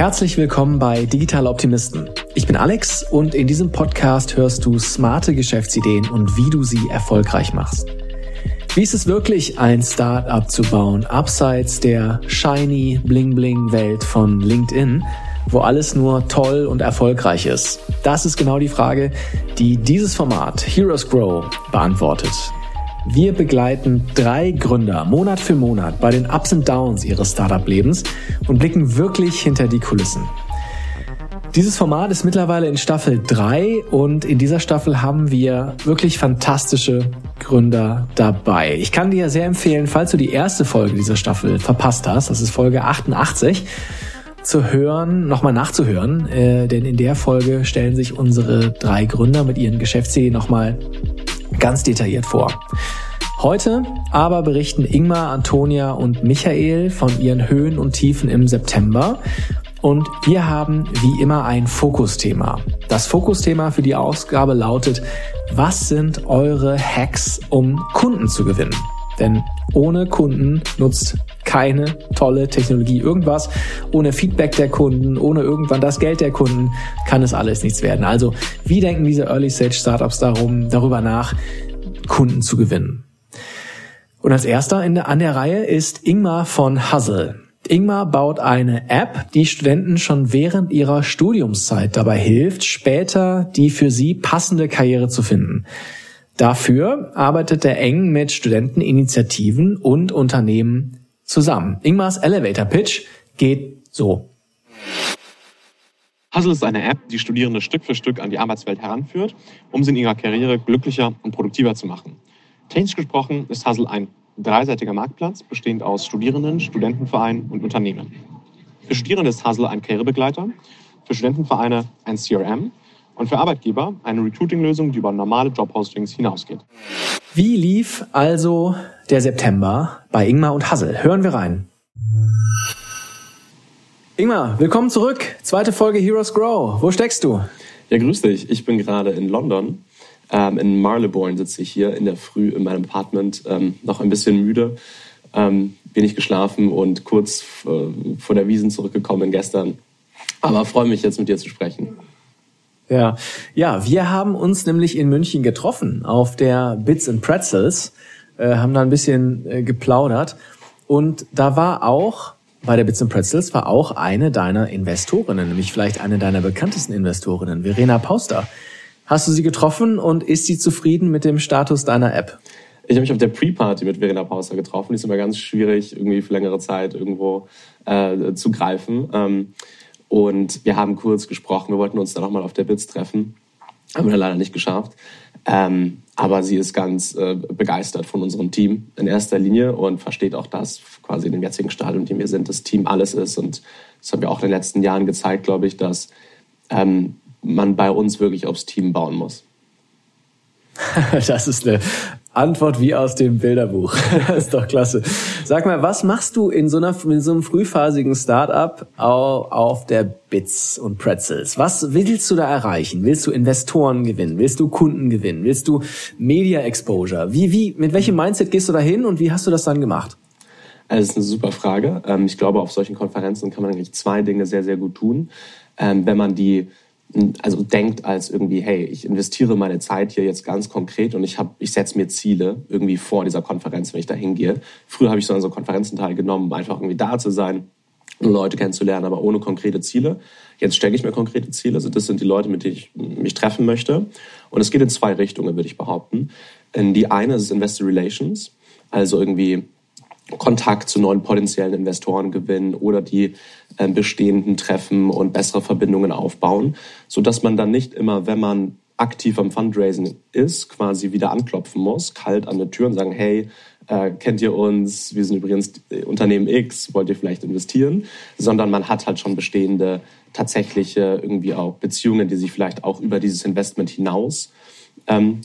Herzlich willkommen bei Digital Optimisten. Ich bin Alex und in diesem Podcast hörst du smarte Geschäftsideen und wie du sie erfolgreich machst. Wie ist es wirklich, ein Startup zu bauen, abseits der shiny Bling Bling Welt von LinkedIn, wo alles nur toll und erfolgreich ist? Das ist genau die Frage, die dieses Format Heroes Grow beantwortet. Wir begleiten drei Gründer Monat für Monat bei den Ups und Downs ihres Startup-Lebens und blicken wirklich hinter die Kulissen. Dieses Format ist mittlerweile in Staffel 3 und in dieser Staffel haben wir wirklich fantastische Gründer dabei. Ich kann dir sehr empfehlen, falls du die erste Folge dieser Staffel verpasst hast, das ist Folge 88, zu hören, nochmal nachzuhören, äh, denn in der Folge stellen sich unsere drei Gründer mit ihren Geschäftsideen nochmal ganz detailliert vor. Heute aber berichten Ingmar, Antonia und Michael von ihren Höhen und Tiefen im September. Und wir haben wie immer ein Fokusthema. Das Fokusthema für die Ausgabe lautet, was sind eure Hacks, um Kunden zu gewinnen? Denn ohne Kunden nutzt keine tolle Technologie irgendwas. Ohne Feedback der Kunden, ohne irgendwann das Geld der Kunden kann es alles nichts werden. Also wie denken diese Early Stage Startups darum, darüber nach, Kunden zu gewinnen? Und als erster der, an der Reihe ist Ingmar von Hustle. Ingmar baut eine App, die Studenten schon während ihrer Studiumszeit dabei hilft, später die für sie passende Karriere zu finden. Dafür arbeitet er eng mit Studenteninitiativen und Unternehmen zusammen. Ingmars Elevator Pitch geht so. Hustle ist eine App, die Studierende Stück für Stück an die Arbeitswelt heranführt, um sie in ihrer Karriere glücklicher und produktiver zu machen. Technisch gesprochen ist Hustle ein dreiseitiger Marktplatz, bestehend aus Studierenden, Studentenvereinen und Unternehmen. Für Studierende ist Hustle ein Karrierebegleiter, für Studentenvereine ein CRM und für Arbeitgeber eine Recruiting-Lösung, die über normale Jobpostings hinausgeht. Wie lief also der September bei Ingmar und Hassel? Hören wir rein. Ingmar, willkommen zurück. Zweite Folge Heroes Grow. Wo steckst du? Ja, grüß dich. Ich bin gerade in London. Ähm, in Marylebone sitze ich hier in der Früh in meinem Apartment, ähm, noch ein bisschen müde, ähm, wenig geschlafen und kurz äh, vor der Wiesen zurückgekommen gestern. Aber freue mich jetzt mit dir zu sprechen. Ja, ja, wir haben uns nämlich in München getroffen auf der Bits and Pretzels, äh, haben da ein bisschen äh, geplaudert und da war auch bei der Bits and Pretzels war auch eine deiner Investorinnen, nämlich vielleicht eine deiner bekanntesten Investorinnen, Verena Pauster. Hast du sie getroffen und ist sie zufrieden mit dem Status deiner App? Ich habe mich auf der Pre-Party mit Verena Pauster getroffen. Die ist immer ganz schwierig, irgendwie für längere Zeit irgendwo äh, zu greifen. Ähm, und wir haben kurz gesprochen. Wir wollten uns dann auch mal auf der Bits treffen. Haben wir leider nicht geschafft. Ähm, aber sie ist ganz äh, begeistert von unserem Team in erster Linie und versteht auch, dass quasi in dem jetzigen Stadium, in dem wir sind, das Team alles ist. Und das haben wir auch in den letzten Jahren gezeigt, glaube ich, dass ähm, man bei uns wirklich aufs Team bauen muss. Das ist eine Antwort wie aus dem Bilderbuch. Das ist doch klasse. Sag mal, was machst du in so, einer, in so einem frühphasigen Startup auf der Bits und Pretzels? Was willst du da erreichen? Willst du Investoren gewinnen? Willst du Kunden gewinnen? Willst du Media Exposure? Wie, wie, mit welchem Mindset gehst du da hin und wie hast du das dann gemacht? Also, das ist eine super Frage. Ähm, ich glaube, auf solchen Konferenzen kann man eigentlich zwei Dinge sehr, sehr gut tun. Ähm, wenn man die also denkt als irgendwie, hey, ich investiere meine Zeit hier jetzt ganz konkret und ich ich setze mir Ziele irgendwie vor dieser Konferenz, wenn ich da hingehe. Früher habe ich so an so Konferenzen teilgenommen, um einfach irgendwie da zu sein, Leute kennenzulernen, aber ohne konkrete Ziele. Jetzt stecke ich mir konkrete Ziele. Also das sind die Leute, mit denen ich mich treffen möchte. Und es geht in zwei Richtungen, würde ich behaupten. Die eine ist Investor Relations, also irgendwie Kontakt zu neuen potenziellen Investoren gewinnen oder die äh, bestehenden treffen und bessere Verbindungen aufbauen, so dass man dann nicht immer, wenn man aktiv am Fundraising ist, quasi wieder anklopfen muss, kalt an der Tür und sagen, hey, äh, kennt ihr uns? Wir sind übrigens Unternehmen X, wollt ihr vielleicht investieren? Sondern man hat halt schon bestehende, tatsächliche irgendwie auch Beziehungen, die sich vielleicht auch über dieses Investment hinaus ähm,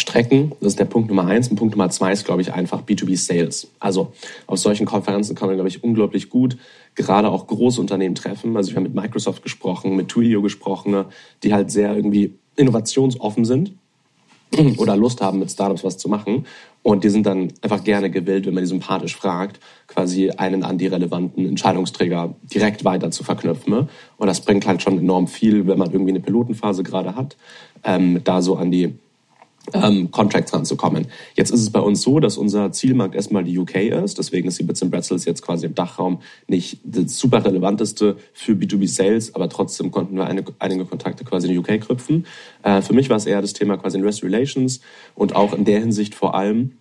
strecken. Das ist der Punkt Nummer eins. Und Punkt Nummer zwei ist, glaube ich, einfach B2B-Sales. Also auf solchen Konferenzen kann man, glaube ich, unglaublich gut gerade auch große Unternehmen treffen. Also ich habe mit Microsoft gesprochen, mit Twilio gesprochen, die halt sehr irgendwie innovationsoffen sind oder Lust haben, mit Startups was zu machen. Und die sind dann einfach gerne gewillt, wenn man die sympathisch fragt, quasi einen an die relevanten Entscheidungsträger direkt weiter zu verknüpfen. Ne? Und das bringt halt schon enorm viel, wenn man irgendwie eine Pilotenphase gerade hat, ähm, da so an die ähm, Contracts ranzukommen. Jetzt ist es bei uns so, dass unser Zielmarkt erstmal die UK ist. Deswegen ist die Bits Pretzels jetzt quasi im Dachraum nicht das super relevanteste für B2B Sales, aber trotzdem konnten wir eine, einige Kontakte quasi in die UK knüpfen. Äh, für mich war es eher das Thema quasi Investor Relations und auch in der Hinsicht vor allem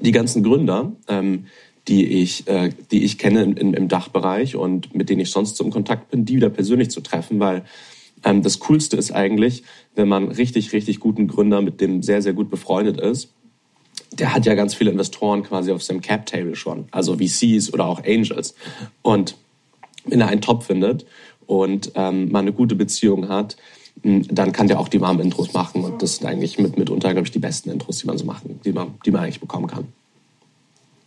die ganzen Gründer, ähm, die ich, äh, die ich kenne im, im Dachbereich und mit denen ich sonst so im Kontakt bin, die wieder persönlich zu treffen, weil ähm, das Coolste ist eigentlich, wenn man richtig, richtig guten Gründer mit dem sehr, sehr gut befreundet ist. Der hat ja ganz viele Investoren quasi auf seinem Cap-Table schon, also VCs oder auch Angels. Und wenn er einen Top findet und ähm, man eine gute Beziehung hat, dann kann der auch die warmen Intros machen. Und das sind eigentlich mit, mitunter, glaube ich, die besten Intros, die man so machen, die man, die man eigentlich bekommen kann.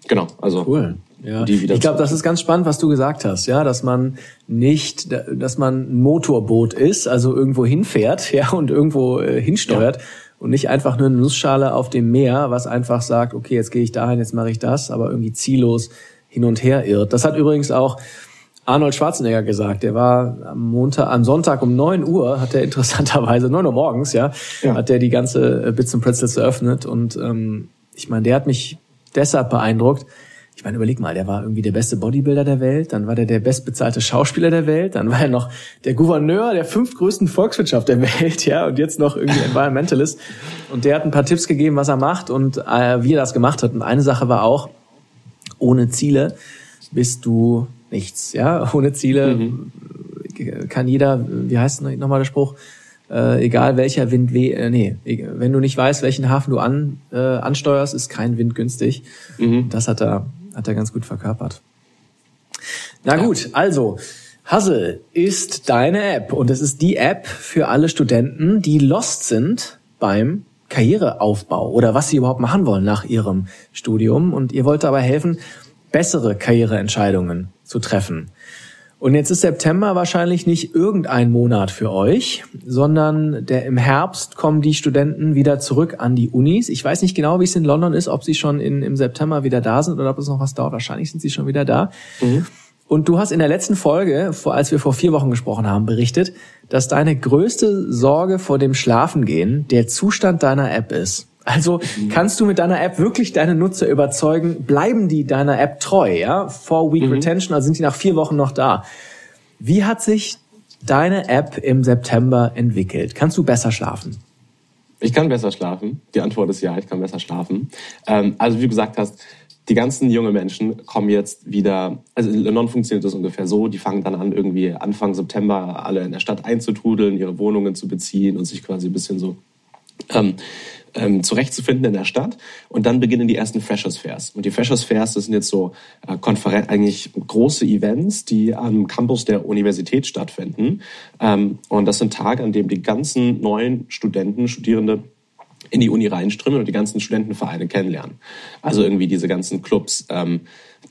Genau, also cool. Ja. ich glaube, das ist ganz spannend, was du gesagt hast, ja, dass man nicht, dass man ein Motorboot ist, also irgendwo hinfährt, ja, und irgendwo äh, hinsteuert ja. und nicht einfach nur eine Nussschale auf dem Meer, was einfach sagt, okay, jetzt gehe ich dahin, jetzt mache ich das, aber irgendwie ziellos hin und her irrt. Das hat übrigens auch Arnold Schwarzenegger gesagt. Der war am Montag, am Sonntag um neun Uhr, hat er interessanterweise, neun Uhr morgens, ja, ja. hat er die ganze äh, Bits and Pretzels eröffnet und ähm, ich meine, der hat mich deshalb beeindruckt, ich meine, überleg mal, der war irgendwie der beste Bodybuilder der Welt, dann war der der bestbezahlte Schauspieler der Welt, dann war er noch der Gouverneur der fünftgrößten Volkswirtschaft der Welt, ja, und jetzt noch irgendwie Environmentalist. Und der hat ein paar Tipps gegeben, was er macht und äh, wie er das gemacht hat. Und eine Sache war auch, ohne Ziele bist du nichts, ja. Ohne Ziele mhm. kann jeder, wie heißt nochmal der Spruch? Äh, egal welcher Wind weh, äh, nee, wenn du nicht weißt, welchen Hafen du an, äh, ansteuerst, ist kein Wind günstig. Mhm. Das hat er hat er ganz gut verkörpert. Na gut, also Hustle ist deine App und es ist die App für alle Studenten, die lost sind beim Karriereaufbau oder was sie überhaupt machen wollen nach ihrem Studium. Und ihr wollt dabei helfen, bessere Karriereentscheidungen zu treffen. Und jetzt ist September wahrscheinlich nicht irgendein Monat für euch, sondern der, im Herbst kommen die Studenten wieder zurück an die Unis. Ich weiß nicht genau, wie es in London ist, ob sie schon in, im September wieder da sind oder ob es noch was dauert. Wahrscheinlich sind sie schon wieder da. Mhm. Und du hast in der letzten Folge, als wir vor vier Wochen gesprochen haben, berichtet, dass deine größte Sorge vor dem Schlafengehen der Zustand deiner App ist. Also kannst du mit deiner App wirklich deine Nutzer überzeugen, bleiben die deiner App treu, ja? Four Week mhm. Retention, also sind die nach vier Wochen noch da. Wie hat sich deine App im September entwickelt? Kannst du besser schlafen? Ich kann besser schlafen. Die Antwort ist ja, ich kann besser schlafen. Ähm, also wie du gesagt hast, die ganzen jungen Menschen kommen jetzt wieder, also in London funktioniert das ungefähr so, die fangen dann an, irgendwie Anfang September alle in der Stadt einzutrudeln, ihre Wohnungen zu beziehen und sich quasi ein bisschen so ähm, ähm, zurechtzufinden in der Stadt. Und dann beginnen die ersten Freshers Fairs. Und die Freshers Fairs, das sind jetzt so äh, Konferen eigentlich große Events, die am Campus der Universität stattfinden. Ähm, und das sind Tage, an denen die ganzen neuen Studenten, Studierende in die Uni reinströmen und die ganzen Studentenvereine kennenlernen. Also irgendwie diese ganzen Clubs, ähm,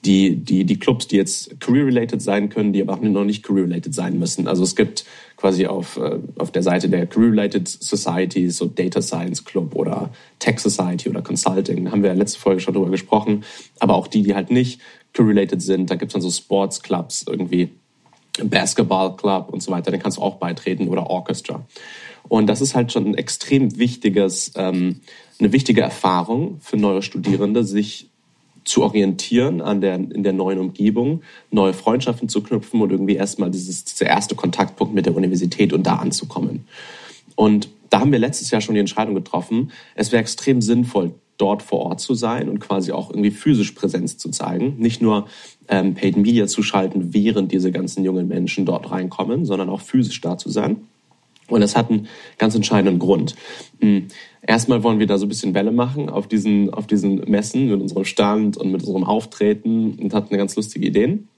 die, die, die Clubs, die jetzt career-related sein können, die aber auch noch nicht career-related sein müssen. Also es gibt quasi auf, äh, auf der Seite der career-related Societies, so Data Science Club oder Tech Society oder Consulting, da haben wir ja letzte Folge schon drüber gesprochen, aber auch die, die halt nicht career-related sind, da gibt es dann so Sports Clubs irgendwie, Basketball Club und so weiter, den kannst du auch beitreten oder Orchestra. Und das ist halt schon ein extrem wichtiges, ähm, eine wichtige Erfahrung für neue Studierende, sich zu orientieren an der, in der neuen Umgebung, neue Freundschaften zu knüpfen und irgendwie erstmal dieses, dieser erste Kontaktpunkt mit der Universität und da anzukommen. Und da haben wir letztes Jahr schon die Entscheidung getroffen, es wäre extrem sinnvoll, dort vor Ort zu sein und quasi auch irgendwie physisch Präsenz zu zeigen. Nicht nur ähm, Paid Media zu schalten, während diese ganzen jungen Menschen dort reinkommen, sondern auch physisch da zu sein. Und das hat einen ganz entscheidenden Grund. Erstmal wollen wir da so ein bisschen Welle machen auf diesen, auf diesen Messen mit unserem Stand und mit unserem Auftreten und hatten ganz lustige Ideen.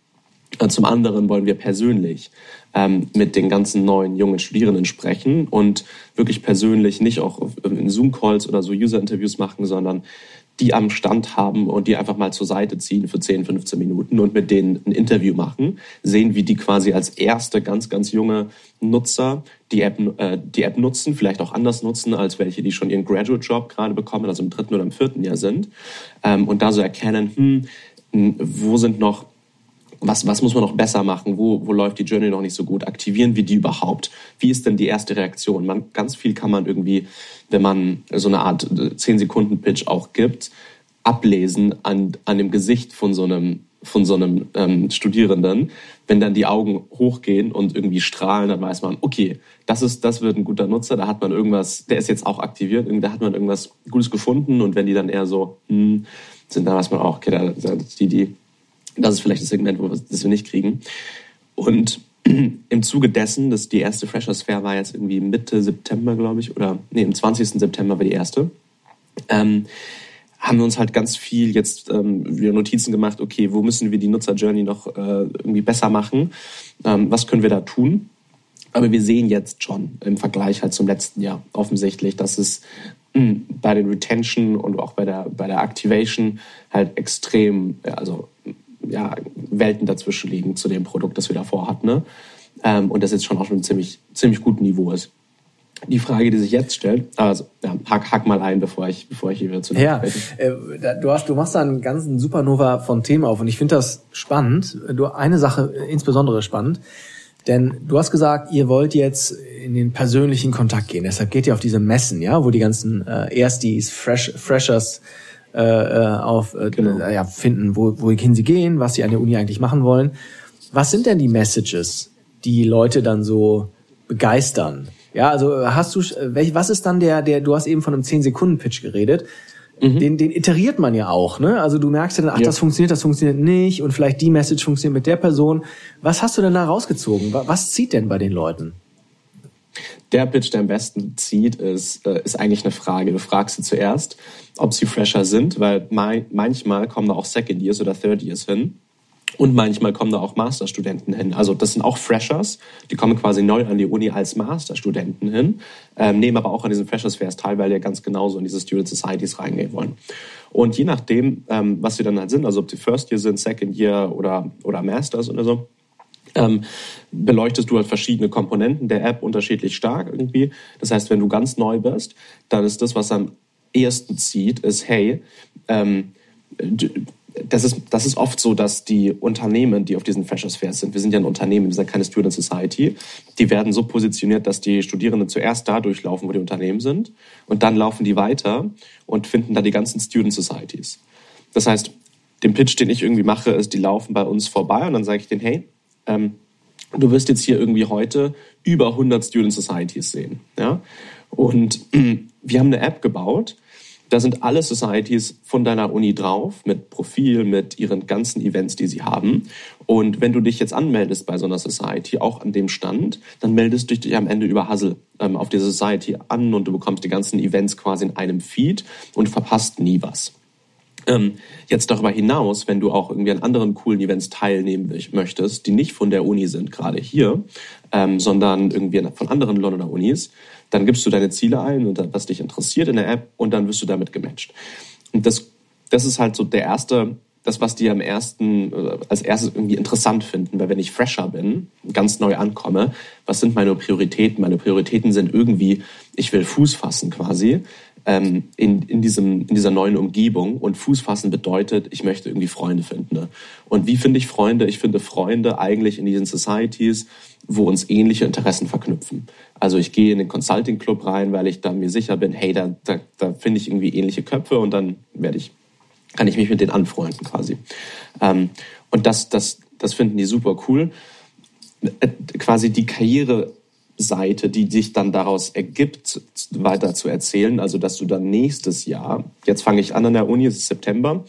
Und zum anderen wollen wir persönlich ähm, mit den ganzen neuen jungen Studierenden sprechen und wirklich persönlich nicht auch in Zoom-Calls oder so User-Interviews machen, sondern die am Stand haben und die einfach mal zur Seite ziehen für 10, 15 Minuten und mit denen ein Interview machen, sehen, wie die quasi als erste ganz, ganz junge Nutzer die App, äh, die App nutzen, vielleicht auch anders nutzen als welche, die schon ihren Graduate Job gerade bekommen, also im dritten oder im vierten Jahr sind. Ähm, und da so erkennen, hm, wo sind noch was, was muss man noch besser machen? Wo, wo läuft die Journey noch nicht so gut? Aktivieren wir die überhaupt? Wie ist denn die erste Reaktion? Man, ganz viel kann man irgendwie, wenn man so eine Art 10-Sekunden-Pitch auch gibt, ablesen an, an dem Gesicht von so einem, von so einem ähm, Studierenden. Wenn dann die Augen hochgehen und irgendwie strahlen, dann weiß man, okay, das ist, das wird ein guter Nutzer, da hat man irgendwas, der ist jetzt auch aktiviert, da hat man irgendwas Gutes gefunden und wenn die dann eher so, hm, sind, dann weiß man auch, okay, da, die, die das ist vielleicht das Segment, wo wir, das wir nicht kriegen. Und im Zuge dessen, dass die erste Freshers Fair war jetzt irgendwie Mitte September, glaube ich, oder nee, im 20. September war die erste, ähm, haben wir uns halt ganz viel jetzt ähm, wieder Notizen gemacht, okay, wo müssen wir die Nutzer-Journey noch äh, irgendwie besser machen? Ähm, was können wir da tun? Aber wir sehen jetzt schon im Vergleich halt zum letzten Jahr offensichtlich, dass es mh, hm, bei den Retention und auch bei der, bei der Activation halt extrem, also ja, Welten dazwischen liegen zu dem Produkt, das wir davor hatten. Ne? Ähm, und das jetzt schon auch schon ein ziemlich, ziemlich gutes Niveau ist. Die Frage, die sich jetzt stellt, also ja, hack, hack mal ein, bevor ich, bevor ich hier wieder zu Ja, äh, du, hast, du machst da einen ganzen Supernova von Themen auf und ich finde das spannend. Du, eine Sache insbesondere spannend, denn du hast gesagt, ihr wollt jetzt in den persönlichen Kontakt gehen. Deshalb geht ihr auf diese Messen, ja, wo die ganzen äh, Erstis, Fresh, Freshers äh, äh, auf äh, genau. äh, ja, finden, wo, wohin sie gehen, was sie an der Uni eigentlich machen wollen. Was sind denn die Messages, die Leute dann so begeistern? Ja, also hast du, welch, was ist dann der, der, du hast eben von einem 10-Sekunden-Pitch geredet. Mhm. Den, den iteriert man ja auch, ne? Also du merkst ja dann, ach, ja. das funktioniert, das funktioniert nicht und vielleicht die Message funktioniert mit der Person. Was hast du denn da rausgezogen? Was zieht denn bei den Leuten? Der Pitch, der am besten zieht, ist, äh, ist eigentlich eine Frage. Du fragst sie zuerst, ob sie fresher sind, weil manchmal kommen da auch Second Years oder Third Years hin. Und manchmal kommen da auch Masterstudenten hin. Also das sind auch Freshers, die kommen quasi neu an die Uni als Masterstudenten hin, ähm, nehmen aber auch an diesen Freshers Fairs teil, weil die ganz genauso in diese Student Societies reingehen wollen. Und je nachdem, ähm, was sie dann halt sind, also ob sie First Year sind, Second Year oder, oder Masters oder so, ähm, beleuchtest du halt verschiedene Komponenten der App unterschiedlich stark irgendwie. Das heißt, wenn du ganz neu bist, dann ist das, was am ehesten zieht, ist, hey, ähm, das ist, das ist oft so, dass die Unternehmen, die auf diesen Freshers Fairs sind, wir sind ja ein Unternehmen, wir sind keine Student Society, die werden so positioniert, dass die Studierenden zuerst da durchlaufen, wo die Unternehmen sind, und dann laufen die weiter und finden da die ganzen Student Societies. Das heißt, den Pitch, den ich irgendwie mache, ist, die laufen bei uns vorbei und dann sage ich denen, hey, ähm, du wirst jetzt hier irgendwie heute über 100 Student Societies sehen. Ja? Und wir haben eine App gebaut, da sind alle Societies von deiner Uni drauf, mit Profil, mit ihren ganzen Events, die sie haben. Und wenn du dich jetzt anmeldest bei so einer Society, auch an dem Stand, dann meldest du dich am Ende über Hustle ähm, auf diese Society an und du bekommst die ganzen Events quasi in einem Feed und verpasst nie was. Ähm, jetzt darüber hinaus, wenn du auch irgendwie an anderen coolen Events teilnehmen möchtest, die nicht von der Uni sind, gerade hier, ähm, sondern irgendwie von anderen Londoner Unis, dann gibst du deine Ziele ein und was dich interessiert in der App und dann wirst du damit gematcht. Und das, das ist halt so der erste, das, was die am ersten, äh, als erstes irgendwie interessant finden, weil wenn ich fresher bin, ganz neu ankomme, was sind meine Prioritäten? Meine Prioritäten sind irgendwie, ich will Fuß fassen quasi ähm, in, in, diesem, in dieser neuen Umgebung. Und Fuß fassen bedeutet, ich möchte irgendwie Freunde finden. Ne? Und wie finde ich Freunde? Ich finde Freunde eigentlich in diesen Societies, wo uns ähnliche Interessen verknüpfen. Also ich gehe in den Consulting Club rein, weil ich da mir sicher bin, hey, da, da, da finde ich irgendwie ähnliche Köpfe und dann werde ich, kann ich mich mit denen anfreunden quasi. Ähm, und das, das, das finden die super cool. Äh, quasi die Karriere Seite, die sich dann daraus ergibt, weiter zu erzählen. Also, dass du dann nächstes Jahr, jetzt fange ich an an der Uni, es ist September,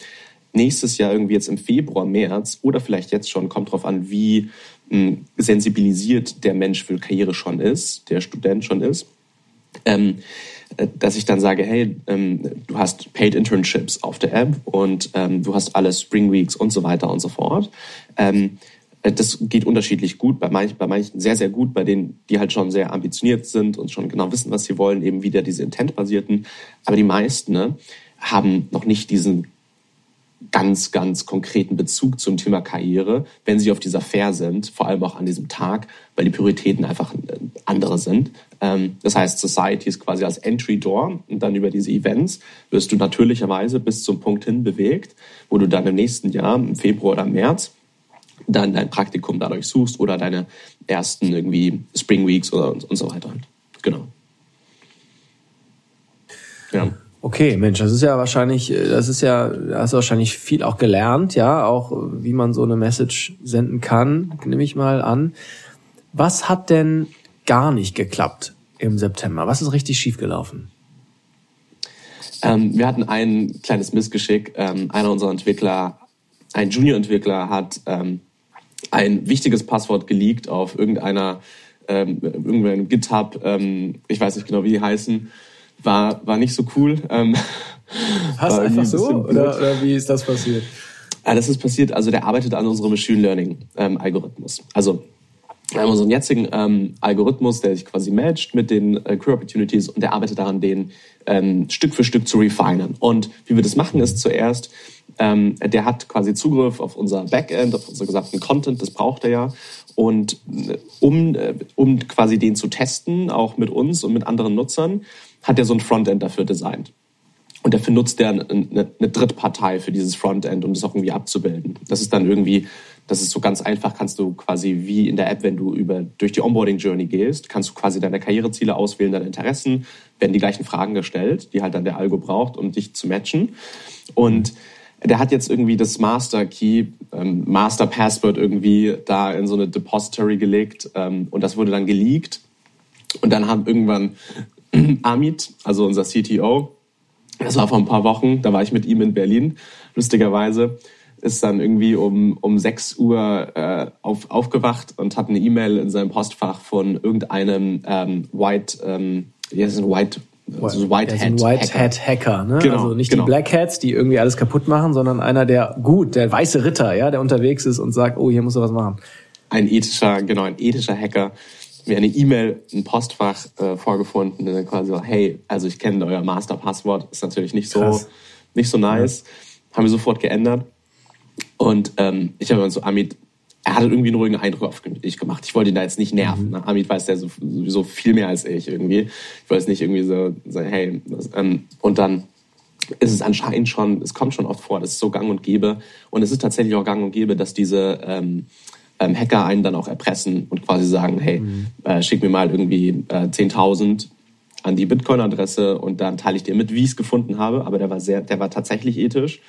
nächstes Jahr irgendwie jetzt im Februar, März oder vielleicht jetzt schon, kommt drauf an, wie hm, sensibilisiert der Mensch für Karriere schon ist, der Student schon ist. Ähm, äh, dass ich dann sage, hey, ähm, du hast Paid Internships auf der App und ähm, du hast alle Spring Weeks und so weiter und so fort. Äh, das geht unterschiedlich gut, bei manchen, bei manchen sehr, sehr gut, bei denen, die halt schon sehr ambitioniert sind und schon genau wissen, was sie wollen, eben wieder diese Intent-basierten. Aber die meisten ne, haben noch nicht diesen ganz, ganz konkreten Bezug zum Thema Karriere, wenn sie auf dieser Fair sind, vor allem auch an diesem Tag, weil die Prioritäten einfach äh, andere sind. Ähm, das heißt, Society ist quasi als Entry Door und dann über diese Events wirst du natürlicherweise bis zum Punkt hin bewegt, wo du dann im nächsten Jahr, im Februar oder März, dann dein Praktikum dadurch suchst oder deine ersten irgendwie Spring Weeks oder und, und so weiter. Genau. Ja. Okay, Mensch, das ist ja wahrscheinlich, das ist ja, hast du wahrscheinlich viel auch gelernt, ja, auch wie man so eine Message senden kann, nehme ich mal an. Was hat denn gar nicht geklappt im September? Was ist richtig schiefgelaufen? Ähm, wir hatten ein kleines Missgeschick. Ähm, einer unserer Entwickler, ein Junior-Entwickler, hat ähm, ein wichtiges Passwort geleakt auf irgendeiner, ähm, irgendeinem GitHub, ähm, ich weiß nicht genau, wie die heißen war, war nicht so cool. Ähm, Hast einfach so? Oder, oder wie ist das passiert? Ja, das ist passiert, also der arbeitet an unserem Machine Learning ähm, Algorithmus. Also wir haben unseren jetzigen ähm, Algorithmus, der sich quasi matcht mit den äh, Career Opportunities und der arbeitet daran, den ähm, Stück für Stück zu refinen. Und wie wir das machen, ist zuerst, ähm, der hat quasi Zugriff auf unser Backend, auf unseren gesamten Content, das braucht er ja. Und äh, um, äh, um quasi den zu testen, auch mit uns und mit anderen Nutzern, hat er so ein Frontend dafür designt. Und dafür nutzt er eine, eine Drittpartei für dieses Frontend, um das auch irgendwie abzubilden. Das ist dann irgendwie, das ist so ganz einfach, kannst du quasi wie in der App, wenn du über, durch die Onboarding-Journey gehst, kannst du quasi deine Karriereziele auswählen, deine Interessen, werden die gleichen Fragen gestellt, die halt dann der Algo braucht, um dich zu matchen. Und der hat jetzt irgendwie das Master Key, ähm, Master Password irgendwie da in so eine Depository gelegt ähm, und das wurde dann geleakt. Und dann haben irgendwann Amit, also unser CTO, das war vor ein paar Wochen, da war ich mit ihm in Berlin, lustigerweise, ist dann irgendwie um, um 6 Uhr äh, auf, aufgewacht und hat eine E-Mail in seinem Postfach von irgendeinem ähm, White, ähm, wie heißt es, White also White ja, Hat, White Hacker. Hat Hacker ne? Genau, also nicht genau. die Black Hats, die irgendwie alles kaputt machen, sondern einer, der gut, der weiße Ritter, ja, der unterwegs ist und sagt, oh, hier muss er was machen. Ein ethischer, genau, ein ethischer Hacker, mir eine E-Mail, ein Postfach äh, vorgefunden und dann quasi so, hey, also ich kenne euer Masterpasswort, ist natürlich nicht so, nicht so nice. Ja. Haben wir sofort geändert. Und ähm, ich habe dann so, Amit, er hatte irgendwie einen ruhigen Eindruck auf mich gemacht. Ich wollte ihn da jetzt nicht nerven. Mhm. Ne? Amit weiß so, sowieso viel mehr als ich irgendwie. Ich wollte es nicht irgendwie so sagen, hey, das, ähm, und dann ist es anscheinend schon, es kommt schon oft vor, das ist so gang und gäbe. Und es ist tatsächlich auch gang und gäbe, dass diese ähm, ähm, Hacker einen dann auch erpressen und quasi sagen, hey, mhm. äh, schick mir mal irgendwie äh, 10.000 an die Bitcoin-Adresse und dann teile ich dir mit, wie ich es gefunden habe. Aber der war sehr, der war tatsächlich ethisch,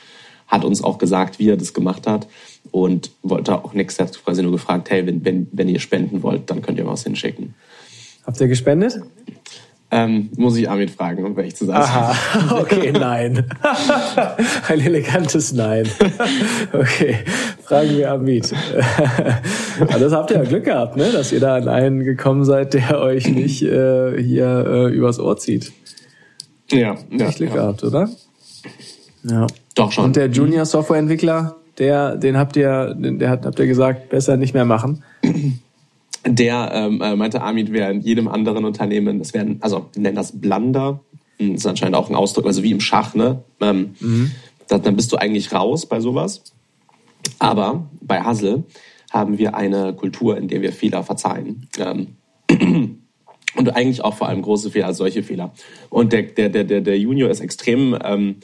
hat uns auch gesagt, wie er das gemacht hat und wollte auch nichts, hat quasi nur gefragt, hey, wenn, wenn, wenn ihr spenden wollt, dann könnt ihr was hinschicken. Habt ihr gespendet? Ähm, muss ich Amit fragen, um welch zu sagen. Aha, okay, nein. Ein elegantes Nein. Okay, fragen wir Amit. das habt ihr ja Glück gehabt, ne? dass ihr da an einen gekommen seid, der euch nicht äh, hier äh, übers Ohr zieht. Ja, ja. Glück ja. gehabt, oder? Ja. Doch schon. Und der Junior Softwareentwickler, der, den habt ihr, den, der hat, habt ihr gesagt, besser nicht mehr machen der ähm, äh, meinte, Amit wäre in jedem anderen Unternehmen, das wären, also wir nennen das Blunder, hm, das ist anscheinend auch ein Ausdruck, also wie im Schach, ne? Ähm, mhm. da, dann bist du eigentlich raus bei sowas. Aber bei Hassel haben wir eine Kultur, in der wir Fehler verzeihen. Ähm, und eigentlich auch vor allem große Fehler, also solche Fehler. Und der, der, der, der Junior ist extrem ähm,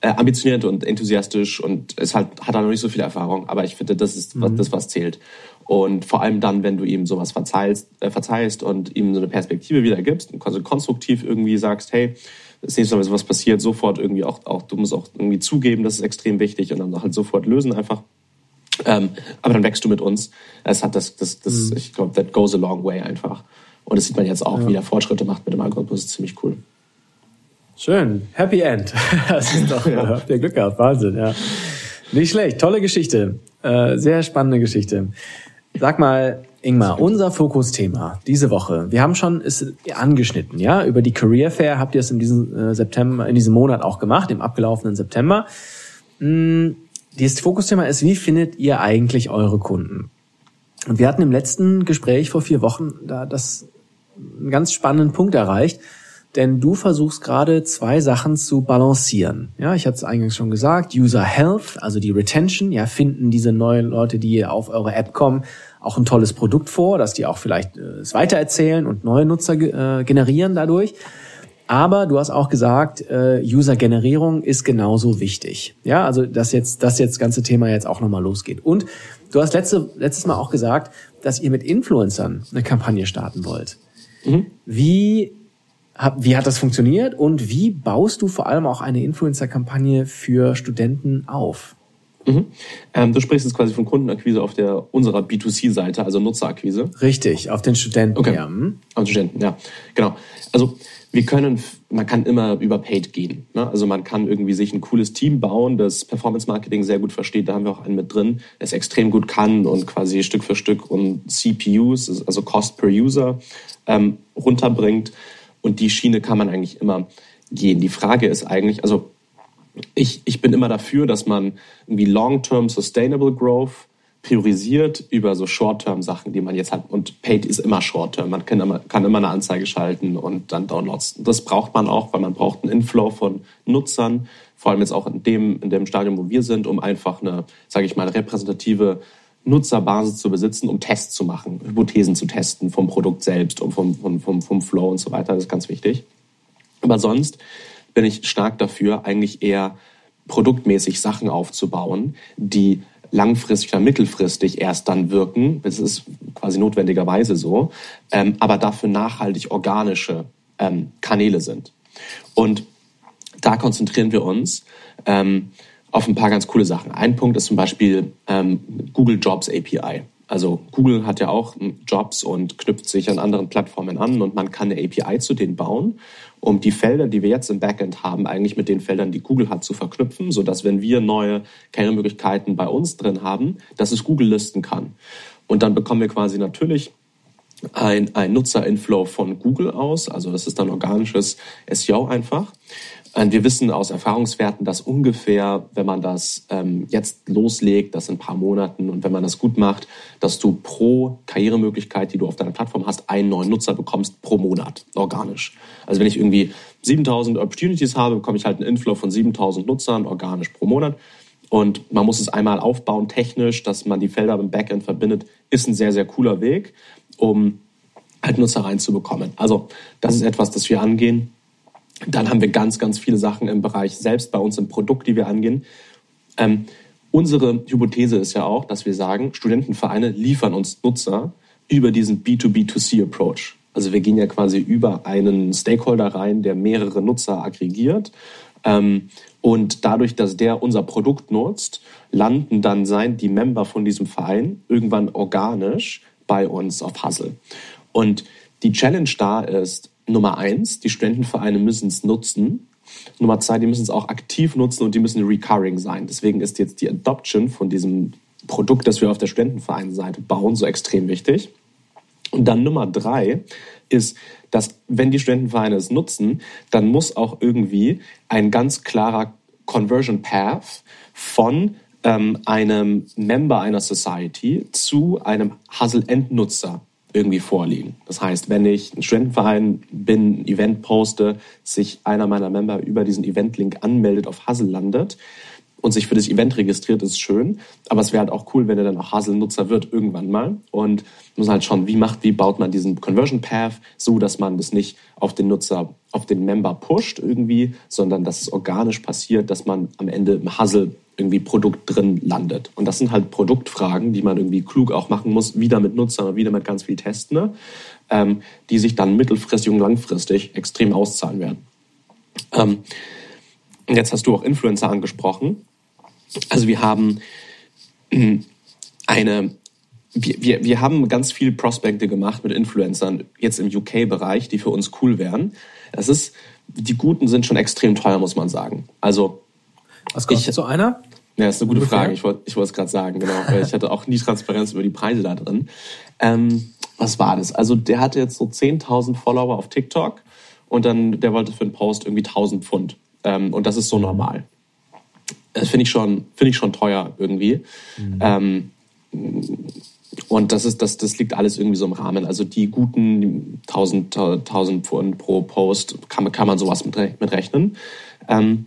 äh, ambitioniert und enthusiastisch und ist halt, hat da noch nicht so viel Erfahrung. Aber ich finde, das ist mhm. das, was zählt. Und vor allem dann, wenn du ihm sowas verzeihst, äh, verzeihst und ihm so eine Perspektive wieder gibst und also konstruktiv irgendwie sagst, hey, das nächste Mal, wenn sowas passiert, sofort irgendwie auch, auch, du musst auch irgendwie zugeben, das ist extrem wichtig und dann halt sofort lösen einfach. Ähm, aber dann wächst du mit uns. Es hat das, das, das mhm. ich glaube, that goes a long way einfach. Und das sieht man jetzt auch, ja. wie der Fortschritte macht mit dem Algorithmus, ist ziemlich cool. Schön. Happy End. Das ist doch, ja. habt ihr Glück gehabt. Wahnsinn, ja. Nicht schlecht. Tolle Geschichte. Äh, sehr spannende Geschichte. Sag mal, Ingmar, unser Fokusthema diese Woche. Wir haben schon es angeschnitten, ja, über die Career Fair habt ihr es in diesem äh, September, in diesem Monat auch gemacht, im abgelaufenen September. Hm, dieses Fokusthema ist, wie findet ihr eigentlich eure Kunden? Und wir hatten im letzten Gespräch vor vier Wochen da das einen ganz spannenden Punkt erreicht, denn du versuchst gerade zwei Sachen zu balancieren. Ja, ich hatte es eingangs schon gesagt, User Health, also die Retention, ja, finden diese neuen Leute, die auf eure App kommen, auch ein tolles Produkt vor, dass die auch vielleicht äh, es weitererzählen und neue Nutzer äh, generieren dadurch. Aber du hast auch gesagt, äh, User-Generierung ist genauso wichtig. Ja, also dass jetzt das jetzt ganze Thema jetzt auch nochmal losgeht. Und du hast letzte, letztes Mal auch gesagt, dass ihr mit Influencern eine Kampagne starten wollt. Mhm. Wie, wie hat das funktioniert und wie baust du vor allem auch eine Influencer-Kampagne für Studenten auf? Mhm. Ähm, du sprichst jetzt quasi von Kundenakquise auf der unserer B2C-Seite, also Nutzerakquise. Richtig, auf den Studenten. Okay. Ja. Hm? Auf den Studenten, ja, genau. Also wir können, man kann immer über Paid gehen. Ne? Also man kann irgendwie sich ein cooles Team bauen, das Performance Marketing sehr gut versteht. Da haben wir auch einen mit drin, der es extrem gut kann und quasi Stück für Stück und CPUs, also Cost per User, ähm, runterbringt. Und die Schiene kann man eigentlich immer gehen. Die Frage ist eigentlich, also ich, ich bin immer dafür, dass man irgendwie Long-Term Sustainable Growth priorisiert über so Short-Term-Sachen, die man jetzt hat. Und Paid ist immer Short-Term. Man kann immer, kann immer eine Anzeige schalten und dann Downloads. Das braucht man auch, weil man braucht einen Inflow von Nutzern, vor allem jetzt auch in dem, in dem Stadium, wo wir sind, um einfach eine, sage ich mal, repräsentative Nutzerbasis zu besitzen, um Tests zu machen, Hypothesen zu testen vom Produkt selbst und vom, vom, vom, vom Flow und so weiter. Das ist ganz wichtig. Aber sonst bin ich stark dafür, eigentlich eher produktmäßig Sachen aufzubauen, die langfristig oder mittelfristig erst dann wirken. Das ist quasi notwendigerweise so, ähm, aber dafür nachhaltig organische ähm, Kanäle sind. Und da konzentrieren wir uns ähm, auf ein paar ganz coole Sachen. Ein Punkt ist zum Beispiel ähm, Google Jobs API. Also Google hat ja auch Jobs und knüpft sich an anderen Plattformen an und man kann eine API zu denen bauen, um die Felder, die wir jetzt im Backend haben, eigentlich mit den Feldern, die Google hat, zu verknüpfen, sodass wenn wir neue Karrieremöglichkeiten bei uns drin haben, dass es Google listen kann. Und dann bekommen wir quasi natürlich ein, ein Nutzerinflow von Google aus, also das ist dann organisches SEO einfach. Und wir wissen aus Erfahrungswerten, dass ungefähr, wenn man das ähm, jetzt loslegt, das in ein paar Monaten und wenn man das gut macht, dass du pro Karrieremöglichkeit, die du auf deiner Plattform hast, einen neuen Nutzer bekommst pro Monat, organisch. Also wenn ich irgendwie 7000 Opportunities habe, bekomme ich halt einen Inflow von 7000 Nutzern organisch pro Monat. Und man muss es einmal aufbauen, technisch, dass man die Felder im Backend verbindet, ist ein sehr, sehr cooler Weg, um halt Nutzer reinzubekommen. Also das ist etwas, das wir angehen dann haben wir ganz, ganz viele Sachen im Bereich selbst bei uns im Produkt, die wir angehen. Ähm, unsere Hypothese ist ja auch, dass wir sagen, Studentenvereine liefern uns Nutzer über diesen B2B2C-Approach. Also wir gehen ja quasi über einen Stakeholder rein, der mehrere Nutzer aggregiert. Ähm, und dadurch, dass der unser Produkt nutzt, landen dann sein, die Member von diesem Verein irgendwann organisch bei uns auf Hustle. Und die Challenge da ist, Nummer eins, die Studentenvereine müssen es nutzen. Nummer zwei, die müssen es auch aktiv nutzen und die müssen recurring sein. Deswegen ist jetzt die Adoption von diesem Produkt, das wir auf der Studentenvereinseite bauen, so extrem wichtig. Und dann Nummer drei ist, dass wenn die Studentenvereine es nutzen, dann muss auch irgendwie ein ganz klarer Conversion Path von ähm, einem Member einer Society zu einem Hustle-Endnutzer irgendwie vorliegen. Das heißt, wenn ich ein Studentenverein bin, ein Event poste, sich einer meiner Member über diesen Event-Link anmeldet, auf Hustle landet und sich für das Event registriert, ist schön. Aber es wäre halt auch cool, wenn er dann auch Hustle-Nutzer wird irgendwann mal. Und muss halt schauen, wie macht, wie baut man diesen Conversion Path so, dass man das nicht auf den Nutzer, auf den Member pusht irgendwie, sondern dass es organisch passiert, dass man am Ende im Hustle irgendwie Produkt drin landet. Und das sind halt Produktfragen, die man irgendwie klug auch machen muss, wieder mit Nutzern wieder mit ganz viel Testen, ne? ähm, die sich dann mittelfristig und langfristig extrem auszahlen werden. Ähm, jetzt hast du auch Influencer angesprochen. Also wir haben hm, eine, wir, wir, wir haben ganz viel Prospekte gemacht mit Influencern, jetzt im UK-Bereich, die für uns cool wären. Das ist, die guten sind schon extrem teuer, muss man sagen. Also was kostet ich, so einer? Ja, das ist eine gute Ungefähr? Frage. Ich wollte ich es gerade sagen, genau. ich hatte auch nie Transparenz über die Preise da drin. Ähm, was war das? Also der hatte jetzt so 10.000 Follower auf TikTok und dann der wollte für einen Post irgendwie 1.000 Pfund. Ähm, und das ist so normal. Das finde ich schon finde ich schon teuer irgendwie. Mhm. Ähm, Und das ist, das, das liegt alles irgendwie so im Rahmen. Also die guten 1000, 1000 Pfund pro Post kann, kann man sowas mit, mit rechnen. Ähm,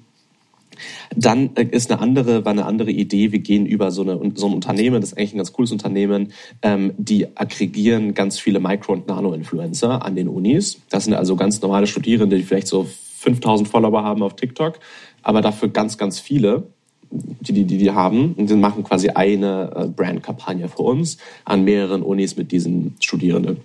dann äh, ist eine andere, war eine andere Idee. Wir gehen über so, eine, so ein Unternehmen, das ist eigentlich ein ganz cooles Unternehmen, ähm, die aggregieren ganz viele Micro- und Nano-Influencer an den Unis. Das sind also ganz normale Studierende, die vielleicht so 5000 Follower haben auf TikTok, aber dafür ganz, ganz viele die die, die, die haben. Und die machen quasi eine äh, Brand-Kampagne für uns an mehreren Unis mit diesen Studierenden.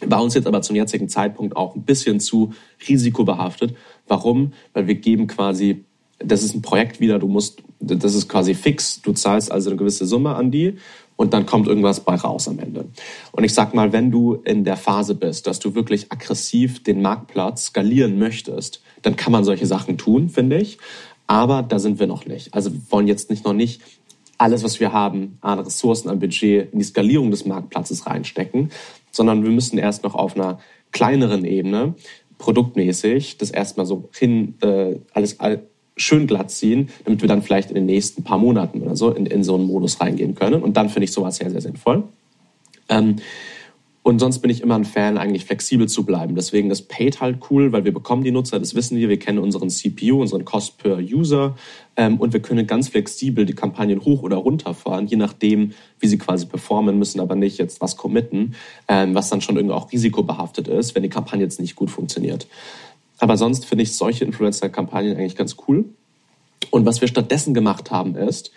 War uns jetzt aber zum jetzigen Zeitpunkt auch ein bisschen zu risikobehaftet. Warum? Weil wir geben quasi, das ist ein Projekt wieder, du musst, das ist quasi fix, du zahlst also eine gewisse Summe an die und dann kommt irgendwas bei raus am Ende. Und ich sag mal, wenn du in der Phase bist, dass du wirklich aggressiv den Marktplatz skalieren möchtest, dann kann man solche Sachen tun, finde ich. Aber da sind wir noch nicht. Also wir wollen jetzt nicht noch nicht alles, was wir haben, an Ressourcen, an Budget in die Skalierung des Marktplatzes reinstecken, sondern wir müssen erst noch auf einer kleineren Ebene produktmäßig das erstmal so hin äh, alles all, schön glatt ziehen, damit wir dann vielleicht in den nächsten paar Monaten oder so in, in so einen Modus reingehen können. Und dann finde ich sowas sehr, sehr sinnvoll. Ähm, und sonst bin ich immer ein Fan, eigentlich flexibel zu bleiben. Deswegen ist Paid halt cool, weil wir bekommen die Nutzer, das wissen wir. Wir kennen unseren CPU, unseren Cost per User. Ähm, und wir können ganz flexibel die Kampagnen hoch oder runter fahren, je nachdem, wie sie quasi performen, müssen aber nicht jetzt was committen, ähm, was dann schon irgendwie auch risikobehaftet ist, wenn die Kampagne jetzt nicht gut funktioniert. Aber sonst finde ich solche Influencer-Kampagnen eigentlich ganz cool. Und was wir stattdessen gemacht haben, ist,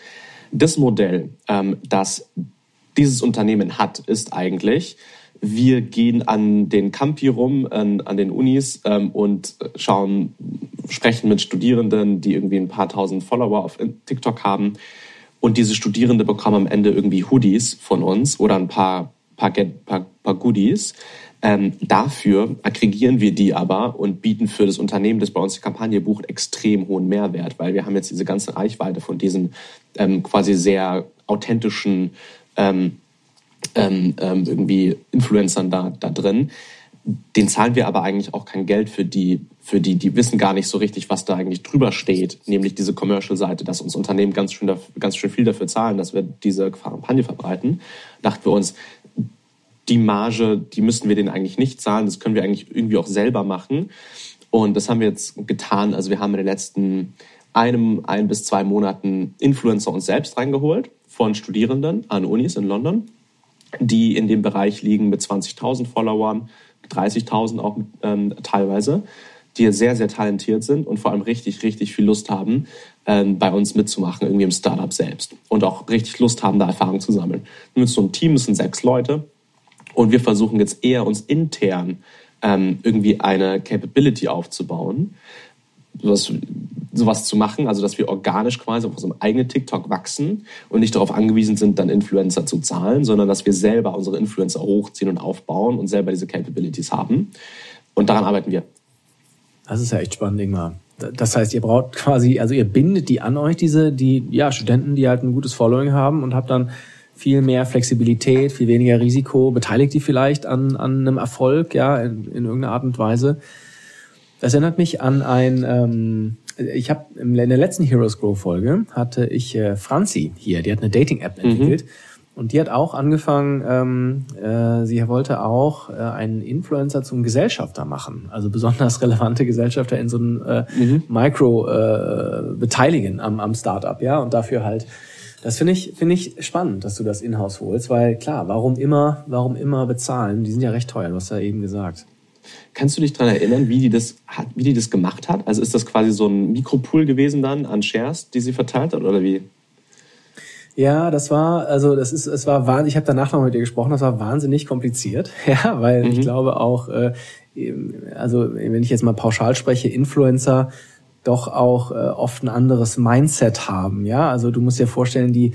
das Modell, ähm, das dieses Unternehmen hat, ist eigentlich, wir gehen an den Campi rum, an, an den Unis ähm, und schauen, sprechen mit Studierenden, die irgendwie ein paar tausend Follower auf TikTok haben. Und diese Studierende bekommen am Ende irgendwie Hoodies von uns oder ein paar, paar, paar, paar Goodies. Ähm, dafür aggregieren wir die aber und bieten für das Unternehmen, das bei uns die Kampagne bucht, extrem hohen Mehrwert, weil wir haben jetzt diese ganze Reichweite von diesen ähm, quasi sehr authentischen ähm, ähm, ähm, irgendwie Influencern da, da drin. Den zahlen wir aber eigentlich auch kein Geld für die, für die, die wissen gar nicht so richtig, was da eigentlich drüber steht, nämlich diese Commercial-Seite, dass uns Unternehmen ganz schön, ganz schön viel dafür zahlen, dass wir diese Kampagne verbreiten. Dachten wir uns, die Marge, die müssten wir denen eigentlich nicht zahlen, das können wir eigentlich irgendwie auch selber machen. Und das haben wir jetzt getan. Also wir haben in den letzten einem, ein bis zwei Monaten Influencer uns selbst reingeholt von Studierenden an Unis in London die in dem Bereich liegen mit 20.000 Followern, 30.000 auch ähm, teilweise, die sehr, sehr talentiert sind und vor allem richtig, richtig viel Lust haben, ähm, bei uns mitzumachen, irgendwie im Startup selbst. Und auch richtig Lust haben, da Erfahrung zu sammeln. Mit so einem Team, es sind sechs Leute. Und wir versuchen jetzt eher uns intern ähm, irgendwie eine Capability aufzubauen, sowas, sowas zu machen, also dass wir organisch quasi auf unserem eigenen TikTok wachsen und nicht darauf angewiesen sind, dann Influencer zu zahlen, sondern dass wir selber unsere Influencer hochziehen und aufbauen und selber diese Capabilities haben. Und daran arbeiten wir. Das ist ja echt spannend, Ingmar. Das heißt, ihr braucht quasi, also ihr bindet die an euch, diese, die, ja, Studenten, die halt ein gutes Following haben und habt dann viel mehr Flexibilität, viel weniger Risiko, beteiligt die vielleicht an, an einem Erfolg, ja, in, in irgendeiner Art und Weise. Das erinnert mich an ein, ähm, ich habe in der letzten Heroes Grow Folge hatte ich äh, Franzi hier, die hat eine Dating-App mhm. entwickelt. Mhm. Und die hat auch angefangen, ähm, äh, sie wollte auch äh, einen Influencer zum Gesellschafter machen, also besonders relevante Gesellschafter in so einem äh, mhm. Micro äh, beteiligen am, am Startup, ja, und dafür halt. Das finde ich finde ich spannend, dass du das in-house holst, weil klar, warum immer, warum immer bezahlen? Die sind ja recht teuer, du hast ja eben gesagt. Kannst du dich daran erinnern, wie die, das hat, wie die das gemacht hat? Also ist das quasi so ein Mikropool gewesen dann an Shares, die sie verteilt hat oder wie? Ja, das war, also das ist, es war wahnsinnig, ich habe danach noch mit dir gesprochen, das war wahnsinnig kompliziert, ja, weil mhm. ich glaube auch, äh, also wenn ich jetzt mal pauschal spreche, Influencer doch auch äh, oft ein anderes Mindset haben, ja, also du musst dir vorstellen, die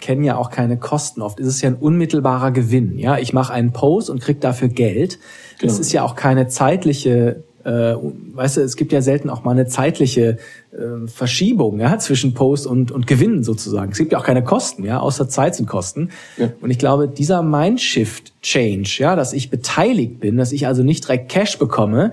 kennen ja auch keine Kosten. Oft ist es ja ein unmittelbarer Gewinn. Ja, ich mache einen Post und krieg dafür Geld. Genau. Das ist ja auch keine zeitliche, äh, weißt du, es gibt ja selten auch mal eine zeitliche äh, Verschiebung ja, zwischen Post und, und Gewinn sozusagen. Es gibt ja auch keine Kosten, ja, außer Zeit sind Kosten. Ja. Und ich glaube, dieser Mindshift-Change, ja, dass ich beteiligt bin, dass ich also nicht direkt Cash bekomme,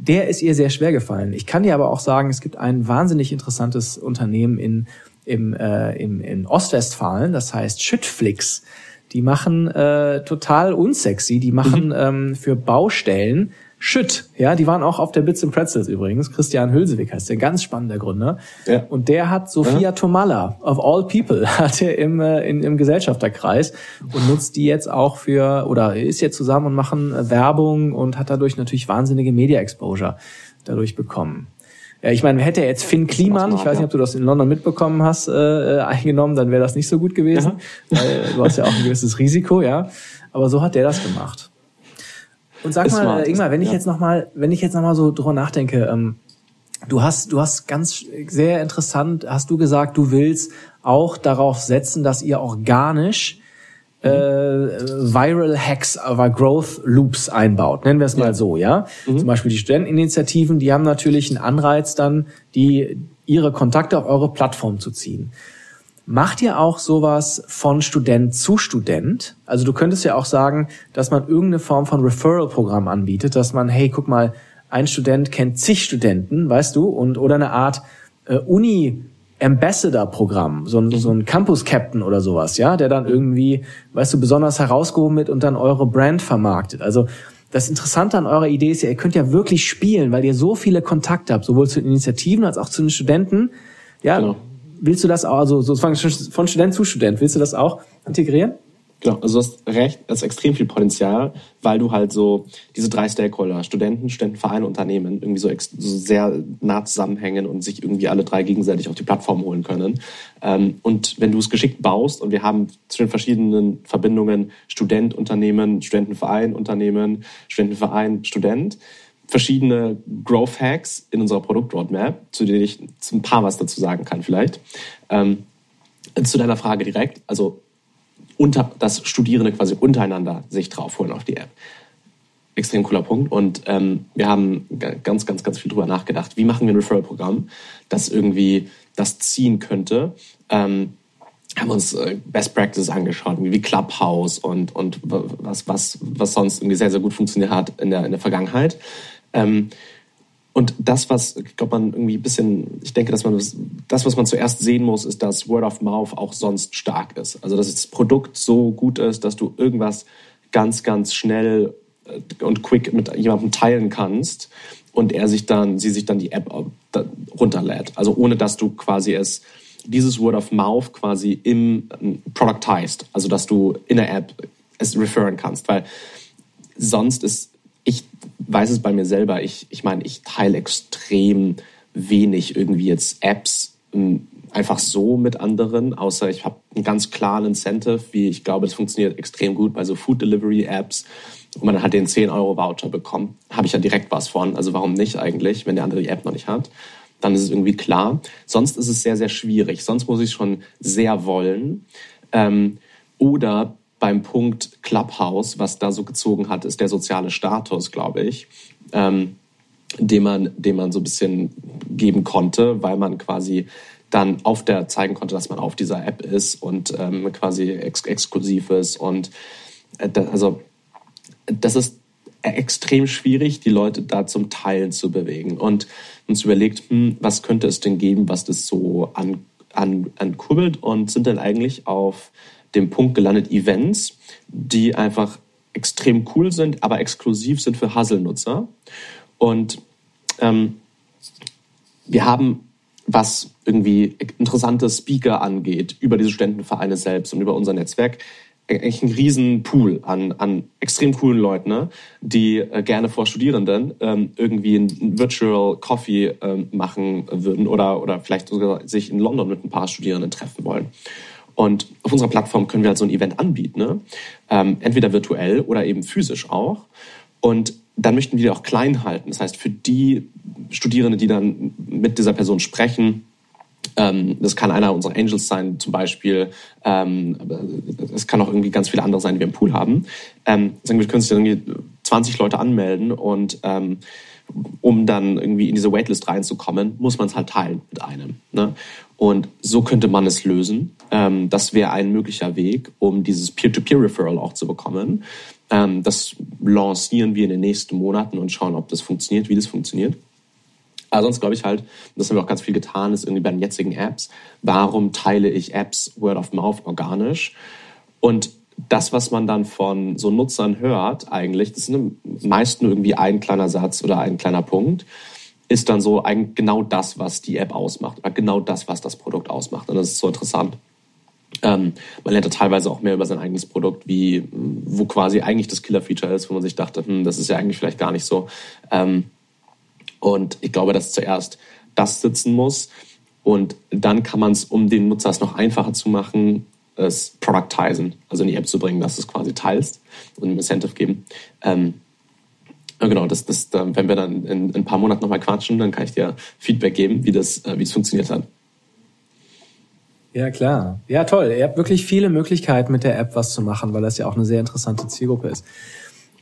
der ist ihr sehr schwer gefallen. Ich kann dir aber auch sagen, es gibt ein wahnsinnig interessantes Unternehmen in im, äh, im, in Ostwestfalen, das heißt Schüttflix. Die machen äh, total unsexy. Die machen mhm. ähm, für Baustellen Schütt, ja, die waren auch auf der Bits and Pretzels übrigens. Christian Hülsewig heißt der, ganz spannender Gründer. Ja. Und der hat Sophia ja. Tomalla, of all people, hat er im, äh, in, im Gesellschafterkreis und nutzt die jetzt auch für, oder ist jetzt zusammen und machen äh, Werbung und hat dadurch natürlich wahnsinnige Media-Exposure dadurch bekommen. Ja, ich meine, hätte er jetzt Finn Kliman, ich weiß nicht, ob du das in London mitbekommen hast, äh, äh eingenommen, dann wäre das nicht so gut gewesen. Ja. Weil du hast ja auch ein gewisses Risiko, ja. Aber so hat der das gemacht. Und sag mal, smart. Ingmar, wenn ich ja. jetzt noch mal, wenn ich jetzt noch mal so drüber nachdenke, ähm, du hast, du hast ganz sehr interessant, hast du gesagt, du willst auch darauf setzen, dass ihr organisch äh, Viral Hacks, aber Growth Loops einbaut, nennen wir es mal ja. so, ja. Mhm. Zum Beispiel die Studenteninitiativen, die haben natürlich einen Anreiz dann, die ihre Kontakte auf eure Plattform zu ziehen. Macht ihr auch sowas von Student zu Student? Also du könntest ja auch sagen, dass man irgendeine Form von Referral-Programm anbietet, dass man, hey, guck mal, ein Student kennt zig Studenten, weißt du, und oder eine Art äh, Uni Ambassador-Programm, so ein, so ein Campus-Captain oder sowas, ja, der dann irgendwie, weißt du, besonders herausgehoben wird und dann eure Brand vermarktet. Also das Interessante an eurer Idee ist ja, ihr könnt ja wirklich spielen, weil ihr so viele Kontakte habt, sowohl zu den Initiativen als auch zu den Studenten. Ja, genau willst du das auch, also sozusagen von Student zu Student, willst du das auch integrieren? Genau, also du hast recht, das ist extrem viel Potenzial, weil du halt so diese drei Stakeholder, Studenten, Studentenvereine, Unternehmen, irgendwie so, so sehr nah zusammenhängen und sich irgendwie alle drei gegenseitig auf die Plattform holen können. Ähm, und wenn du es geschickt baust und wir haben zu den verschiedenen Verbindungen Student, Unternehmen, Studentenverein, Unternehmen, Studentenverein, Student, verschiedene Growth Hacks in unserer Produktroadmap, zu denen ich ein paar was dazu sagen kann vielleicht. Ähm, zu deiner Frage direkt, also unter, dass Studierende quasi untereinander sich draufholen auf die App. Extrem cooler Punkt. Und ähm, wir haben ganz, ganz, ganz viel drüber nachgedacht. Wie machen wir ein Referral-Programm, das irgendwie das ziehen könnte? Ähm, haben uns äh, Best Practices angeschaut, wie Clubhouse und, und was, was, was sonst irgendwie sehr, sehr gut funktioniert hat in der, in der Vergangenheit. Ähm, und das, was, ich glaube, man irgendwie ein bisschen, ich denke, dass man das, was man zuerst sehen muss, ist, dass Word of Mouth auch sonst stark ist. Also, dass das Produkt so gut ist, dass du irgendwas ganz, ganz schnell äh, und quick mit jemandem teilen kannst und er sich dann, sie sich dann die App runterlädt. Also, ohne dass du quasi es, dieses Word of Mouth quasi im ähm, Productized, also dass du in der App es referen kannst, weil sonst ist weiß es bei mir selber. Ich, ich meine, ich teile extrem wenig irgendwie jetzt Apps ähm, einfach so mit anderen, außer ich habe einen ganz klaren Incentive, wie ich glaube, das funktioniert extrem gut bei so Food Delivery Apps, wo man halt den 10 Euro Voucher bekommt, habe ich ja direkt was von. Also warum nicht eigentlich, wenn der andere die App noch nicht hat? Dann ist es irgendwie klar. Sonst ist es sehr, sehr schwierig. Sonst muss ich schon sehr wollen. Ähm, oder beim Punkt Clubhouse, was da so gezogen hat, ist der soziale Status, glaube ich, ähm, den, man, den man so ein bisschen geben konnte, weil man quasi dann auf der zeigen konnte, dass man auf dieser App ist und ähm, quasi ex exklusiv ist. Und äh, da, also das ist extrem schwierig, die Leute da zum Teilen zu bewegen. Und uns überlegt, hm, was könnte es denn geben, was das so an, an, ankurbelt und sind dann eigentlich auf dem Punkt gelandet Events, die einfach extrem cool sind, aber exklusiv sind für Hustle-Nutzer. Und ähm, wir haben, was irgendwie interessante Speaker angeht, über diese Studentenvereine selbst und über unser Netzwerk, eigentlich einen riesen Pool an, an extrem coolen Leuten, ne, die äh, gerne vor Studierenden ähm, irgendwie ein Virtual Coffee ähm, machen würden oder, oder vielleicht sogar sich in London mit ein paar Studierenden treffen wollen. Und auf unserer Plattform können wir halt so ein Event anbieten, ne? ähm, entweder virtuell oder eben physisch auch. Und dann möchten wir die auch klein halten. Das heißt, für die Studierende, die dann mit dieser Person sprechen, ähm, das kann einer unserer Angels sein, zum Beispiel. Ähm, es kann auch irgendwie ganz viele andere sein, die wir im Pool haben. Ähm, sagen wir, können sich dann irgendwie 20 Leute anmelden und ähm, um dann irgendwie in diese Waitlist reinzukommen, muss man es halt teilen mit einem. Ne? Und so könnte man es lösen. Ähm, das wäre ein möglicher Weg, um dieses Peer-to-Peer-Referral auch zu bekommen. Ähm, das lancieren wir in den nächsten Monaten und schauen, ob das funktioniert, wie das funktioniert. Aber sonst glaube ich halt, das haben wir auch ganz viel getan, ist irgendwie bei den jetzigen Apps, warum teile ich Apps Word of Mouth organisch? Und das, was man dann von so Nutzern hört, eigentlich, das ist meist nur irgendwie ein kleiner Satz oder ein kleiner Punkt, ist dann so eigentlich genau das, was die App ausmacht, oder genau das, was das Produkt ausmacht. Und das ist so interessant. Ähm, man lernt da teilweise auch mehr über sein eigenes Produkt, wie wo quasi eigentlich das Killer-Feature ist, wo man sich dachte, hm, das ist ja eigentlich vielleicht gar nicht so. Ähm, und ich glaube, dass zuerst das sitzen muss und dann kann man es, um den Nutzer es noch einfacher zu machen, es productizen, also in die App zu bringen, dass du es quasi teilst und ein Incentive geben. Ähm, genau, das, das, wenn wir dann in, in ein paar Monaten nochmal quatschen, dann kann ich dir Feedback geben, wie das, äh, wie es funktioniert hat. Ja, klar. Ja, toll. Ihr habt wirklich viele Möglichkeiten mit der App was zu machen, weil das ja auch eine sehr interessante Zielgruppe ist.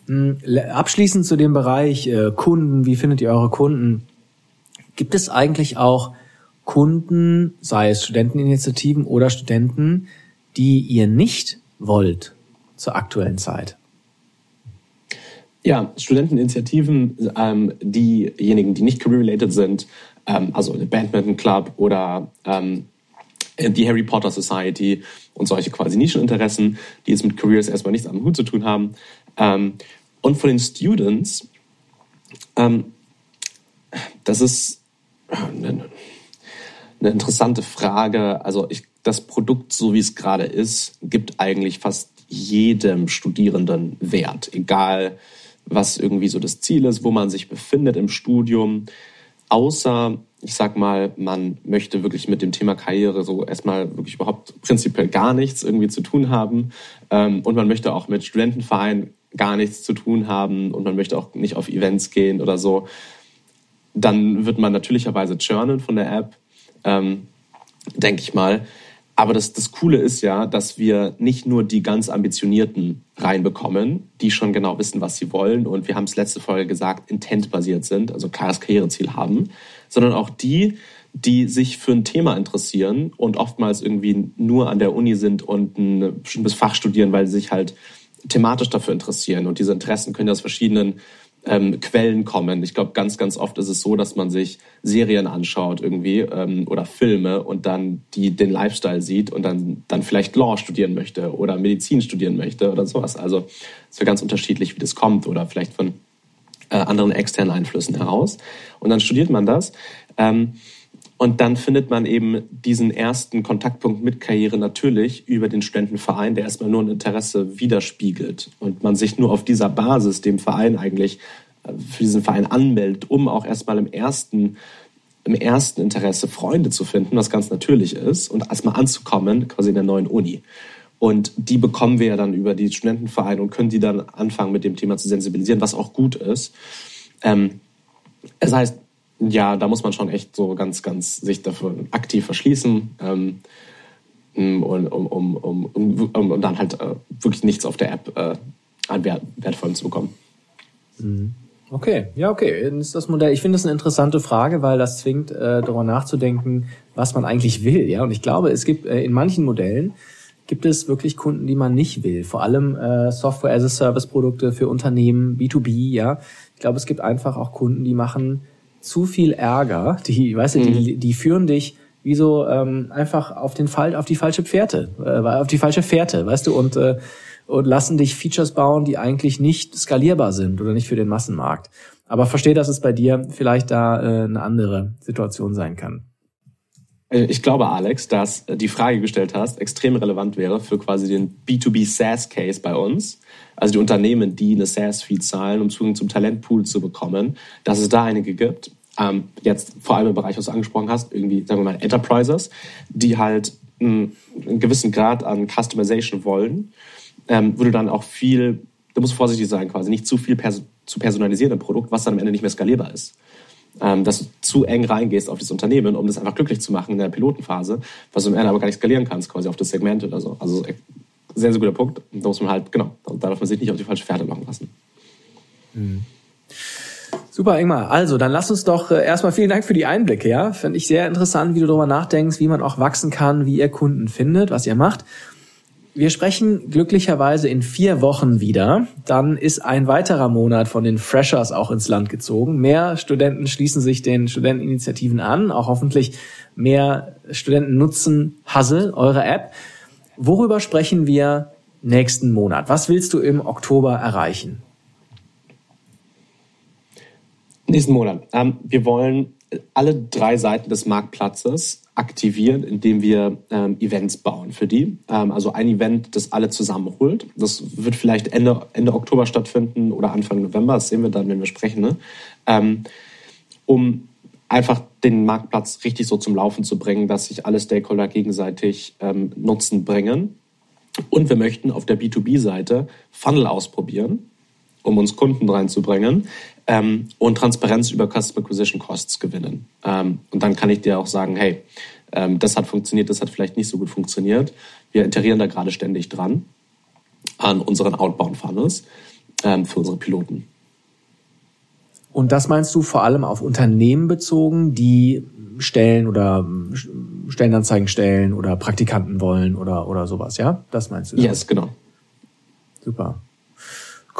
Hm, abschließend zu dem Bereich äh, Kunden, wie findet ihr eure Kunden? Gibt es eigentlich auch Kunden, sei es Studenteninitiativen oder Studenten, die ihr nicht wollt zur aktuellen Zeit? Ja, Studenteninitiativen, ähm, diejenigen, die nicht career-related sind, ähm, also der Badminton Club oder ähm, die Harry Potter Society und solche quasi Nischeninteressen, die jetzt mit Careers erstmal nichts am Hut zu tun haben. Ähm, und von den Students, ähm, das ist eine, eine interessante Frage. Also ich, das Produkt, so wie es gerade ist, gibt eigentlich fast jedem Studierenden Wert, egal was irgendwie so das Ziel ist, wo man sich befindet im Studium, außer ich sag mal, man möchte wirklich mit dem Thema Karriere so erstmal wirklich überhaupt prinzipiell gar nichts irgendwie zu tun haben. Ähm, und man möchte auch mit Studentenvereinen gar nichts zu tun haben und man möchte auch nicht auf Events gehen oder so, dann wird man natürlicherweise churnen von der App, ähm, denke ich mal. Aber das, das Coole ist ja, dass wir nicht nur die ganz Ambitionierten reinbekommen, die schon genau wissen, was sie wollen und wir haben es letzte Folge gesagt, intentbasiert sind, also klares Karriereziel haben, sondern auch die, die sich für ein Thema interessieren und oftmals irgendwie nur an der Uni sind und ein bestimmtes Fach studieren, weil sie sich halt thematisch dafür interessieren. Und diese Interessen können aus verschiedenen ähm, Quellen kommen. Ich glaube, ganz, ganz oft ist es so, dass man sich Serien anschaut irgendwie ähm, oder Filme und dann die, den Lifestyle sieht und dann, dann vielleicht Law studieren möchte oder Medizin studieren möchte oder sowas. Also es ist ja ganz unterschiedlich, wie das kommt oder vielleicht von äh, anderen externen Einflüssen heraus. Und dann studiert man das. Ähm, und dann findet man eben diesen ersten Kontaktpunkt mit Karriere natürlich über den Studentenverein, der erstmal nur ein Interesse widerspiegelt und man sich nur auf dieser Basis dem Verein eigentlich äh, für diesen Verein anmeldet, um auch erstmal im ersten im ersten Interesse Freunde zu finden, was ganz natürlich ist und erstmal anzukommen quasi in der neuen Uni. Und die bekommen wir ja dann über die Studentenvereine und können die dann anfangen mit dem Thema zu sensibilisieren, was auch gut ist. Ähm, das heißt, ja, da muss man schon echt so ganz, ganz sich dafür aktiv verschließen. Ähm, um, um, um, um, um, dann halt äh, wirklich nichts auf der App äh, an Wert, Wertvollem zu bekommen. Mhm. Okay, ja, okay. Ist das Modell. Ich finde das eine interessante Frage, weil das zwingt, äh, darüber nachzudenken, was man eigentlich will. Ja, und ich glaube, es gibt äh, in manchen Modellen gibt es wirklich Kunden, die man nicht will. Vor allem äh, Software as a Service Produkte für Unternehmen, B2B. Ja, ich glaube, es gibt einfach auch Kunden, die machen zu viel Ärger, die, weißt du, mhm. die, die führen dich wie so ähm, einfach auf den Fall, auf die falsche Pferde, äh, auf die falsche Fährte, weißt du, und äh, und lassen dich Features bauen, die eigentlich nicht skalierbar sind oder nicht für den Massenmarkt. Aber verstehe, dass es bei dir vielleicht da äh, eine andere Situation sein kann. Äh, ich glaube, Alex, dass die Frage gestellt hast, extrem relevant wäre für quasi den B2B SaaS Case bei uns. Also die Unternehmen, die eine SaaS-Fee zahlen, um Zugang zum Talentpool zu bekommen, dass es da einige gibt. Ähm, jetzt vor allem im Bereich, was du angesprochen hast, irgendwie, sagen wir mal, Enterprises, die halt einen, einen gewissen Grad an Customization wollen, ähm, wo dann auch viel, du musst vorsichtig sein quasi, nicht zu viel pers zu personalisieren im Produkt, was dann am Ende nicht mehr skalierbar ist. Ähm, dass du zu eng reingehst auf das Unternehmen, um das einfach glücklich zu machen in der Pilotenphase, was du am Ende aber gar nicht skalieren kannst, quasi auf das Segment oder so. Also sehr, sehr guter Punkt. Da muss man halt, genau, da darf man sich nicht auf die falsche Pferde locken lassen. Mhm. Super, Ingmar. Also, dann lass uns doch äh, erstmal vielen Dank für die Einblicke, ja. Finde ich sehr interessant, wie du darüber nachdenkst, wie man auch wachsen kann, wie ihr Kunden findet, was ihr macht. Wir sprechen glücklicherweise in vier Wochen wieder. Dann ist ein weiterer Monat von den Freshers auch ins Land gezogen. Mehr Studenten schließen sich den Studenteninitiativen an. Auch hoffentlich mehr Studenten nutzen Hustle, eure App. Worüber sprechen wir nächsten Monat? Was willst du im Oktober erreichen? Nächsten Monat. Ähm, wir wollen alle drei Seiten des Marktplatzes aktivieren, indem wir ähm, Events bauen für die. Ähm, also ein Event, das alle zusammenholt. Das wird vielleicht Ende, Ende Oktober stattfinden oder Anfang November. Das sehen wir dann, wenn wir sprechen. Ne? Ähm, um einfach den Marktplatz richtig so zum Laufen zu bringen, dass sich alle Stakeholder gegenseitig ähm, Nutzen bringen. Und wir möchten auf der B2B-Seite Funnel ausprobieren, um uns Kunden reinzubringen, ähm, und Transparenz über Customer Acquisition Costs gewinnen. Ähm, und dann kann ich dir auch sagen, hey, ähm, das hat funktioniert, das hat vielleicht nicht so gut funktioniert. Wir iterieren da gerade ständig dran an unseren Outbound Funnels ähm, für unsere Piloten. Und das meinst du vor allem auf Unternehmen bezogen, die Stellen oder Stellenanzeigen stellen oder Praktikanten wollen oder, oder sowas, ja? Das meinst du? Yes, genau. Super.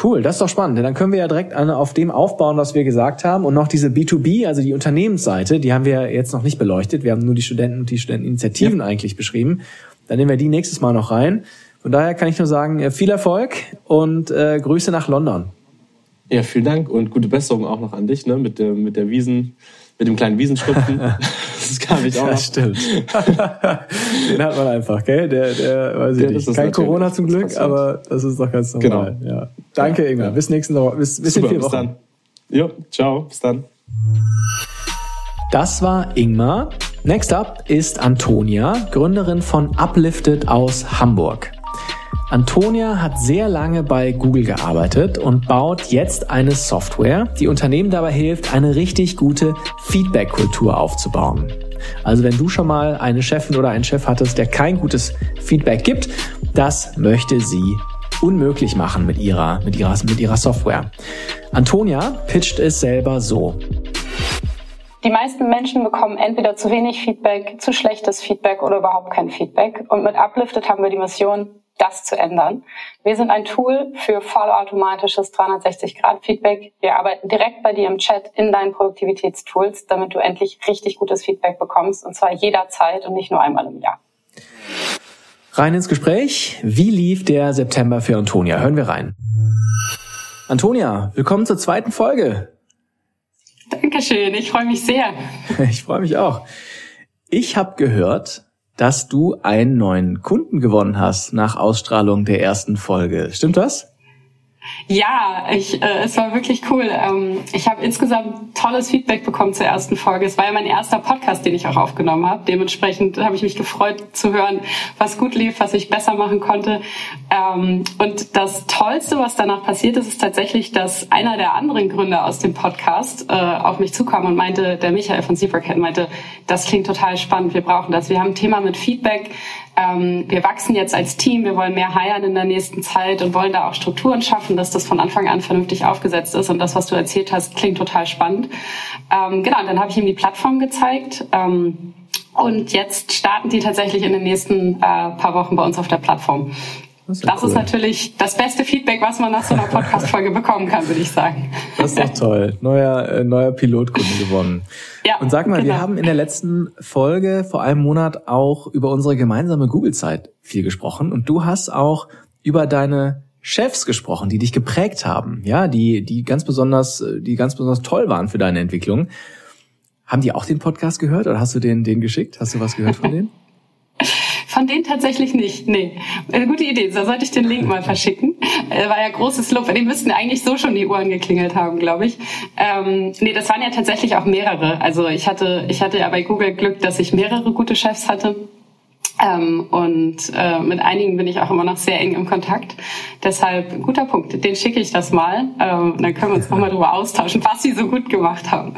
Cool, das ist doch spannend. Dann können wir ja direkt auf dem aufbauen, was wir gesagt haben. Und noch diese B2B, also die Unternehmensseite, die haben wir jetzt noch nicht beleuchtet. Wir haben nur die Studenten und die Studenteninitiativen ja. eigentlich beschrieben. Dann nehmen wir die nächstes Mal noch rein. Von daher kann ich nur sagen, äh, viel Erfolg und äh, Grüße nach London. Ja, vielen Dank und gute Besserung auch noch an dich ne, mit, der, mit der Wiesen, mit dem kleinen Wiesenschriften. das kann ich auch. Das stimmt. Den hat man einfach, gell? Der, der weiß ich ja, nicht. Kein Corona zum Glück, aber das ist doch ganz normal. Genau. Ja. Danke, ja, Ingmar. Ja. Bis nächste Woche. Bis, bis Super, in vier Wochen. Bis dann. Jo, ciao. Bis dann. Das war Ingmar. Next up ist Antonia, Gründerin von Uplifted aus Hamburg. Antonia hat sehr lange bei Google gearbeitet und baut jetzt eine Software, die Unternehmen dabei hilft, eine richtig gute Feedback-Kultur aufzubauen. Also wenn du schon mal eine Chefin oder einen Chef hattest, der kein gutes Feedback gibt, das möchte sie unmöglich machen mit ihrer, mit ihrer, mit ihrer Software. Antonia pitcht es selber so. Die meisten Menschen bekommen entweder zu wenig Feedback, zu schlechtes Feedback oder überhaupt kein Feedback. Und mit Uplifted haben wir die Mission, das zu ändern. Wir sind ein Tool für vollautomatisches 360-Grad-Feedback. Wir arbeiten direkt bei dir im Chat in deinen Produktivitätstools, damit du endlich richtig gutes Feedback bekommst und zwar jederzeit und nicht nur einmal im Jahr. Rein ins Gespräch. Wie lief der September für Antonia? Hören wir rein. Antonia, willkommen zur zweiten Folge. Dankeschön, ich freue mich sehr. Ich freue mich auch. Ich habe gehört, dass du einen neuen Kunden gewonnen hast nach Ausstrahlung der ersten Folge. Stimmt das? Ja, ich, äh, es war wirklich cool. Ähm, ich habe insgesamt tolles Feedback bekommen zur ersten Folge. Es war ja mein erster Podcast, den ich auch aufgenommen habe. Dementsprechend habe ich mich gefreut zu hören, was gut lief, was ich besser machen konnte. Ähm, und das Tollste, was danach passiert ist, ist tatsächlich, dass einer der anderen Gründer aus dem Podcast äh, auf mich zukam und meinte, der Michael von Zebracat meinte, das klingt total spannend, wir brauchen das. Wir haben ein Thema mit Feedback, ähm, wir wachsen jetzt als Team, wir wollen mehr heiern in der nächsten Zeit und wollen da auch Strukturen schaffen, dass das von Anfang an vernünftig aufgesetzt ist. Und das, was du erzählt hast, klingt total spannend. Ähm, genau, und dann habe ich ihm die Plattform gezeigt. Ähm, und jetzt starten die tatsächlich in den nächsten äh, paar Wochen bei uns auf der Plattform. Das, ist, das cool. ist, natürlich das beste Feedback, was man nach so einer Podcast-Folge bekommen kann, würde ich sagen. Das ist doch toll. Neuer, äh, neuer Pilotkunde gewonnen. Ja, Und sag mal, genau. wir haben in der letzten Folge vor einem Monat auch über unsere gemeinsame Google-Zeit viel gesprochen. Und du hast auch über deine Chefs gesprochen, die dich geprägt haben, ja, die, die ganz besonders, die ganz besonders toll waren für deine Entwicklung. Haben die auch den Podcast gehört oder hast du den, den geschickt? Hast du was gehört von denen? Von denen tatsächlich nicht. Nee. Eine gute Idee. Da sollte ich den Link mal verschicken. Äh, war ja großes Lob. Die müssten eigentlich so schon die Uhren geklingelt haben, glaube ich. Ähm, nee, das waren ja tatsächlich auch mehrere. Also ich hatte, ich hatte ja bei Google Glück, dass ich mehrere gute Chefs hatte. Ähm, und äh, mit einigen bin ich auch immer noch sehr eng im Kontakt. Deshalb guter Punkt. Den schicke ich das mal. Ähm, dann können wir uns nochmal darüber austauschen, was sie so gut gemacht haben.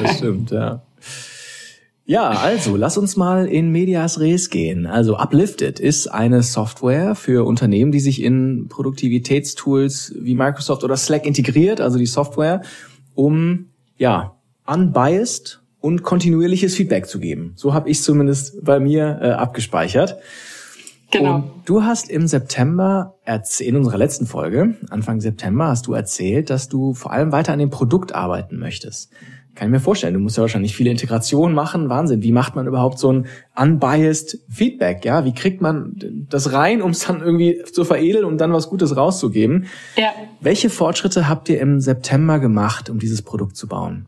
Das stimmt, ja. Ja, also lass uns mal in Medias Res gehen. Also Uplifted ist eine Software für Unternehmen, die sich in Produktivitätstools wie Microsoft oder Slack integriert, also die Software, um ja unbiased und kontinuierliches Feedback zu geben. So habe ich zumindest bei mir äh, abgespeichert. Genau. Und du hast im September in unserer letzten Folge, Anfang September, hast du erzählt, dass du vor allem weiter an dem Produkt arbeiten möchtest. Kann ich mir vorstellen. Du musst ja wahrscheinlich viele Integrationen machen. Wahnsinn. Wie macht man überhaupt so ein unbiased Feedback? Ja, wie kriegt man das rein, um es dann irgendwie zu veredeln und dann was Gutes rauszugeben? Ja. Welche Fortschritte habt ihr im September gemacht, um dieses Produkt zu bauen?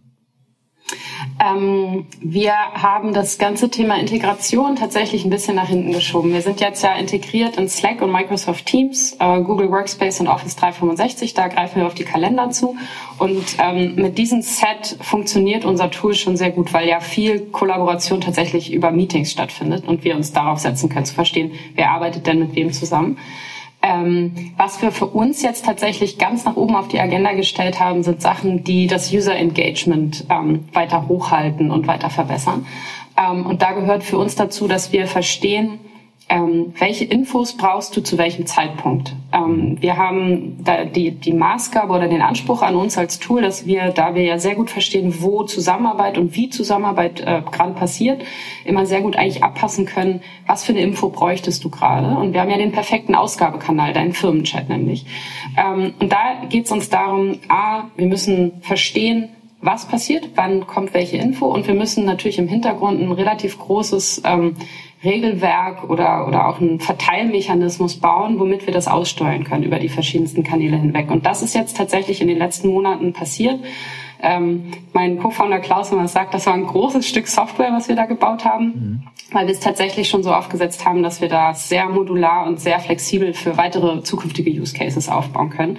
Ähm, wir haben das ganze Thema Integration tatsächlich ein bisschen nach hinten geschoben. Wir sind jetzt ja integriert in Slack und Microsoft Teams, äh, Google Workspace und Office 365. Da greifen wir auf die Kalender zu. Und ähm, mit diesem Set funktioniert unser Tool schon sehr gut, weil ja viel Kollaboration tatsächlich über Meetings stattfindet und wir uns darauf setzen können zu verstehen, wer arbeitet denn mit wem zusammen. Ähm, was wir für uns jetzt tatsächlich ganz nach oben auf die Agenda gestellt haben, sind Sachen, die das User Engagement ähm, weiter hochhalten und weiter verbessern. Ähm, und da gehört für uns dazu, dass wir verstehen, ähm, welche Infos brauchst du zu welchem Zeitpunkt? Ähm, wir haben da die, die Maßgabe oder den Anspruch an uns als Tool, dass wir, da wir ja sehr gut verstehen, wo Zusammenarbeit und wie Zusammenarbeit äh, gerade passiert, immer sehr gut eigentlich abpassen können, was für eine Info bräuchtest du gerade. Und wir haben ja den perfekten Ausgabekanal, deinen Firmenchat nämlich. Ähm, und da geht es uns darum, a, wir müssen verstehen, was passiert, wann kommt welche Info und wir müssen natürlich im Hintergrund ein relativ großes ähm, Regelwerk oder, oder auch einen Verteilmechanismus bauen, womit wir das aussteuern können über die verschiedensten Kanäle hinweg. Und das ist jetzt tatsächlich in den letzten Monaten passiert. Ähm, mein Co-Founder Klaus immer sagt, das war ein großes Stück Software, was wir da gebaut haben, mhm. weil wir es tatsächlich schon so aufgesetzt haben, dass wir da sehr modular und sehr flexibel für weitere zukünftige Use Cases aufbauen können.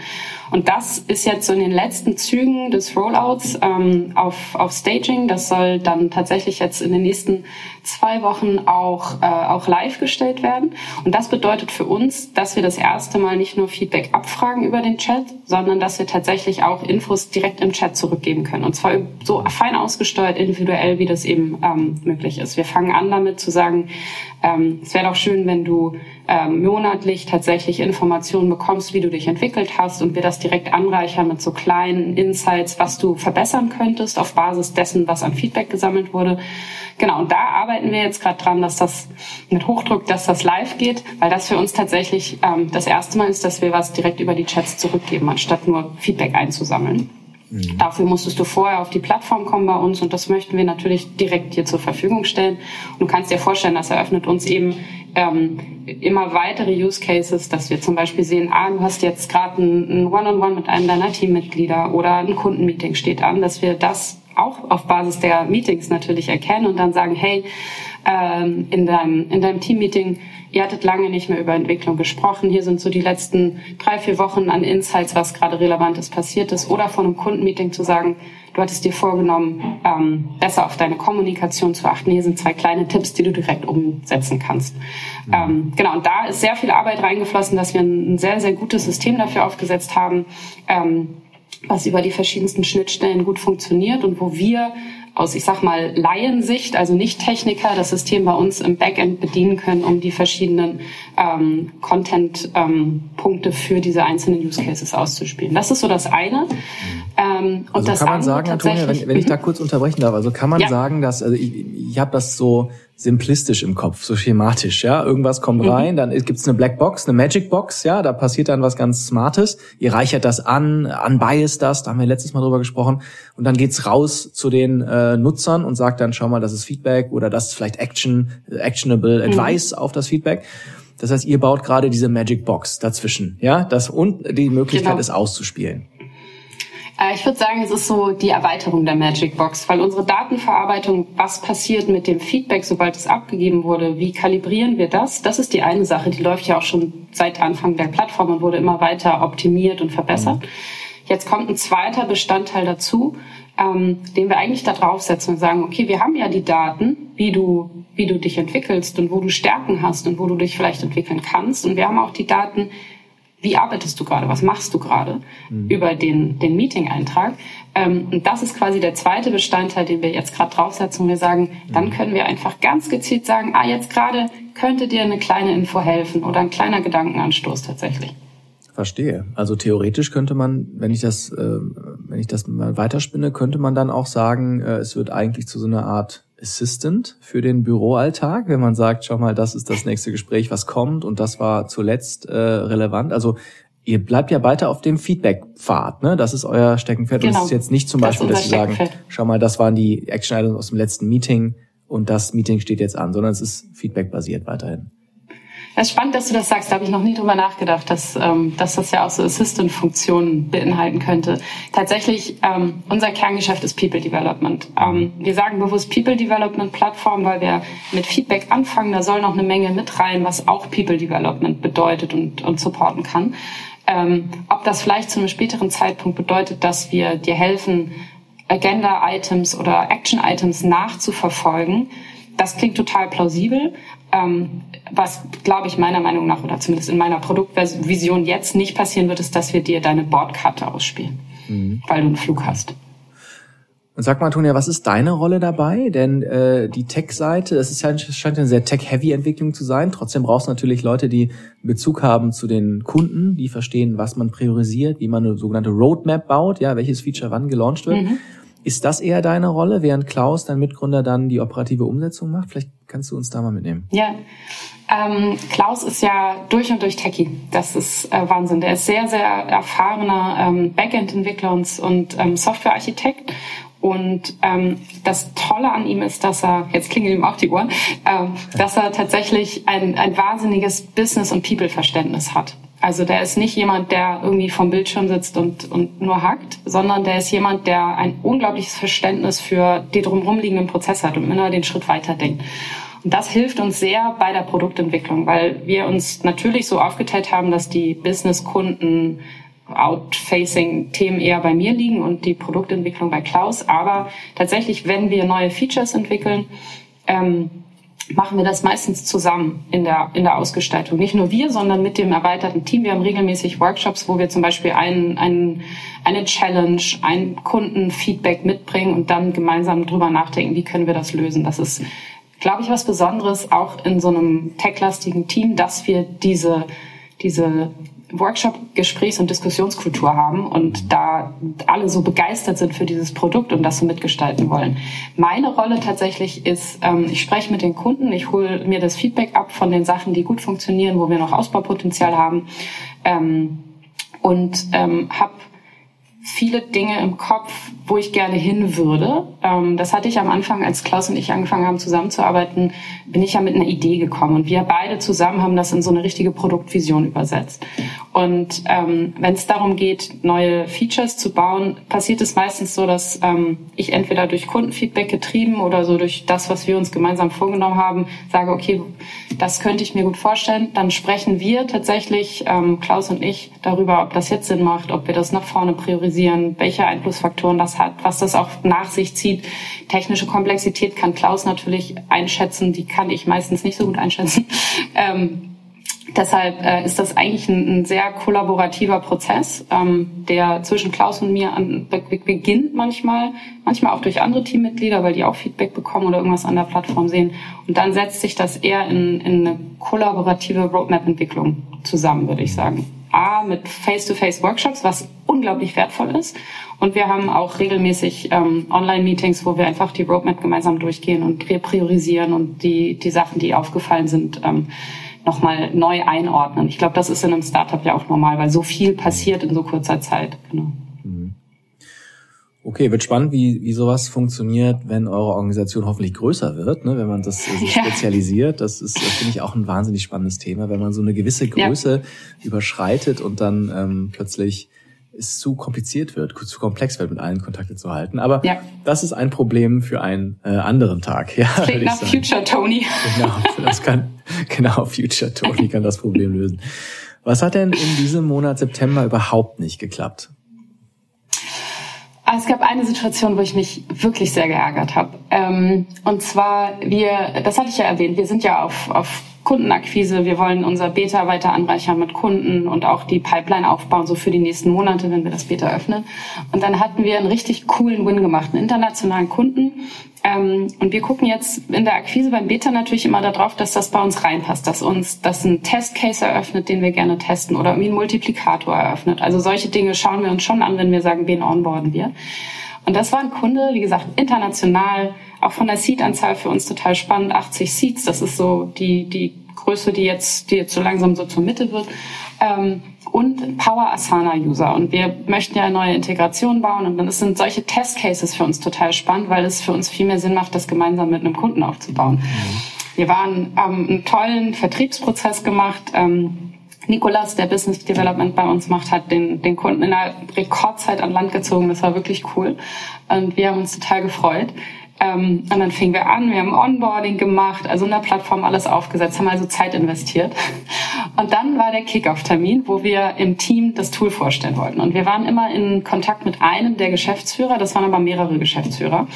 Und das ist jetzt so in den letzten Zügen des Rollouts ähm, auf, auf Staging. Das soll dann tatsächlich jetzt in den nächsten zwei Wochen auch, äh, auch live gestellt werden. Und das bedeutet für uns, dass wir das erste Mal nicht nur Feedback abfragen über den Chat, sondern dass wir tatsächlich auch Infos direkt im Chat zurückgeben können. Und zwar so fein ausgesteuert, individuell, wie das eben ähm, möglich ist. Wir fangen an damit zu sagen, ähm, es wäre doch schön, wenn du ähm, monatlich tatsächlich Informationen bekommst, wie du dich entwickelt hast und wir das direkt anreichern mit so kleinen Insights, was du verbessern könntest auf Basis dessen, was an Feedback gesammelt wurde. Genau, und da arbeiten wir jetzt gerade dran, dass das mit Hochdruck, dass das live geht, weil das für uns tatsächlich ähm, das erste Mal ist, dass wir was direkt über die Chats zurückgeben, anstatt nur Feedback einzusammeln. Mhm. Dafür musstest du vorher auf die Plattform kommen bei uns und das möchten wir natürlich direkt dir zur Verfügung stellen. Und du kannst dir vorstellen, das eröffnet uns eben ähm, immer weitere Use Cases, dass wir zum Beispiel sehen, ah, du hast jetzt gerade ein One-on-One -on -One mit einem deiner Teammitglieder oder ein Kundenmeeting steht an, dass wir das auch auf Basis der Meetings natürlich erkennen und dann sagen, hey, ähm, in deinem, in deinem Teammeeting ihr hattet lange nicht mehr über Entwicklung gesprochen. Hier sind so die letzten drei, vier Wochen an Insights, was gerade Relevantes passiert ist. Oder von einem Kundenmeeting zu sagen, du hattest dir vorgenommen, ähm, besser auf deine Kommunikation zu achten. Hier sind zwei kleine Tipps, die du direkt umsetzen kannst. Mhm. Ähm, genau, und da ist sehr viel Arbeit reingeflossen, dass wir ein sehr, sehr gutes System dafür aufgesetzt haben, ähm, was über die verschiedensten Schnittstellen gut funktioniert und wo wir aus, ich sag mal, Laiensicht, also nicht Techniker, das System bei uns im Backend bedienen können, um die verschiedenen ähm, Content-Punkte ähm, für diese einzelnen Use Cases auszuspielen. Das ist so das eine. Ähm, und also das kann man sagen, Antonia, wenn, wenn ich da kurz unterbrechen darf, also kann man ja. sagen, dass, also ich, ich habe das so simplistisch im Kopf, so schematisch, ja. Irgendwas kommt mhm. rein, dann gibt's eine Blackbox, eine Magic Box, ja, da passiert dann was ganz Smartes. Ihr reichert das an, unbiased das, da haben wir letztes Mal drüber gesprochen. Und dann geht's raus zu den äh, Nutzern und sagt dann, schau mal, das ist Feedback oder das ist vielleicht Action, actionable mhm. Advice mhm. auf das Feedback. Das heißt, ihr baut gerade diese Magic Box dazwischen, ja, das und die Möglichkeit genau. ist auszuspielen. Äh, ich würde sagen, es ist so die Erweiterung der Magic Box, weil unsere Datenverarbeitung, was passiert mit dem Feedback, sobald es abgegeben wurde, wie kalibrieren wir das? Das ist die eine Sache, die läuft ja auch schon seit Anfang der Plattform und wurde immer weiter optimiert und verbessert. Mhm. Jetzt kommt ein zweiter Bestandteil dazu, ähm, den wir eigentlich da draufsetzen und sagen, okay, wir haben ja die Daten, wie du, wie du dich entwickelst und wo du Stärken hast und wo du dich vielleicht entwickeln kannst. Und wir haben auch die Daten, wie arbeitest du gerade, was machst du gerade mhm. über den, den Meeting-Eintrag. Ähm, und das ist quasi der zweite Bestandteil, den wir jetzt gerade draufsetzen. Wir sagen, mhm. dann können wir einfach ganz gezielt sagen, ah, jetzt gerade könnte dir eine kleine Info helfen oder ein kleiner Gedankenanstoß tatsächlich. Verstehe. Also theoretisch könnte man, wenn ich das, äh, wenn ich das mal weiterspinne, könnte man dann auch sagen, äh, es wird eigentlich zu so einer Art Assistant für den Büroalltag, wenn man sagt, schau mal, das ist das nächste Gespräch, was kommt und das war zuletzt äh, relevant. Also ihr bleibt ja weiter auf dem Feedback-Pfad, ne? Das ist euer Steckenpferd. Genau. Und es ist jetzt nicht zum Beispiel, das dass Sie sagen, schau mal, das waren die Action-Items aus dem letzten Meeting und das Meeting steht jetzt an, sondern es ist Feedback-basiert weiterhin. Es ist spannend, dass du das sagst. Da habe ich noch nie drüber nachgedacht, dass, ähm, dass das ja auch so Assistant-Funktionen beinhalten könnte. Tatsächlich, ähm, unser Kerngeschäft ist People Development. Ähm, wir sagen bewusst People Development Plattform, weil wir mit Feedback anfangen. Da soll noch eine Menge mit rein, was auch People Development bedeutet und, und supporten kann. Ähm, ob das vielleicht zu einem späteren Zeitpunkt bedeutet, dass wir dir helfen, Agenda-Items oder Action-Items nachzuverfolgen, das klingt total plausibel. Ähm, was, glaube ich, meiner Meinung nach oder zumindest in meiner Produktvision jetzt nicht passieren wird, ist, dass wir dir deine Bordkarte ausspielen, mhm. weil du einen Flug hast. Und sag mal, Antonia, was ist deine Rolle dabei? Denn äh, die Tech-Seite, das ist ja, scheint eine sehr Tech-Heavy-Entwicklung zu sein. Trotzdem brauchst du natürlich Leute, die Bezug haben zu den Kunden, die verstehen, was man priorisiert, wie man eine sogenannte Roadmap baut, ja, welches Feature wann gelauncht wird. Mhm. Ist das eher deine Rolle, während Klaus, dein Mitgründer, dann die operative Umsetzung macht? Vielleicht kannst du uns da mal mitnehmen. Ja, ähm, Klaus ist ja durch und durch Techie. Das ist äh, Wahnsinn. Der ist sehr, sehr erfahrener ähm, Backend-Entwickler und, und ähm, Software-Architekt. Und ähm, das Tolle an ihm ist, dass er, jetzt klingeln ihm auch die Ohren, ähm, dass er tatsächlich ein, ein wahnsinniges Business- und People-Verständnis hat. Also der ist nicht jemand, der irgendwie vom Bildschirm sitzt und, und nur hackt, sondern der ist jemand, der ein unglaubliches Verständnis für die drumherum liegenden Prozesse hat und immer den Schritt weiter denkt. Und das hilft uns sehr bei der Produktentwicklung, weil wir uns natürlich so aufgeteilt haben, dass die Business-Kunden Out-Facing-Themen eher bei mir liegen und die Produktentwicklung bei Klaus. Aber tatsächlich, wenn wir neue Features entwickeln, ähm, machen wir das meistens zusammen in der, in der Ausgestaltung. Nicht nur wir, sondern mit dem erweiterten Team. Wir haben regelmäßig Workshops, wo wir zum Beispiel einen, einen, eine Challenge, ein Kundenfeedback mitbringen und dann gemeinsam drüber nachdenken, wie können wir das lösen. Das ist, glaube ich, was Besonderes auch in so einem techlastigen Team, dass wir diese, diese Workshop, Gesprächs- und Diskussionskultur haben und da alle so begeistert sind für dieses Produkt und das so mitgestalten wollen. Meine Rolle tatsächlich ist, ähm, ich spreche mit den Kunden, ich hole mir das Feedback ab von den Sachen, die gut funktionieren, wo wir noch Ausbaupotenzial haben ähm, und ähm, habe viele Dinge im Kopf, wo ich gerne hin würde. Ähm, das hatte ich am Anfang, als Klaus und ich angefangen haben zusammenzuarbeiten, bin ich ja mit einer Idee gekommen und wir beide zusammen haben das in so eine richtige Produktvision übersetzt. Und ähm, wenn es darum geht, neue Features zu bauen, passiert es meistens so, dass ähm, ich entweder durch Kundenfeedback getrieben oder so durch das, was wir uns gemeinsam vorgenommen haben, sage, okay, das könnte ich mir gut vorstellen. Dann sprechen wir tatsächlich, ähm, Klaus und ich, darüber, ob das jetzt Sinn macht, ob wir das nach vorne priorisieren, welche Einflussfaktoren das hat, was das auch nach sich zieht. Technische Komplexität kann Klaus natürlich einschätzen, die kann ich meistens nicht so gut einschätzen. Ähm, Deshalb äh, ist das eigentlich ein, ein sehr kollaborativer Prozess, ähm, der zwischen Klaus und mir an, be beginnt manchmal, manchmal auch durch andere Teammitglieder, weil die auch Feedback bekommen oder irgendwas an der Plattform sehen. Und dann setzt sich das eher in, in eine kollaborative Roadmap-Entwicklung zusammen, würde ich sagen. A, mit Face-to-Face-Workshops, was unglaublich wertvoll ist. Und wir haben auch regelmäßig ähm, Online-Meetings, wo wir einfach die Roadmap gemeinsam durchgehen und priorisieren und die, die Sachen, die aufgefallen sind, ähm, nochmal neu einordnen. Ich glaube, das ist in einem Startup ja auch normal, weil so viel passiert in so kurzer Zeit. Genau. Okay, wird spannend, wie, wie sowas funktioniert, wenn eure Organisation hoffentlich größer wird, ne, wenn man das so ja. spezialisiert. Das ist, finde ich, auch ein wahnsinnig spannendes Thema, wenn man so eine gewisse Größe ja. überschreitet und dann ähm, plötzlich es zu kompliziert wird, zu komplex wird, mit allen Kontakte zu halten. Aber ja. das ist ein Problem für einen äh, anderen Tag. Ja, das klingt nach Future Tony. Genau, das kann, genau, Future Tony kann das Problem lösen. Was hat denn in diesem Monat September überhaupt nicht geklappt? Ah, es gab eine Situation, wo ich mich wirklich sehr geärgert habe. Ähm, und zwar, wir, das hatte ich ja erwähnt, wir sind ja auf, auf Kundenakquise. Wir wollen unser Beta weiter anreichern mit Kunden und auch die Pipeline aufbauen, so für die nächsten Monate, wenn wir das Beta öffnen. Und dann hatten wir einen richtig coolen Win gemacht, einen internationalen Kunden. Ähm, und wir gucken jetzt in der Akquise beim Beta natürlich immer darauf, dass das bei uns reinpasst, dass uns das ein Testcase eröffnet, den wir gerne testen oder irgendwie einen Multiplikator eröffnet. Also solche Dinge schauen wir uns schon an, wenn wir sagen, wen onboarden wir. Und das war ein Kunde, wie gesagt, international, auch von der Seat-Anzahl für uns total spannend, 80 Seats, das ist so die, die Größe, die jetzt, die jetzt so langsam so zur Mitte wird. Ähm, und Power Asana User. Und wir möchten ja neue Integration bauen. Und dann sind solche Test Cases für uns total spannend, weil es für uns viel mehr Sinn macht, das gemeinsam mit einem Kunden aufzubauen. Mhm. Wir waren ähm, einen tollen Vertriebsprozess gemacht. Ähm, Nikolas, der Business Development bei uns macht, hat den, den Kunden in einer Rekordzeit an Land gezogen. Das war wirklich cool. Und wir haben uns total gefreut. Ähm, und dann fingen wir an, wir haben Onboarding gemacht, also in der Plattform alles aufgesetzt, haben also Zeit investiert. Und dann war der Kickoff-Termin, wo wir im Team das Tool vorstellen wollten. Und wir waren immer in Kontakt mit einem der Geschäftsführer, das waren aber mehrere Geschäftsführer.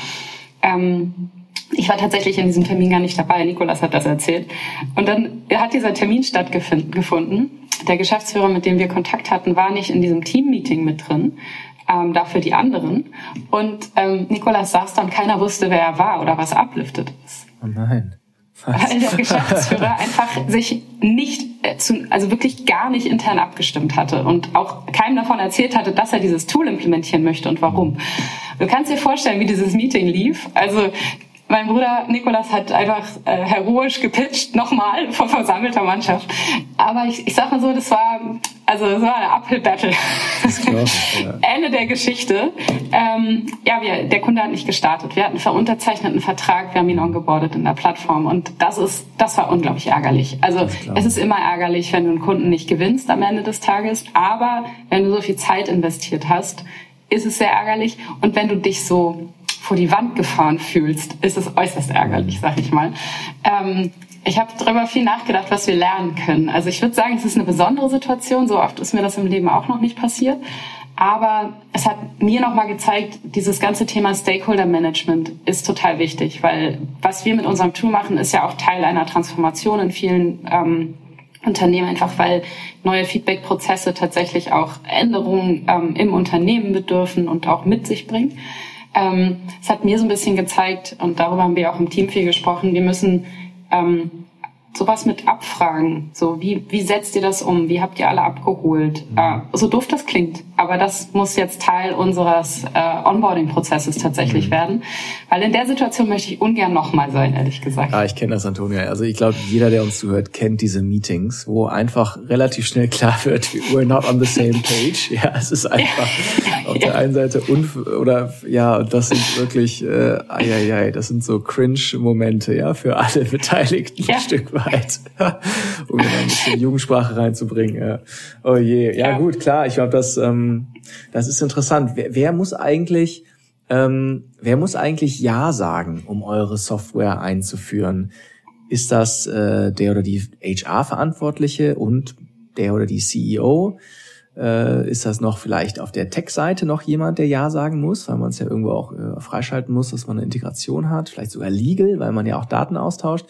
Ähm, ich war tatsächlich in diesem Termin gar nicht dabei. Nikolas hat das erzählt. Und dann hat dieser Termin stattgefunden. Der Geschäftsführer, mit dem wir Kontakt hatten, war nicht in diesem Team-Meeting mit drin, ähm, dafür die anderen. Und ähm, Nikolas saß da und keiner wusste, wer er war oder was Uplifted ist. Oh nein. Was? Weil der Geschäftsführer einfach sich nicht, äh, zu, also wirklich gar nicht intern abgestimmt hatte und auch keinem davon erzählt hatte, dass er dieses Tool implementieren möchte und warum. Du kannst dir vorstellen, wie dieses Meeting lief. Also mein Bruder Nikolas hat einfach äh, heroisch gepitcht, nochmal vor versammelter Mannschaft. Aber ich, ich sag mal so, das war, also das war eine Uphill-Battle. Ja. Ende der Geschichte. Ähm, ja, wir, der Kunde hat nicht gestartet. Wir hatten einen verunterzeichneten Vertrag, wir haben ihn ongeboardet in der Plattform und das ist, das war unglaublich ärgerlich. Also es ist immer ärgerlich, wenn du einen Kunden nicht gewinnst am Ende des Tages, aber wenn du so viel Zeit investiert hast, ist es sehr ärgerlich. Und wenn du dich so vor die Wand gefahren fühlst, ist es äußerst ärgerlich, sag ich mal. Ähm, ich habe darüber viel nachgedacht, was wir lernen können. Also ich würde sagen, es ist eine besondere Situation. So oft ist mir das im Leben auch noch nicht passiert. Aber es hat mir nochmal gezeigt, dieses ganze Thema Stakeholder Management ist total wichtig, weil was wir mit unserem Tool machen, ist ja auch Teil einer Transformation in vielen ähm, Unternehmen, einfach weil neue Feedback-Prozesse tatsächlich auch Änderungen ähm, im Unternehmen bedürfen und auch mit sich bringen. Ähm, es hat mir so ein bisschen gezeigt, und darüber haben wir auch im Team viel gesprochen, wir müssen ähm, sowas mit abfragen. So, wie, wie setzt ihr das um? Wie habt ihr alle abgeholt? Äh, so doof das klingt, aber das muss jetzt Teil unseres äh, Onboarding-Prozesses tatsächlich mhm. werden. Weil in der Situation möchte ich ungern nochmal sein, ehrlich gesagt. Ah, ich kenne das, Antonia. Also ich glaube, jeder, der uns zuhört, kennt diese Meetings, wo einfach relativ schnell klar wird, we're not on the same page. Ja, es ist einfach ja. auf der einen Seite unf oder ja, das sind wirklich, äh, ai, ai, ai, das sind so Cringe-Momente, ja, für alle Beteiligten ja. ein Stück weit. Zeit, um ein bisschen Jugendsprache reinzubringen. Ja. Oh je, ja, ja. gut, klar. Ich glaube, das, ähm, das ist interessant. Wer, wer muss eigentlich, ähm, wer muss eigentlich Ja sagen, um eure Software einzuführen? Ist das äh, der oder die HR-Verantwortliche und der oder die CEO? Äh, ist das noch vielleicht auf der Tech-Seite noch jemand, der Ja sagen muss, weil man es ja irgendwo auch äh, freischalten muss, dass man eine Integration hat, vielleicht sogar legal, weil man ja auch Daten austauscht.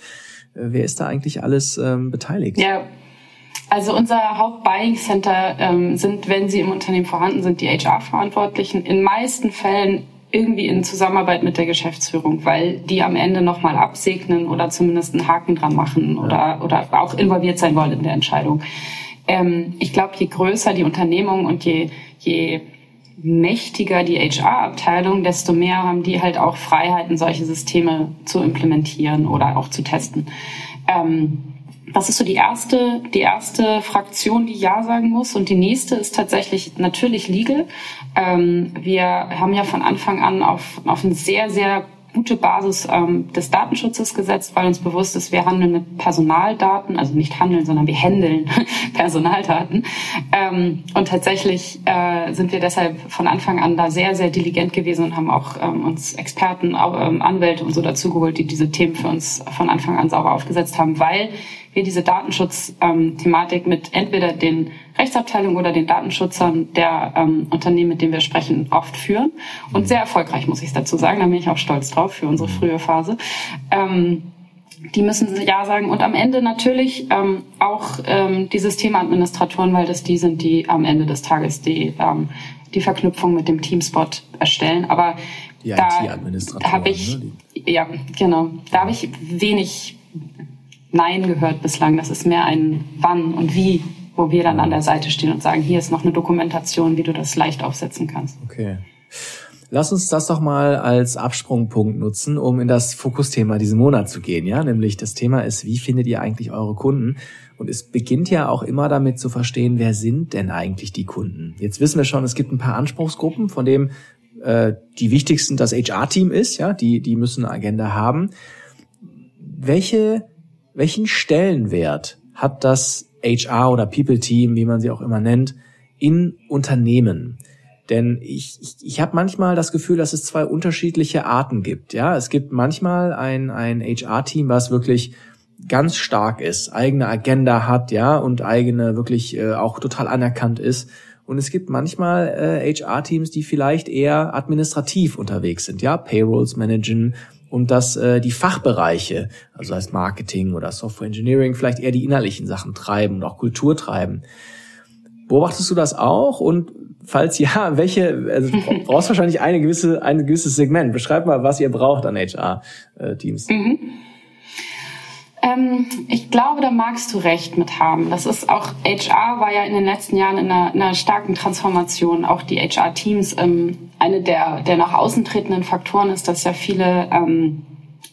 Wer ist da eigentlich alles ähm, beteiligt? Ja. Also unser Hauptbuying Center ähm, sind, wenn sie im Unternehmen vorhanden sind, die HR-Verantwortlichen. In meisten Fällen irgendwie in Zusammenarbeit mit der Geschäftsführung, weil die am Ende nochmal absegnen oder zumindest einen Haken dran machen oder, oder auch involviert sein wollen in der Entscheidung. Ähm, ich glaube, je größer die Unternehmung und je, je mächtiger die HR-Abteilung, desto mehr haben die halt auch Freiheiten, solche Systeme zu implementieren oder auch zu testen. Ähm, das ist so die erste, die erste Fraktion, die Ja sagen muss. Und die nächste ist tatsächlich natürlich Legal. Ähm, wir haben ja von Anfang an auf, auf ein sehr, sehr gute Basis ähm, des Datenschutzes gesetzt, weil uns bewusst ist, wir handeln mit Personaldaten, also nicht handeln, sondern wir handeln Personaldaten. Ähm, und tatsächlich äh, sind wir deshalb von Anfang an da sehr, sehr diligent gewesen und haben auch ähm, uns Experten, ähm, Anwälte und so dazugeholt, die diese Themen für uns von Anfang an sauber aufgesetzt haben, weil wir diese Datenschutz-Thematik mit entweder den Rechtsabteilungen oder den Datenschützern der ähm, Unternehmen, mit denen wir sprechen, oft führen. Und sehr erfolgreich, muss ich dazu sagen. Da bin ich auch stolz drauf für unsere frühe Phase. Ähm, die müssen Ja sagen. Und am Ende natürlich ähm, auch ähm, die Systemadministratoren, weil das die sind, die am Ende des Tages die, ähm, die Verknüpfung mit dem Teamspot erstellen. Aber die da habe ich, ne? ja, genau, da habe ich wenig Nein gehört bislang. Das ist mehr ein Wann und Wie, wo wir dann an der Seite stehen und sagen, hier ist noch eine Dokumentation, wie du das leicht aufsetzen kannst. Okay. lass uns das doch mal als Absprungpunkt nutzen, um in das Fokusthema diesen Monat zu gehen, ja? Nämlich das Thema ist, wie findet ihr eigentlich eure Kunden? Und es beginnt ja auch immer damit zu verstehen, wer sind denn eigentlich die Kunden? Jetzt wissen wir schon, es gibt ein paar Anspruchsgruppen, von dem äh, die wichtigsten das HR-Team ist, ja, die, die müssen eine Agenda haben. Welche, welchen Stellenwert hat das HR oder People-Team, wie man sie auch immer nennt, in Unternehmen? Denn ich, ich, ich habe manchmal das Gefühl, dass es zwei unterschiedliche Arten gibt. Ja, es gibt manchmal ein, ein HR-Team, was wirklich ganz stark ist, eigene Agenda hat, ja, und eigene wirklich äh, auch total anerkannt ist. Und es gibt manchmal äh, HR-Teams, die vielleicht eher administrativ unterwegs sind, ja, Payrolls managen und dass äh, die Fachbereiche, also heißt Marketing oder Software Engineering, vielleicht eher die innerlichen Sachen treiben und auch Kultur treiben. Beobachtest du das auch? Und falls ja, welche, also du brauchst wahrscheinlich eine gewisse, ein gewisses Segment. Beschreib mal, was ihr braucht an HR-Teams. Mhm. Ähm, ich glaube, da magst du recht mit haben. Das ist auch, HR war ja in den letzten Jahren in einer, in einer starken Transformation. Auch die HR-Teams, ähm, eine der, der nach außen tretenden Faktoren ist, dass ja viele ähm,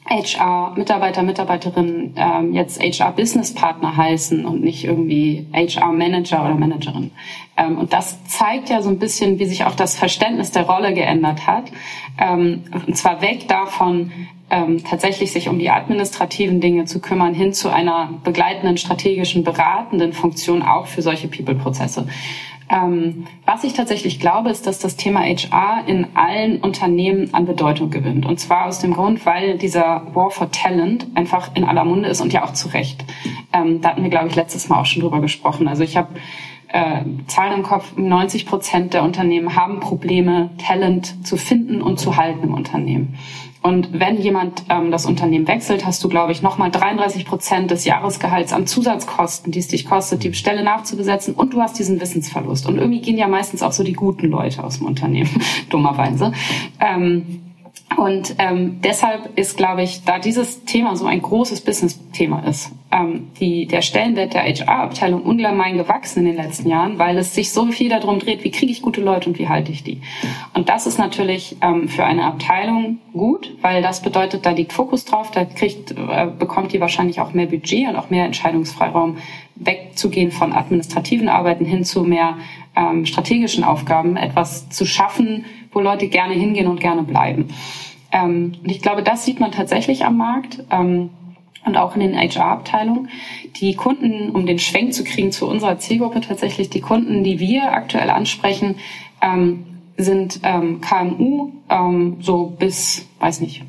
HR-Mitarbeiter, Mitarbeiterinnen ähm, jetzt HR-Business-Partner heißen und nicht irgendwie HR-Manager oder Managerin. Ähm, und das zeigt ja so ein bisschen, wie sich auch das Verständnis der Rolle geändert hat. Ähm, und zwar weg davon, ähm, tatsächlich sich um die administrativen Dinge zu kümmern, hin zu einer begleitenden, strategischen, beratenden Funktion auch für solche People-Prozesse. Ähm, was ich tatsächlich glaube, ist, dass das Thema HR in allen Unternehmen an Bedeutung gewinnt. Und zwar aus dem Grund, weil dieser War for Talent einfach in aller Munde ist und ja auch zu Recht. Ähm, da hatten wir, glaube ich, letztes Mal auch schon drüber gesprochen. Also ich habe äh, Zahlen im Kopf, 90 Prozent der Unternehmen haben Probleme, Talent zu finden und zu halten im Unternehmen. Und wenn jemand ähm, das Unternehmen wechselt, hast du, glaube ich, nochmal 33 Prozent des Jahresgehalts an Zusatzkosten, die es dich kostet, die Stelle nachzubesetzen. Und du hast diesen Wissensverlust. Und irgendwie gehen ja meistens auch so die guten Leute aus dem Unternehmen, dummerweise. Ähm, und ähm, deshalb ist, glaube ich, da dieses Thema so ein großes Business-Thema ist, ähm, die, der Stellenwert der HR-Abteilung ungemein gewachsen in den letzten Jahren, weil es sich so viel darum dreht, wie kriege ich gute Leute und wie halte ich die. Und das ist natürlich ähm, für eine Abteilung gut, weil das bedeutet, da liegt Fokus drauf, da kriegt, äh, bekommt die wahrscheinlich auch mehr Budget und auch mehr Entscheidungsfreiraum, wegzugehen von administrativen Arbeiten hin zu mehr ähm, strategischen Aufgaben, etwas zu schaffen, wo Leute gerne hingehen und gerne bleiben. Ähm, und ich glaube, das sieht man tatsächlich am Markt ähm, und auch in den HR-Abteilungen. Die Kunden, um den Schwenk zu kriegen zu unserer Zielgruppe tatsächlich, die Kunden, die wir aktuell ansprechen, ähm, sind ähm, KMU, ähm, so bis, weiß nicht,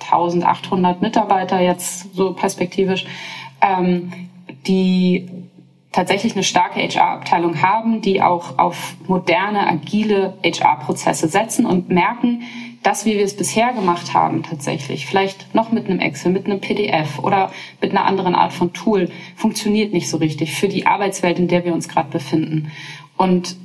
1800 Mitarbeiter jetzt so perspektivisch, ähm, die tatsächlich eine starke HR-Abteilung haben, die auch auf moderne, agile HR-Prozesse setzen und merken, dass wie wir es bisher gemacht haben tatsächlich, vielleicht noch mit einem Excel, mit einem PDF oder mit einer anderen Art von Tool, funktioniert nicht so richtig für die Arbeitswelt, in der wir uns gerade befinden. Und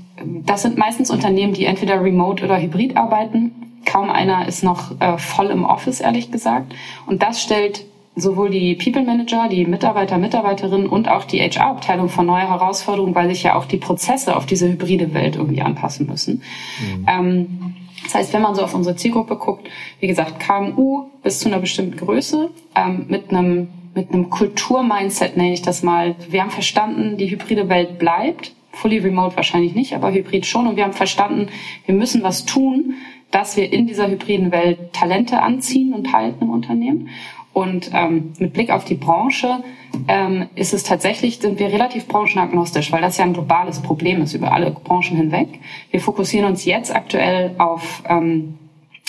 das sind meistens Unternehmen, die entweder remote oder hybrid arbeiten. Kaum einer ist noch äh, voll im Office, ehrlich gesagt. Und das stellt sowohl die People Manager, die Mitarbeiter, Mitarbeiterinnen und auch die HR-Abteilung vor neue Herausforderungen, weil sich ja auch die Prozesse auf diese hybride Welt irgendwie anpassen müssen. Mhm. Ähm, das heißt, wenn man so auf unsere Zielgruppe guckt, wie gesagt, KMU bis zu einer bestimmten Größe ähm, mit einem mit einem Kultur-Mindset nenne ich das mal. Wir haben verstanden, die hybride Welt bleibt. Fully remote wahrscheinlich nicht, aber hybrid schon. Und wir haben verstanden, wir müssen was tun, dass wir in dieser hybriden Welt Talente anziehen und halten im Unternehmen. Und ähm, mit Blick auf die Branche ähm, ist es tatsächlich, sind wir relativ branchenagnostisch, weil das ja ein globales Problem ist über alle Branchen hinweg. Wir fokussieren uns jetzt aktuell auf ähm,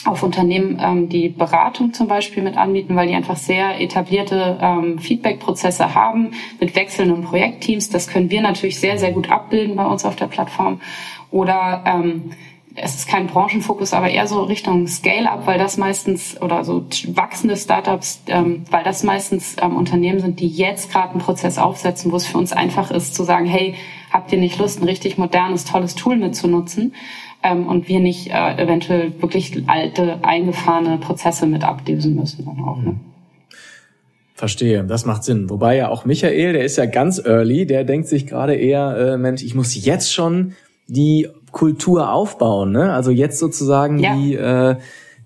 auf Unternehmen, ähm, die Beratung zum Beispiel mit anbieten, weil die einfach sehr etablierte ähm, Feedback-Prozesse haben mit wechselnden Projektteams. Das können wir natürlich sehr, sehr gut abbilden bei uns auf der Plattform. Oder ähm, es ist kein Branchenfokus, aber eher so Richtung Scale-up, weil das meistens oder so wachsende Startups, ähm, weil das meistens ähm, Unternehmen sind, die jetzt gerade einen Prozess aufsetzen, wo es für uns einfach ist zu sagen, hey, habt ihr nicht Lust, ein richtig modernes, tolles Tool mitzunutzen ähm, und wir nicht äh, eventuell wirklich alte, eingefahrene Prozesse mit ablösen müssen dann auch. Ne? Verstehe, das macht Sinn. Wobei ja auch Michael, der ist ja ganz early, der denkt sich gerade eher, äh, Mensch, ich muss jetzt schon die Kultur aufbauen, ne? Also jetzt sozusagen ja. die, äh,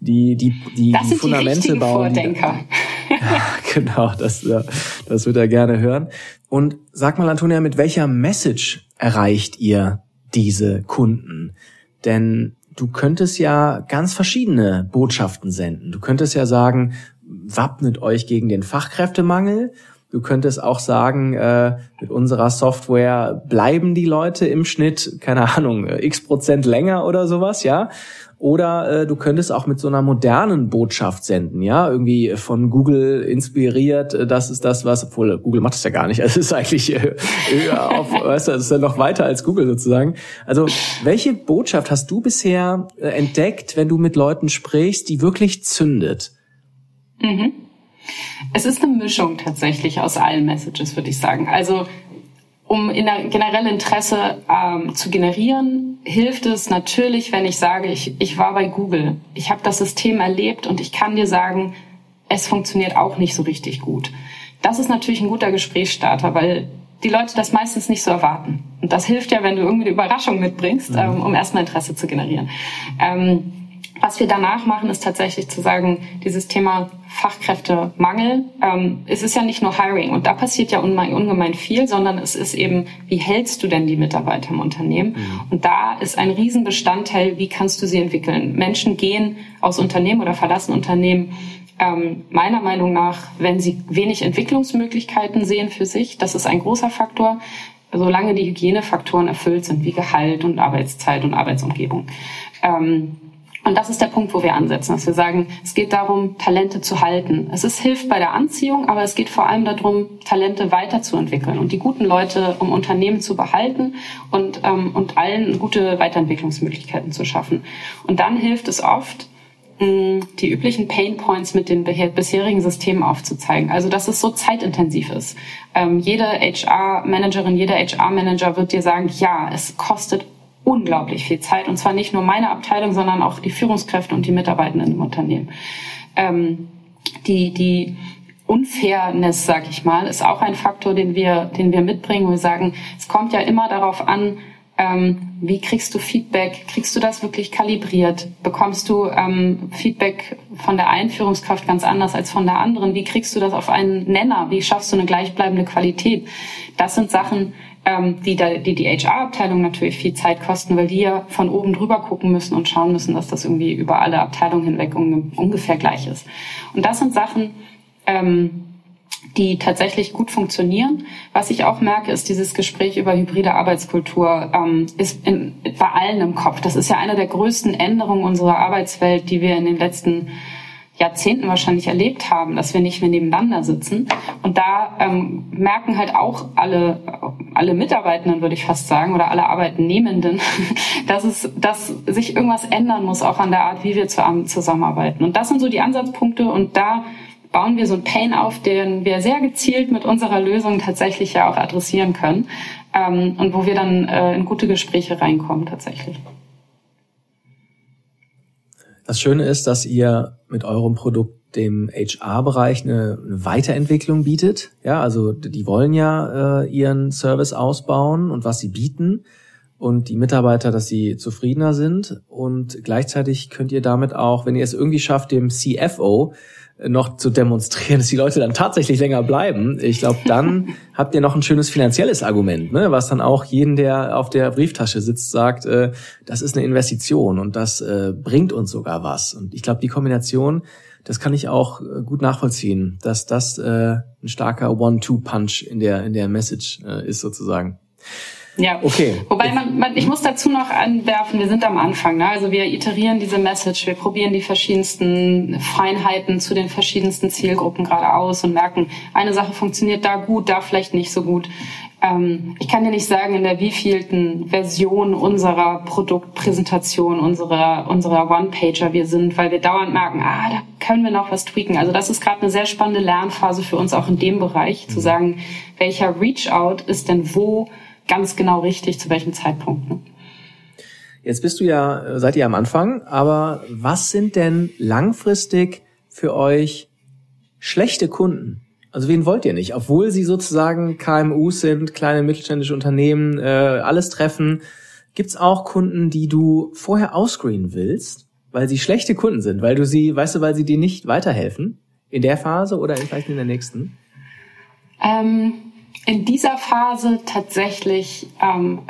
die, die, die, das die Fundamente die bauen. Vordenker. Die, genau, das, das wird er gerne hören. Und sag mal, Antonia, mit welcher Message erreicht ihr diese Kunden? Denn du könntest ja ganz verschiedene Botschaften senden. Du könntest ja sagen, wappnet euch gegen den Fachkräftemangel. Du könntest auch sagen, äh, mit unserer Software bleiben die Leute im Schnitt, keine Ahnung, x Prozent länger oder sowas, ja. Oder äh, du könntest auch mit so einer modernen Botschaft senden, ja, irgendwie von Google inspiriert. Äh, das ist das, was, obwohl Google macht es ja gar nicht. Also es ist eigentlich äh, auf, weißt du, es ist ja noch weiter als Google sozusagen. Also welche Botschaft hast du bisher äh, entdeckt, wenn du mit Leuten sprichst, die wirklich zündet? Mhm. Es ist eine Mischung tatsächlich aus allen Messages, würde ich sagen. Also um in generell Interesse ähm, zu generieren, hilft es natürlich, wenn ich sage, ich, ich war bei Google, ich habe das System erlebt und ich kann dir sagen, es funktioniert auch nicht so richtig gut. Das ist natürlich ein guter Gesprächsstarter, weil die Leute das meistens nicht so erwarten. Und das hilft ja, wenn du irgendwie eine Überraschung mitbringst, mhm. ähm, um erstmal Interesse zu generieren. Ähm, was wir danach machen, ist tatsächlich zu sagen, dieses Thema Fachkräftemangel, ähm, es ist ja nicht nur Hiring und da passiert ja ungemein viel, sondern es ist eben, wie hältst du denn die Mitarbeiter im Unternehmen? Mhm. Und da ist ein Riesenbestandteil, wie kannst du sie entwickeln? Menschen gehen aus Unternehmen oder verlassen Unternehmen ähm, meiner Meinung nach, wenn sie wenig Entwicklungsmöglichkeiten sehen für sich, das ist ein großer Faktor, solange die Hygienefaktoren erfüllt sind, wie Gehalt und Arbeitszeit und Arbeitsumgebung. Ähm, und das ist der Punkt, wo wir ansetzen, dass wir sagen, es geht darum, Talente zu halten. Es ist, hilft bei der Anziehung, aber es geht vor allem darum, Talente weiterzuentwickeln und die guten Leute um Unternehmen zu behalten und, ähm, und allen gute Weiterentwicklungsmöglichkeiten zu schaffen. Und dann hilft es oft, die üblichen Pain Points mit den bisherigen Systemen aufzuzeigen. Also, dass es so zeitintensiv ist. Ähm, jede HR-Managerin, jeder HR-Manager wird dir sagen, ja, es kostet unglaublich viel Zeit. Und zwar nicht nur meine Abteilung, sondern auch die Führungskräfte und die Mitarbeitenden im Unternehmen. Ähm, die, die Unfairness, sag ich mal, ist auch ein Faktor, den wir, den wir mitbringen. Wir sagen, es kommt ja immer darauf an, ähm, wie kriegst du Feedback? Kriegst du das wirklich kalibriert? Bekommst du ähm, Feedback von der einen Führungskraft ganz anders als von der anderen? Wie kriegst du das auf einen Nenner? Wie schaffst du eine gleichbleibende Qualität? Das sind Sachen, ähm, die, die die HR-Abteilung natürlich viel Zeit kosten, weil die ja von oben drüber gucken müssen und schauen müssen, dass das irgendwie über alle Abteilungen hinweg un ungefähr gleich ist. Und das sind Sachen, ähm, die tatsächlich gut funktionieren. Was ich auch merke, ist dieses Gespräch über hybride Arbeitskultur ähm, ist in, bei allen im Kopf. Das ist ja eine der größten Änderungen unserer Arbeitswelt, die wir in den letzten Jahrzehnten wahrscheinlich erlebt haben, dass wir nicht mehr nebeneinander sitzen. Und da ähm, merken halt auch alle, alle Mitarbeitenden, würde ich fast sagen, oder alle Arbeitnehmenden, dass es, dass sich irgendwas ändern muss, auch an der Art, wie wir zusammenarbeiten. Und das sind so die Ansatzpunkte und da bauen wir so einen Pain auf, den wir sehr gezielt mit unserer Lösung tatsächlich ja auch adressieren können ähm, und wo wir dann äh, in gute Gespräche reinkommen tatsächlich. Das Schöne ist, dass ihr mit eurem Produkt dem HR-Bereich eine, Weiterentwicklung bietet. Ja, also die wollen ja äh, ihren Service ausbauen und was sie bieten und die Mitarbeiter, dass sie zufriedener sind und gleichzeitig könnt ihr damit auch, wenn ihr es irgendwie schafft, dem CFO noch zu demonstrieren, dass die Leute dann tatsächlich länger bleiben, ich glaube, dann habt ihr noch ein schönes finanzielles Argument, ne? was dann auch jeden, der auf der Brieftasche sitzt, sagt, äh, das ist eine Investition und das äh, bringt uns sogar was. Und ich glaube, die Kombination, das kann ich auch äh, gut nachvollziehen, dass das äh, ein starker One-Two-Punch in der in der Message äh, ist sozusagen. Ja, okay. Wobei man, man, ich muss dazu noch anwerfen, wir sind am Anfang. Ne? Also wir iterieren diese Message, wir probieren die verschiedensten Feinheiten zu den verschiedensten Zielgruppen gerade aus und merken, eine Sache funktioniert da gut, da vielleicht nicht so gut. Ähm, ich kann dir nicht sagen, in der wievielten Version unserer Produktpräsentation, unserer, unserer One-Pager wir sind, weil wir dauernd merken, ah, da können wir noch was tweaken. Also das ist gerade eine sehr spannende Lernphase für uns auch in dem Bereich, zu mhm. sagen, welcher Reach-out ist denn wo ganz genau richtig, zu welchem Zeitpunkt. Ne? Jetzt bist du ja, seid ihr am Anfang, aber was sind denn langfristig für euch schlechte Kunden? Also wen wollt ihr nicht? Obwohl sie sozusagen KMUs sind, kleine mittelständische Unternehmen, äh, alles treffen. Gibt's auch Kunden, die du vorher ausscreenen willst, weil sie schlechte Kunden sind, weil du sie, weißt du, weil sie dir nicht weiterhelfen? In der Phase oder vielleicht in der nächsten? Ähm, in dieser Phase tatsächlich ähm,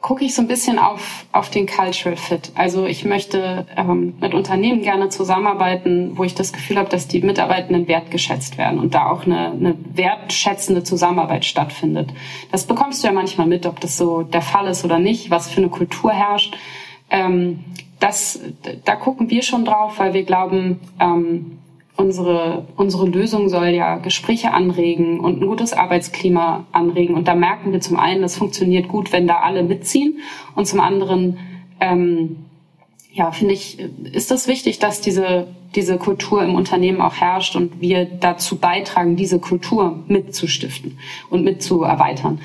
gucke ich so ein bisschen auf, auf den Cultural Fit. Also ich möchte ähm, mit Unternehmen gerne zusammenarbeiten, wo ich das Gefühl habe, dass die Mitarbeitenden wertgeschätzt werden und da auch eine, eine wertschätzende Zusammenarbeit stattfindet. Das bekommst du ja manchmal mit, ob das so der Fall ist oder nicht, was für eine Kultur herrscht. Ähm, das, da gucken wir schon drauf, weil wir glauben, ähm, unsere, unsere Lösung soll ja Gespräche anregen und ein gutes Arbeitsklima anregen. Und da merken wir zum einen, das funktioniert gut, wenn da alle mitziehen. Und zum anderen, ähm, ja, finde ich, ist das wichtig, dass diese, diese Kultur im Unternehmen auch herrscht und wir dazu beitragen, diese Kultur mitzustiften und mitzuerweitern.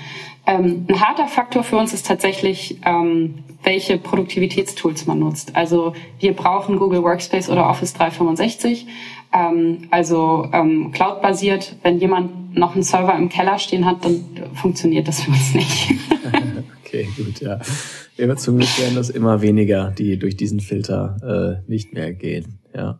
Ähm, ein harter Faktor für uns ist tatsächlich, ähm, welche Produktivitätstools man nutzt. Also wir brauchen Google Workspace oder Office 365. Ähm, also ähm, Cloud-basiert. Wenn jemand noch einen Server im Keller stehen hat, dann funktioniert das für uns nicht. okay, gut, ja. Ja, zum Glück werden das immer weniger, die durch diesen Filter äh, nicht mehr gehen. Ja.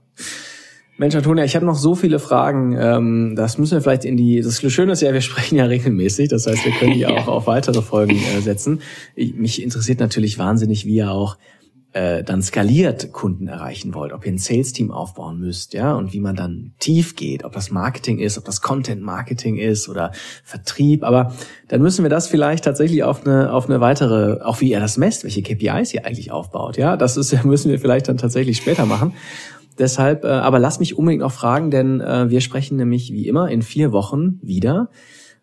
Mensch, Antonia, ich habe noch so viele Fragen. Ähm, das müssen wir vielleicht in die. Das Schöne ist ja, wir sprechen ja regelmäßig. Das heißt, wir können die auch auf weitere Folgen äh, setzen. Ich, mich interessiert natürlich wahnsinnig, wie ihr auch äh, dann skaliert Kunden erreichen wollt, ob ihr ein Sales-Team aufbauen müsst, ja, und wie man dann tief geht, ob das Marketing ist, ob das Content-Marketing ist oder Vertrieb, aber dann müssen wir das vielleicht tatsächlich auf eine, auf eine weitere, auch wie ihr das messt, welche KPIs ihr eigentlich aufbaut, ja, das ist, müssen wir vielleicht dann tatsächlich später machen. Deshalb, äh, aber lass mich unbedingt noch fragen, denn äh, wir sprechen nämlich wie immer in vier Wochen wieder.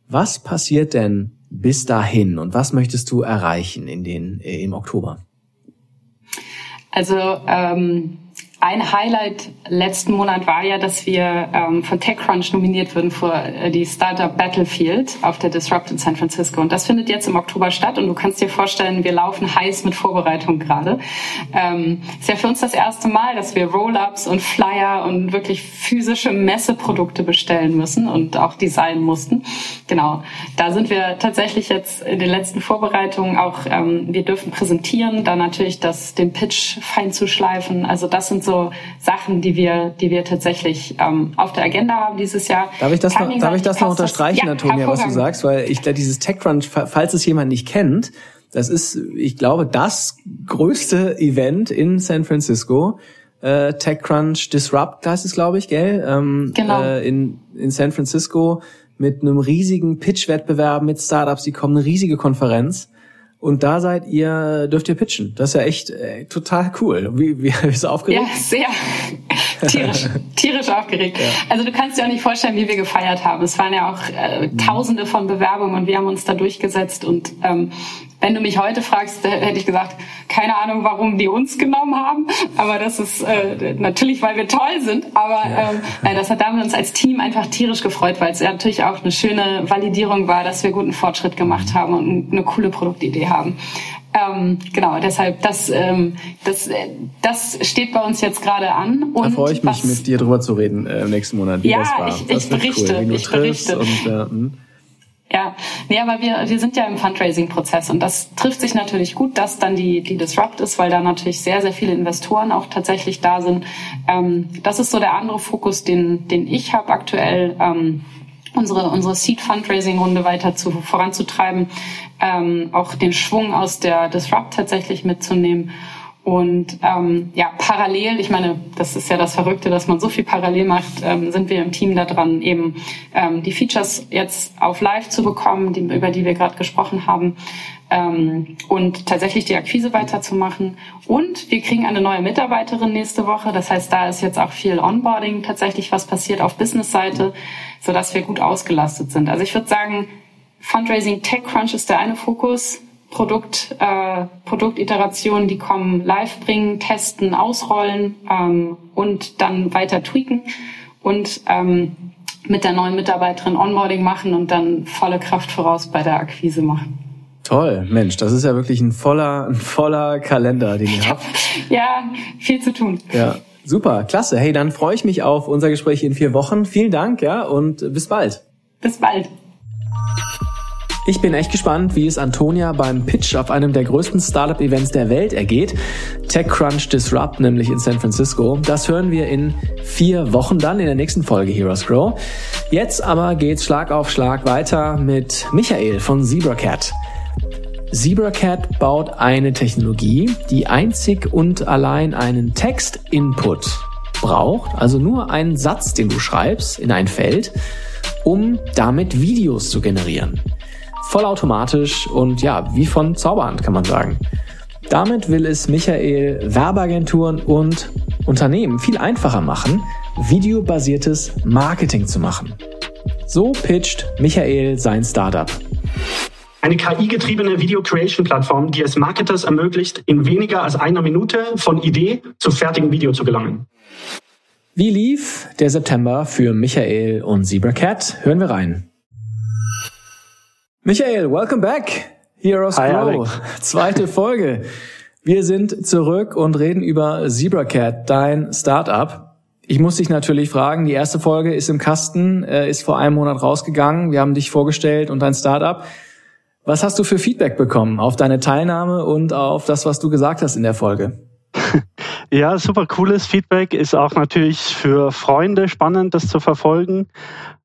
Was passiert denn bis dahin und was möchtest du erreichen in den, im Oktober? Also ähm, ein Highlight letzten Monat war ja, dass wir ähm, von TechCrunch nominiert wurden für äh, die Startup Battlefield auf der Disrupt in San Francisco. Und das findet jetzt im Oktober statt. Und du kannst dir vorstellen, wir laufen heiß mit Vorbereitung gerade. Ähm, ist ja für uns das erste Mal, dass wir Roll-ups und Flyer und wirklich physische Messeprodukte bestellen müssen und auch designen mussten. Genau, da sind wir tatsächlich jetzt in den letzten Vorbereitungen auch. Ähm, wir dürfen präsentieren, dann natürlich das den Pitch fein zu schleifen. Also das sind so so Sachen, die wir, die wir tatsächlich ähm, auf der Agenda haben dieses Jahr. Darf ich das noch, darf ich das noch unterstreichen, das, ja, Antonia, was du sagst? Weil ich glaube, dieses TechCrunch, falls es jemand nicht kennt, das ist, ich glaube, das größte Event in San Francisco. Äh, TechCrunch Disrupt heißt es, glaube ich, gell? Ähm, genau. Äh, in, in San Francisco mit einem riesigen Pitch-Wettbewerb mit Startups, die kommen, eine riesige Konferenz. Und da seid ihr, dürft ihr pitchen. Das ist ja echt äh, total cool. Wie, wie bist du aufgeregt? Ja, sehr. Tierisch, tierisch aufgeregt. Ja. Also du kannst dir auch nicht vorstellen, wie wir gefeiert haben. Es waren ja auch äh, tausende von Bewerbungen und wir haben uns da durchgesetzt und ähm, wenn du mich heute fragst, hätte ich gesagt, keine Ahnung, warum die uns genommen haben. Aber das ist äh, natürlich, weil wir toll sind. Aber ähm, nein, das hat damit uns als Team einfach tierisch gefreut, weil es ja natürlich auch eine schöne Validierung war, dass wir guten Fortschritt gemacht haben und eine coole Produktidee haben. Ähm, genau, deshalb, das, ähm, das, das steht bei uns jetzt gerade an. Und da freue ich mich, was, mit dir drüber zu reden äh, im nächsten Monat, wie ja, das war. Ich, ich berichte, cool, ich berichte. Und, äh, hm. Ja, nee, aber wir, wir sind ja im Fundraising-Prozess und das trifft sich natürlich gut, dass dann die, die Disrupt ist, weil da natürlich sehr, sehr viele Investoren auch tatsächlich da sind. Ähm, das ist so der andere Fokus, den, den ich habe aktuell. Ähm, unsere, unsere Seed-Fundraising-Runde weiter zu, voranzutreiben, ähm, auch den Schwung aus der Disrupt tatsächlich mitzunehmen und ähm, ja, parallel, ich meine, das ist ja das Verrückte, dass man so viel parallel macht, ähm, sind wir im Team daran, eben ähm, die Features jetzt auf Live zu bekommen, die, über die wir gerade gesprochen haben, ähm, und tatsächlich die Akquise weiterzumachen. Und wir kriegen eine neue Mitarbeiterin nächste Woche. Das heißt, da ist jetzt auch viel Onboarding tatsächlich was passiert auf Business-Seite, sodass wir gut ausgelastet sind. Also ich würde sagen, Fundraising TechCrunch ist der eine Fokus. Produkt, äh, Produktiterationen, die kommen, live bringen, testen, ausrollen ähm, und dann weiter tweaken und ähm, mit der neuen Mitarbeiterin Onboarding machen und dann volle Kraft voraus bei der Akquise machen. Toll, Mensch, das ist ja wirklich ein voller, ein voller Kalender, den ihr habt. ja, viel zu tun. Ja, super, klasse. Hey, dann freue ich mich auf unser Gespräch in vier Wochen. Vielen Dank, ja, und bis bald. Bis bald. Ich bin echt gespannt, wie es Antonia beim Pitch auf einem der größten Startup-Events der Welt ergeht. TechCrunch Disrupt, nämlich in San Francisco. Das hören wir in vier Wochen dann in der nächsten Folge Heroes Grow. Jetzt aber geht's Schlag auf Schlag weiter mit Michael von ZebraCat. ZebraCat baut eine Technologie, die einzig und allein einen Text-Input braucht, also nur einen Satz, den du schreibst in ein Feld, um damit Videos zu generieren vollautomatisch und ja, wie von Zauberhand kann man sagen. Damit will es Michael Werbeagenturen und Unternehmen viel einfacher machen, videobasiertes Marketing zu machen. So pitcht Michael sein Startup. Eine KI-getriebene Video-Creation-Plattform, die es Marketers ermöglicht, in weniger als einer Minute von Idee zu fertigem Video zu gelangen. Wie lief der September für Michael und ZebraCat? Hören wir rein. Michael, welcome back. Heroes Hi, Grow. Zweite Folge. Wir sind zurück und reden über ZebraCat, dein Startup. Ich muss dich natürlich fragen, die erste Folge ist im Kasten, äh, ist vor einem Monat rausgegangen. Wir haben dich vorgestellt und dein Startup. Was hast du für Feedback bekommen auf deine Teilnahme und auf das, was du gesagt hast in der Folge? Ja, super cooles Feedback. Ist auch natürlich für Freunde spannend, das zu verfolgen.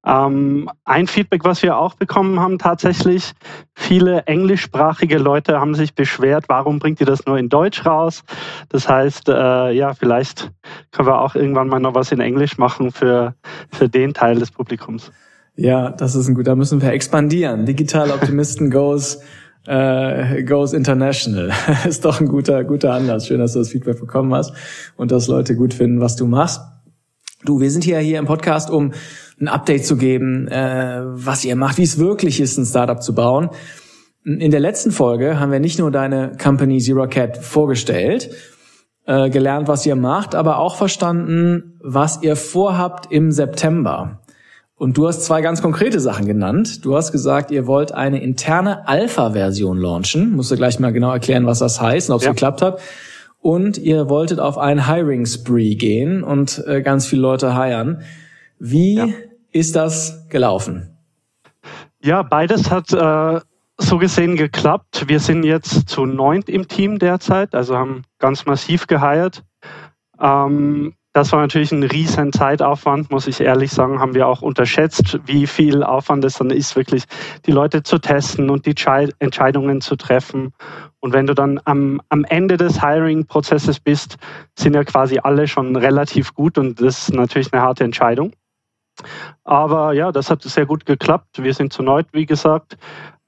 Ähm, ein Feedback, was wir auch bekommen haben, tatsächlich, viele englischsprachige Leute haben sich beschwert, warum bringt ihr das nur in Deutsch raus? Das heißt, äh, ja, vielleicht können wir auch irgendwann mal noch was in Englisch machen für, für den Teil des Publikums. Ja, das ist ein gut, da müssen wir expandieren. Digital Optimisten goes äh, goes international. ist doch ein guter, guter Anlass. Schön, dass du das Feedback bekommen hast und dass Leute gut finden, was du machst. Du, wir sind hier hier im Podcast, um ein Update zu geben, äh, was ihr macht, wie es wirklich ist, ein Startup zu bauen. In der letzten Folge haben wir nicht nur deine Company Zero Cat vorgestellt, äh, gelernt, was ihr macht, aber auch verstanden, was ihr vorhabt im September. Und du hast zwei ganz konkrete Sachen genannt. Du hast gesagt, ihr wollt eine interne Alpha-Version launchen. Musst du gleich mal genau erklären, was das heißt und ob es ja. geklappt hat. Und ihr wolltet auf einen Hiring-Spree gehen und äh, ganz viele Leute hiren. Wie ja ist das gelaufen? Ja, beides hat äh, so gesehen geklappt. Wir sind jetzt zu neunt im Team derzeit, also haben ganz massiv geheiert. Ähm, das war natürlich ein riesen Zeitaufwand, muss ich ehrlich sagen, haben wir auch unterschätzt, wie viel Aufwand es dann ist, wirklich die Leute zu testen und die Entscheidungen zu treffen. Und wenn du dann am, am Ende des Hiring-Prozesses bist, sind ja quasi alle schon relativ gut und das ist natürlich eine harte Entscheidung. Aber ja, das hat sehr gut geklappt. Wir sind zu neu, wie gesagt.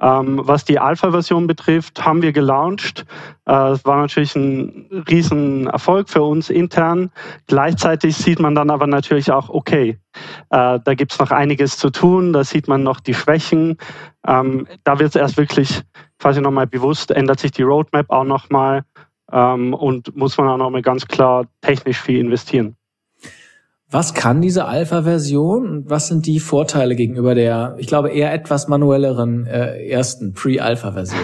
Ähm, was die Alpha-Version betrifft, haben wir gelauncht. Äh, es war natürlich ein Riesenerfolg für uns intern. Gleichzeitig sieht man dann aber natürlich auch, okay, äh, da gibt es noch einiges zu tun. Da sieht man noch die Schwächen. Ähm, da wird es erst wirklich quasi nochmal bewusst, ändert sich die Roadmap auch nochmal ähm, und muss man auch nochmal ganz klar technisch viel investieren. Was kann diese Alpha-Version und was sind die Vorteile gegenüber der, ich glaube, eher etwas manuelleren äh, ersten Pre-Alpha-Version?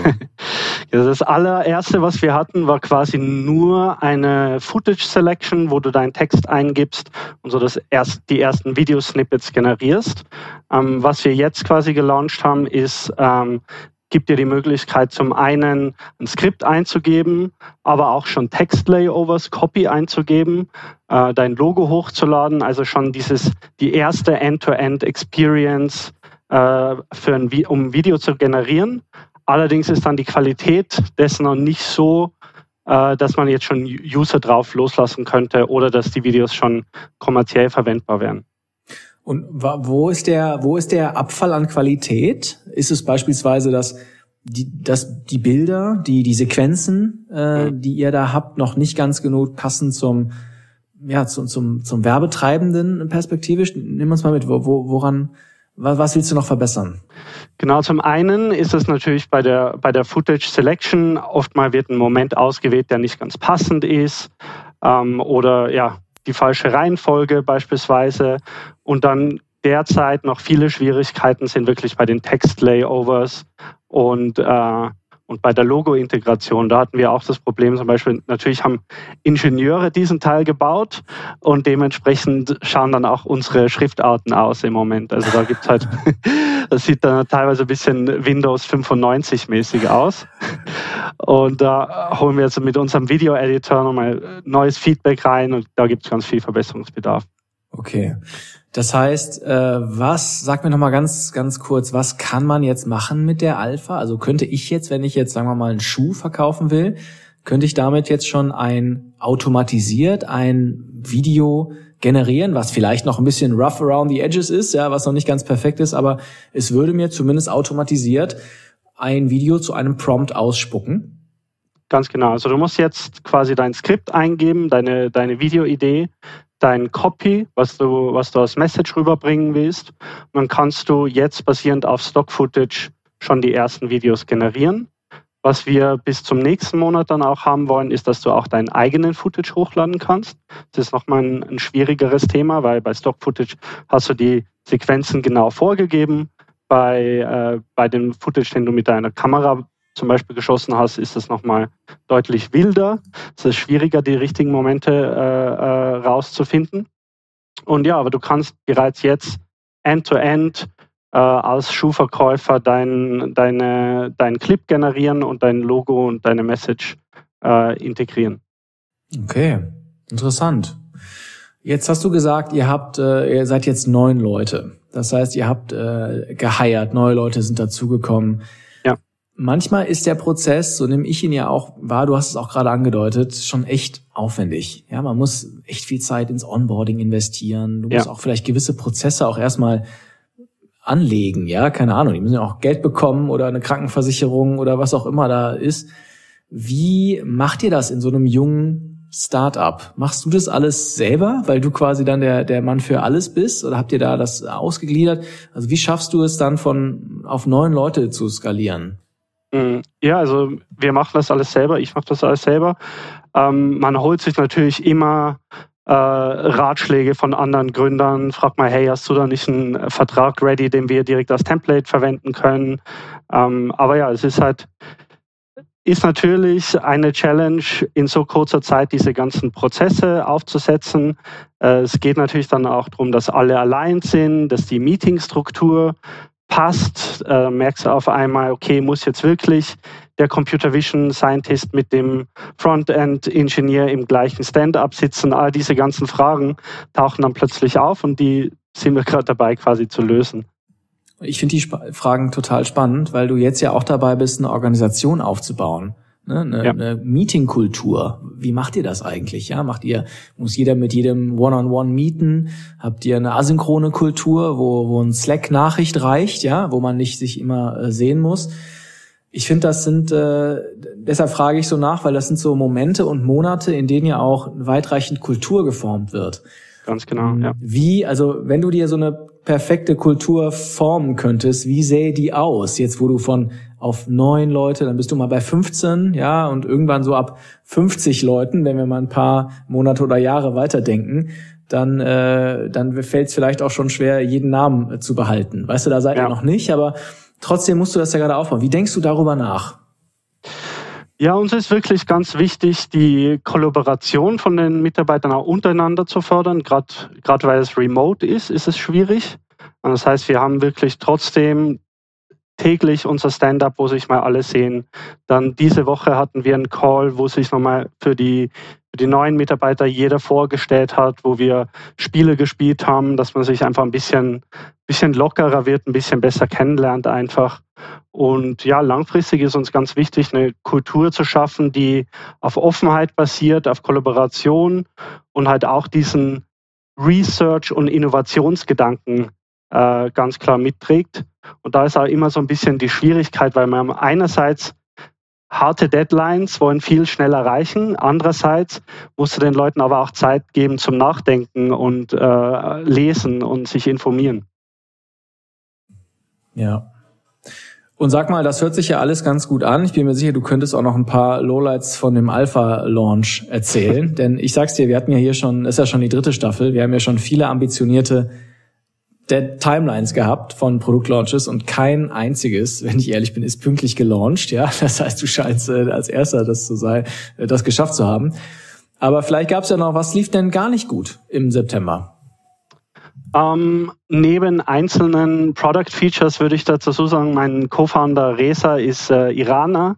das allererste, was wir hatten, war quasi nur eine Footage Selection, wo du deinen Text eingibst und so das erst, die ersten Videosnippets generierst. Ähm, was wir jetzt quasi gelauncht haben, ist ähm, gibt dir die Möglichkeit, zum einen ein Skript einzugeben, aber auch schon Textlayovers, Copy einzugeben, äh, dein Logo hochzuladen, also schon dieses, die erste End-to-End-Experience äh, für ein, um ein Video zu generieren. Allerdings ist dann die Qualität dessen noch nicht so, äh, dass man jetzt schon User drauf loslassen könnte oder dass die Videos schon kommerziell verwendbar wären. Und wo ist der, wo ist der Abfall an Qualität? Ist es beispielsweise, dass die, dass die Bilder, die, die Sequenzen, äh, die ihr da habt, noch nicht ganz genug passen zum, ja, zum, zum, zum Werbetreibenden perspektivisch? Nimm uns mal mit, wo, wo, woran, was willst du noch verbessern? Genau, zum einen ist es natürlich bei der, bei der Footage Selection, oftmal wird ein Moment ausgewählt, der nicht ganz passend ist, ähm, oder ja, die falsche Reihenfolge beispielsweise. Und dann derzeit noch viele Schwierigkeiten sind wirklich bei den Text-Layovers und, äh, Und bei der Logo-Integration, da hatten wir auch das Problem, zum Beispiel, natürlich haben Ingenieure diesen Teil gebaut und dementsprechend schauen dann auch unsere Schriftarten aus im Moment. Also da gibt's halt, das sieht dann teilweise ein bisschen Windows 95 mäßig aus. Und da holen wir jetzt mit unserem Video-Editor nochmal neues Feedback rein und da gibt's ganz viel Verbesserungsbedarf. Okay. Das heißt, äh, was, sag mir nochmal ganz, ganz kurz, was kann man jetzt machen mit der Alpha? Also könnte ich jetzt, wenn ich jetzt, sagen wir mal, einen Schuh verkaufen will, könnte ich damit jetzt schon ein automatisiert ein Video generieren, was vielleicht noch ein bisschen rough around the edges ist, ja, was noch nicht ganz perfekt ist, aber es würde mir zumindest automatisiert ein Video zu einem Prompt ausspucken. Ganz genau. Also du musst jetzt quasi dein Skript eingeben, deine, deine Videoidee dein Copy, was du, was du als Message rüberbringen willst. Und dann kannst du jetzt basierend auf Stock Footage schon die ersten Videos generieren. Was wir bis zum nächsten Monat dann auch haben wollen, ist, dass du auch deinen eigenen Footage hochladen kannst. Das ist nochmal ein, ein schwierigeres Thema, weil bei Stock Footage hast du die Sequenzen genau vorgegeben. Bei, äh, bei dem Footage, den du mit deiner Kamera zum Beispiel geschossen hast, ist es nochmal deutlich wilder. Es ist schwieriger, die richtigen Momente äh, äh, rauszufinden. Und ja, aber du kannst bereits jetzt end-to-end äh, als Schuhverkäufer dein, deine, deinen Clip generieren und dein Logo und deine Message äh, integrieren. Okay, interessant. Jetzt hast du gesagt, ihr habt, äh, ihr seid jetzt neun Leute. Das heißt, ihr habt äh, geheiert, neue Leute sind dazugekommen manchmal ist der Prozess, so nehme ich ihn ja auch wahr, du hast es auch gerade angedeutet, schon echt aufwendig. Ja, man muss echt viel Zeit ins Onboarding investieren. Du ja. musst auch vielleicht gewisse Prozesse auch erstmal anlegen. Ja, keine Ahnung. Die müssen ja auch Geld bekommen oder eine Krankenversicherung oder was auch immer da ist. Wie macht ihr das in so einem jungen Startup? Machst du das alles selber, weil du quasi dann der, der Mann für alles bist? Oder habt ihr da das ausgegliedert? Also wie schaffst du es dann von auf neun Leute zu skalieren? Mm, ja, also wir machen das alles selber, ich mache das alles selber. Ähm, man holt sich natürlich immer äh, Ratschläge von anderen Gründern, fragt mal, hey, hast du da nicht einen Vertrag ready, den wir direkt als Template verwenden können? Ähm, aber ja, es ist halt, ist natürlich eine Challenge, in so kurzer Zeit diese ganzen Prozesse aufzusetzen. Äh, es geht natürlich dann auch darum, dass alle allein sind, dass die Meetingstruktur passt, äh, merkst du auf einmal, okay, muss jetzt wirklich der Computer Vision Scientist mit dem Frontend Ingenieur im gleichen Stand-up sitzen. All diese ganzen Fragen tauchen dann plötzlich auf und die sind wir gerade dabei quasi zu lösen. Ich finde die Sp Fragen total spannend, weil du jetzt ja auch dabei bist, eine Organisation aufzubauen. Ne, eine, ja. eine Meeting-Kultur. Wie macht ihr das eigentlich? Ja, macht ihr, muss jeder mit jedem One-on-One -on -One mieten? Habt ihr eine asynchrone Kultur, wo, wo ein Slack-Nachricht reicht, ja, wo man nicht sich immer äh, sehen muss? Ich finde, das sind, äh, deshalb frage ich so nach, weil das sind so Momente und Monate, in denen ja auch weitreichend Kultur geformt wird. Ganz genau, ja. Wie, also wenn du dir so eine perfekte Kultur formen könntest, wie sähe die aus? Jetzt, wo du von auf neun Leute, dann bist du mal bei 15, ja, und irgendwann so ab 50 Leuten, wenn wir mal ein paar Monate oder Jahre weiterdenken, dann, äh, dann fällt es vielleicht auch schon schwer, jeden Namen äh, zu behalten. Weißt du, da seid ja. ihr noch nicht, aber trotzdem musst du das ja gerade aufbauen. Wie denkst du darüber nach? Ja, uns ist wirklich ganz wichtig, die Kollaboration von den Mitarbeitern auch untereinander zu fördern. Gerade weil es remote ist, ist es schwierig. Und das heißt, wir haben wirklich trotzdem täglich unser Stand-up, wo sich mal alle sehen. Dann diese Woche hatten wir einen Call, wo sich nochmal für die, für die neuen Mitarbeiter jeder vorgestellt hat, wo wir Spiele gespielt haben, dass man sich einfach ein bisschen, bisschen lockerer wird, ein bisschen besser kennenlernt einfach. Und ja, langfristig ist uns ganz wichtig, eine Kultur zu schaffen, die auf Offenheit basiert, auf Kollaboration und halt auch diesen Research- und Innovationsgedanken äh, ganz klar mitträgt. Und da ist auch immer so ein bisschen die Schwierigkeit, weil man einerseits harte Deadlines wollen viel schneller erreichen. Andererseits musst du den Leuten aber auch Zeit geben zum Nachdenken und äh, lesen und sich informieren. Ja. Und sag mal, das hört sich ja alles ganz gut an. Ich bin mir sicher, du könntest auch noch ein paar Lowlights von dem Alpha-Launch erzählen. Denn ich sag's dir, wir hatten ja hier schon, ist ja schon die dritte Staffel, wir haben ja schon viele ambitionierte der Timelines gehabt von Produktlaunches und kein einziges, wenn ich ehrlich bin, ist pünktlich gelauncht. Ja, das heißt, du scheinst äh, als erster das zu sein, äh, das geschafft zu haben. Aber vielleicht gab es ja noch, was lief denn gar nicht gut im September? Ähm, neben einzelnen Product Features würde ich dazu sagen, mein Co-Founder Reza ist äh, Iraner.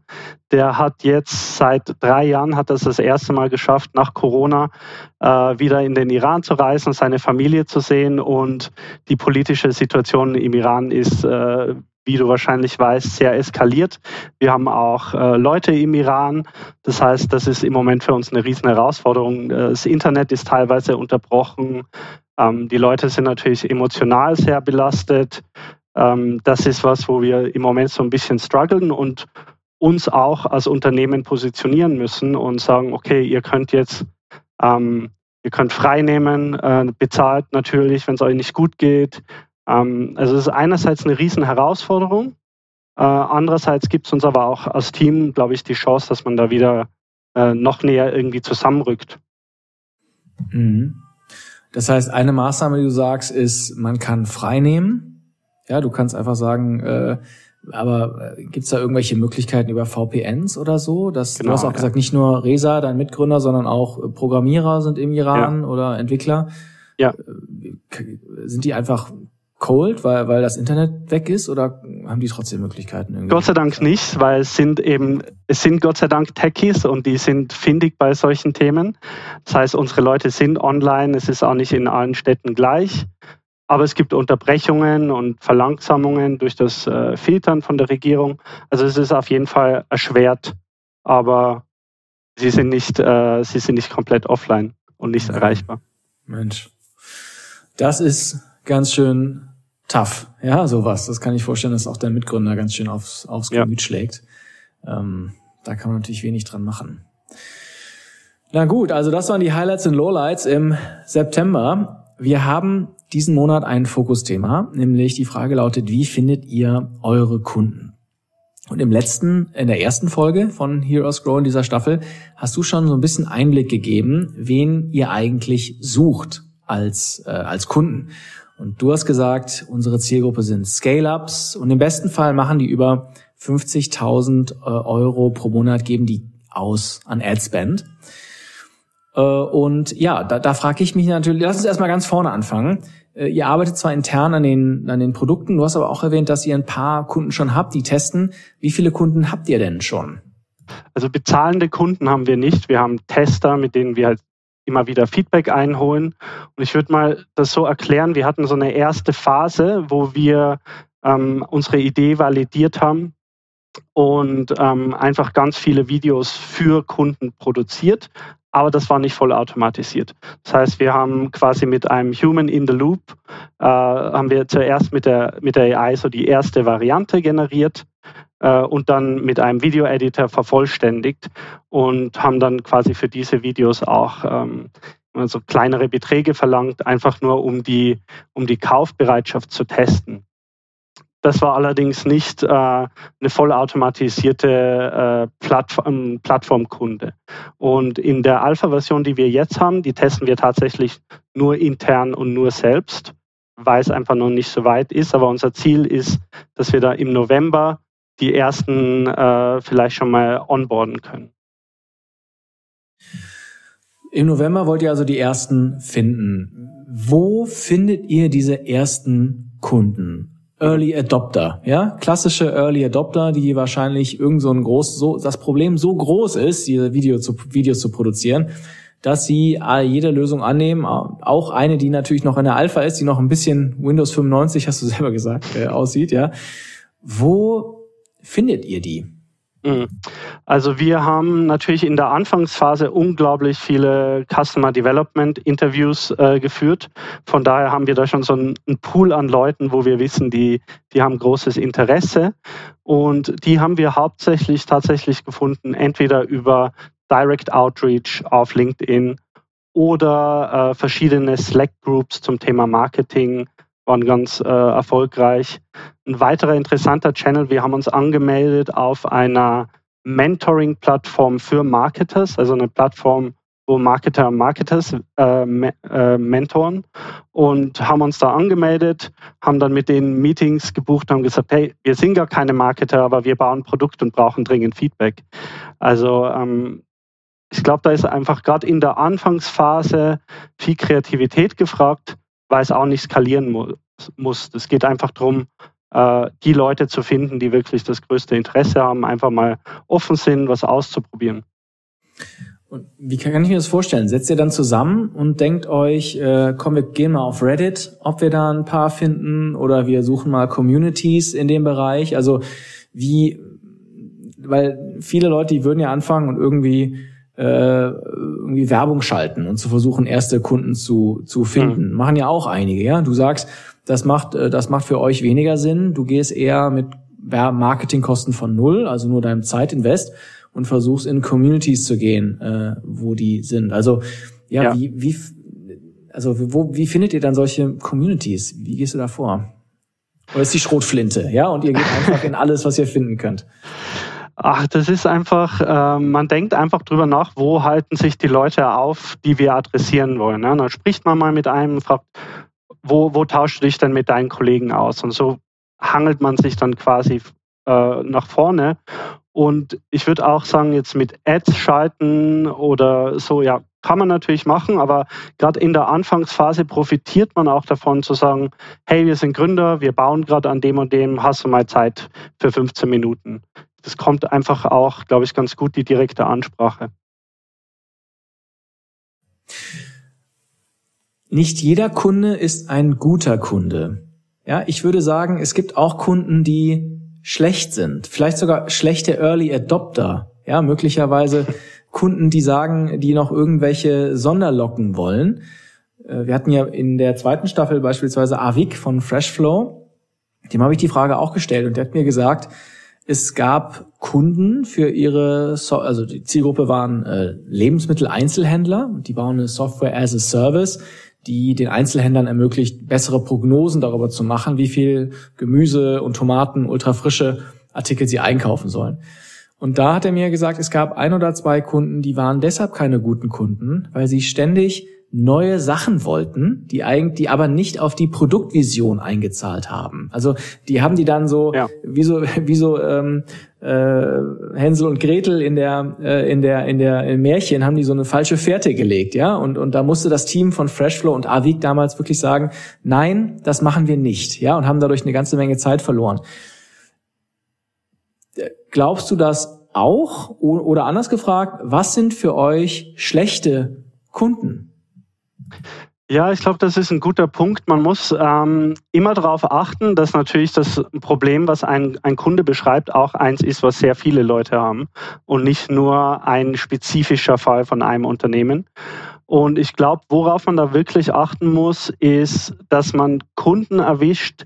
Der hat jetzt seit drei Jahren hat das das erste Mal geschafft, nach Corona äh, wieder in den Iran zu reisen, seine Familie zu sehen und die politische Situation im Iran ist äh, wie du wahrscheinlich weißt, sehr eskaliert. Wir haben auch äh, Leute im Iran. Das heißt, das ist im Moment für uns eine riesen Herausforderung. Das Internet ist teilweise unterbrochen. Ähm, die Leute sind natürlich emotional sehr belastet. Ähm, das ist was, wo wir im Moment so ein bisschen strugglen und uns auch als Unternehmen positionieren müssen und sagen, okay, ihr könnt jetzt, ähm, ihr könnt frei nehmen, äh, bezahlt natürlich, wenn es euch nicht gut geht. Also es ist einerseits eine riesen Herausforderung, äh, andererseits gibt es uns aber auch als Team, glaube ich, die Chance, dass man da wieder äh, noch näher irgendwie zusammenrückt. Mhm. Das heißt, eine Maßnahme, die du sagst, ist, man kann frei nehmen. Ja, du kannst einfach sagen, äh, aber äh, gibt's da irgendwelche Möglichkeiten über VPNs oder so? Das, genau, du hast auch ja. gesagt, nicht nur Reza, dein Mitgründer, sondern auch Programmierer sind im Iran ja. oder Entwickler. Ja. Äh, sind die einfach cold, weil, weil das Internet weg ist oder haben die trotzdem Möglichkeiten? Irgendwie? Gott sei Dank nicht, weil es sind eben, es sind Gott sei Dank Techies und die sind findig bei solchen Themen. Das heißt, unsere Leute sind online, es ist auch nicht in allen Städten gleich. Aber es gibt Unterbrechungen und Verlangsamungen durch das äh, Filtern von der Regierung. Also es ist auf jeden Fall erschwert, aber sie sind nicht, äh, sie sind nicht komplett offline und nicht erreichbar. Mensch, das ist ganz schön tough. Ja, sowas. Das kann ich vorstellen, dass auch der Mitgründer ganz schön aufs, aufs ja. Gemüt schlägt. Ähm, da kann man natürlich wenig dran machen. Na gut, also das waren die Highlights und Lowlights im September. Wir haben diesen Monat ein Fokusthema, nämlich die Frage lautet, wie findet ihr eure Kunden? Und im letzten, in der ersten Folge von Heroes Grow in dieser Staffel hast du schon so ein bisschen Einblick gegeben, wen ihr eigentlich sucht als, äh, als Kunden. Und du hast gesagt, unsere Zielgruppe sind Scale-Ups und im besten Fall machen die über 50.000 äh, Euro pro Monat, geben die aus an Adspend. Äh, und ja, da, da frage ich mich natürlich, lass uns erstmal ganz vorne anfangen. Äh, ihr arbeitet zwar intern an den, an den Produkten, du hast aber auch erwähnt, dass ihr ein paar Kunden schon habt, die testen. Wie viele Kunden habt ihr denn schon? Also bezahlende Kunden haben wir nicht. Wir haben Tester, mit denen wir halt immer wieder Feedback einholen. Und ich würde mal das so erklären, wir hatten so eine erste Phase, wo wir ähm, unsere Idee validiert haben und ähm, einfach ganz viele Videos für Kunden produziert, aber das war nicht voll automatisiert. Das heißt, wir haben quasi mit einem Human in the Loop, äh, haben wir zuerst mit der, mit der AI so die erste Variante generiert und dann mit einem Video-Editor vervollständigt und haben dann quasi für diese Videos auch ähm, also kleinere Beträge verlangt, einfach nur um die, um die Kaufbereitschaft zu testen. Das war allerdings nicht äh, eine vollautomatisierte äh, Plattform, Plattformkunde. Und in der Alpha-Version, die wir jetzt haben, die testen wir tatsächlich nur intern und nur selbst, weil es einfach noch nicht so weit ist. Aber unser Ziel ist, dass wir da im November die ersten äh, vielleicht schon mal onboarden können. Im November wollt ihr also die ersten finden. Wo findet ihr diese ersten Kunden? Early Adopter, ja, klassische Early Adopter, die wahrscheinlich irgend so ein groß, so das Problem so groß ist, diese Video zu, Videos zu produzieren, dass sie jede Lösung annehmen, auch eine, die natürlich noch in der Alpha ist, die noch ein bisschen Windows 95, hast du selber gesagt, äh, aussieht, ja. Wo findet ihr die? Mhm. Also wir haben natürlich in der Anfangsphase unglaublich viele Customer Development Interviews äh, geführt. Von daher haben wir da schon so einen, Pool an Leuten, wo wir wissen, die, die haben großes Interesse. Und die haben wir hauptsächlich tatsächlich gefunden, entweder über Direct Outreach auf LinkedIn oder äh, verschiedene Slack Groups zum Thema Marketing, waren ganz äh, erfolgreich. Ein weiterer interessanter Channel, wir haben uns angemeldet auf einer Mentoring-Plattform für Marketers, also eine Plattform, wo Marketer Marketers äh, äh, mentoren und haben uns da angemeldet, haben dann mit denen Meetings gebucht und haben gesagt, hey, wir sind gar keine Marketer, aber wir bauen Produkt und brauchen dringend Feedback. Also ähm, ich glaube, da ist einfach gerade in der Anfangsphase viel Kreativität gefragt, weil es auch nicht skalieren mu muss. Es geht einfach darum, die Leute zu finden, die wirklich das größte Interesse haben, einfach mal offen sind, was auszuprobieren. Und wie kann ich mir das vorstellen? Setzt ihr dann zusammen und denkt euch, äh, komm, wir gehen mal auf Reddit, ob wir da ein paar finden oder wir suchen mal Communities in dem Bereich. Also wie, weil viele Leute, die würden ja anfangen und irgendwie äh, irgendwie Werbung schalten und zu versuchen, erste Kunden zu, zu finden. Mhm. Machen ja auch einige, ja. Du sagst, das macht, äh, das macht für euch weniger Sinn. Du gehst eher mit Marketingkosten von null, also nur deinem Zeitinvest und versuchst in Communities zu gehen, äh, wo die sind. Also ja, ja. wie, wie, also wo, wie findet ihr dann solche Communities? Wie gehst du da vor? Oder ist die Schrotflinte, ja? Und ihr geht einfach in alles, was ihr finden könnt. Ach, das ist einfach, äh, man denkt einfach drüber nach, wo halten sich die Leute auf, die wir adressieren wollen. Ne? Dann spricht man mal mit einem, fragt, wo, wo tauschst du dich denn mit deinen Kollegen aus? Und so hangelt man sich dann quasi äh, nach vorne. Und ich würde auch sagen, jetzt mit Ads schalten oder so, ja, kann man natürlich machen, aber gerade in der Anfangsphase profitiert man auch davon zu sagen, hey, wir sind Gründer, wir bauen gerade an dem und dem, hast du mal Zeit für 15 Minuten das kommt einfach auch, glaube ich, ganz gut die direkte Ansprache. Nicht jeder Kunde ist ein guter Kunde. Ja, ich würde sagen, es gibt auch Kunden, die schlecht sind, vielleicht sogar schlechte Early Adopter. Ja, möglicherweise Kunden, die sagen, die noch irgendwelche Sonderlocken wollen. Äh, wir hatten ja in der zweiten Staffel beispielsweise Avik von Freshflow. Dem habe ich die Frage auch gestellt und der hat mir gesagt, es gab Kunden für ihre, so also die Zielgruppe waren äh, Lebensmitteleinzelhändler, die bauen eine Software as a Service, die den Einzelhändlern ermöglicht, bessere Prognosen darüber zu machen, wie viel Gemüse und Tomaten, ultrafrische Artikel sie einkaufen sollen. Und da hat er mir gesagt, es gab ein oder zwei Kunden, die waren deshalb keine guten Kunden, weil sie ständig neue Sachen wollten, die eigentlich, die aber nicht auf die Produktvision eingezahlt haben. Also die haben die dann so ja. wie so wie so ähm, äh, Hänsel und Gretel in der äh, in der in der im Märchen haben die so eine falsche Fährte gelegt, ja und und da musste das Team von Freshflow und Avik damals wirklich sagen, nein, das machen wir nicht, ja und haben dadurch eine ganze Menge Zeit verloren. Glaubst du das auch oder anders gefragt, was sind für euch schlechte Kunden? Ja, ich glaube, das ist ein guter Punkt. Man muss ähm, immer darauf achten, dass natürlich das Problem, was ein, ein Kunde beschreibt, auch eins ist, was sehr viele Leute haben und nicht nur ein spezifischer Fall von einem Unternehmen. Und ich glaube, worauf man da wirklich achten muss, ist, dass man Kunden erwischt,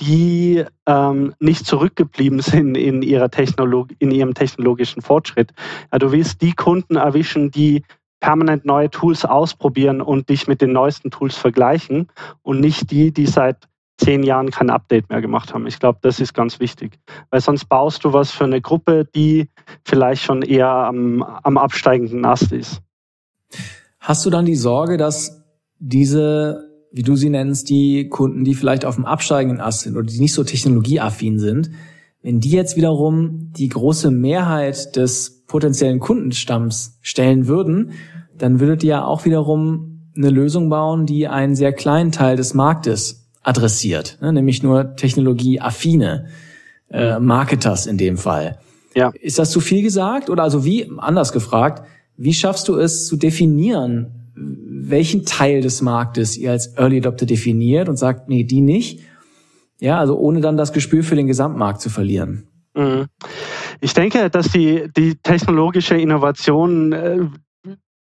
die ähm, nicht zurückgeblieben sind in, ihrer Technolog in ihrem technologischen Fortschritt. Ja, du willst die Kunden erwischen, die permanent neue Tools ausprobieren und dich mit den neuesten Tools vergleichen und nicht die, die seit zehn Jahren kein Update mehr gemacht haben. Ich glaube, das ist ganz wichtig, weil sonst baust du was für eine Gruppe, die vielleicht schon eher am, am absteigenden Ast ist. Hast du dann die Sorge, dass diese, wie du sie nennst, die Kunden, die vielleicht auf dem absteigenden Ast sind oder die nicht so technologieaffin sind, wenn die jetzt wiederum die große Mehrheit des potenziellen Kundenstamms stellen würden dann würdet ihr ja auch wiederum eine Lösung bauen, die einen sehr kleinen Teil des Marktes adressiert, ne? nämlich nur technologieaffine äh, Marketers in dem Fall. Ja. Ist das zu viel gesagt? Oder also wie, anders gefragt, wie schaffst du es zu definieren, welchen Teil des Marktes ihr als Early Adopter definiert und sagt, nee, die nicht? Ja, also ohne dann das Gespür für den Gesamtmarkt zu verlieren. Mhm. Ich denke, dass die, die technologische Innovation äh,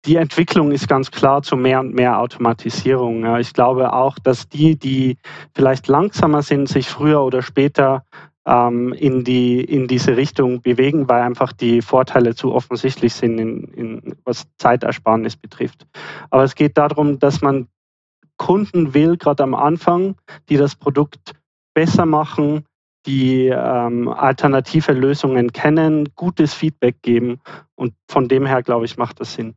die Entwicklung ist ganz klar zu mehr und mehr Automatisierung. Ich glaube auch, dass die, die vielleicht langsamer sind, sich früher oder später ähm, in, die, in diese Richtung bewegen, weil einfach die Vorteile zu offensichtlich sind, in, in, was Zeitersparnis betrifft. Aber es geht darum, dass man Kunden will, gerade am Anfang, die das Produkt besser machen, die ähm, alternative Lösungen kennen, gutes Feedback geben. Und von dem her, glaube ich, macht das Sinn.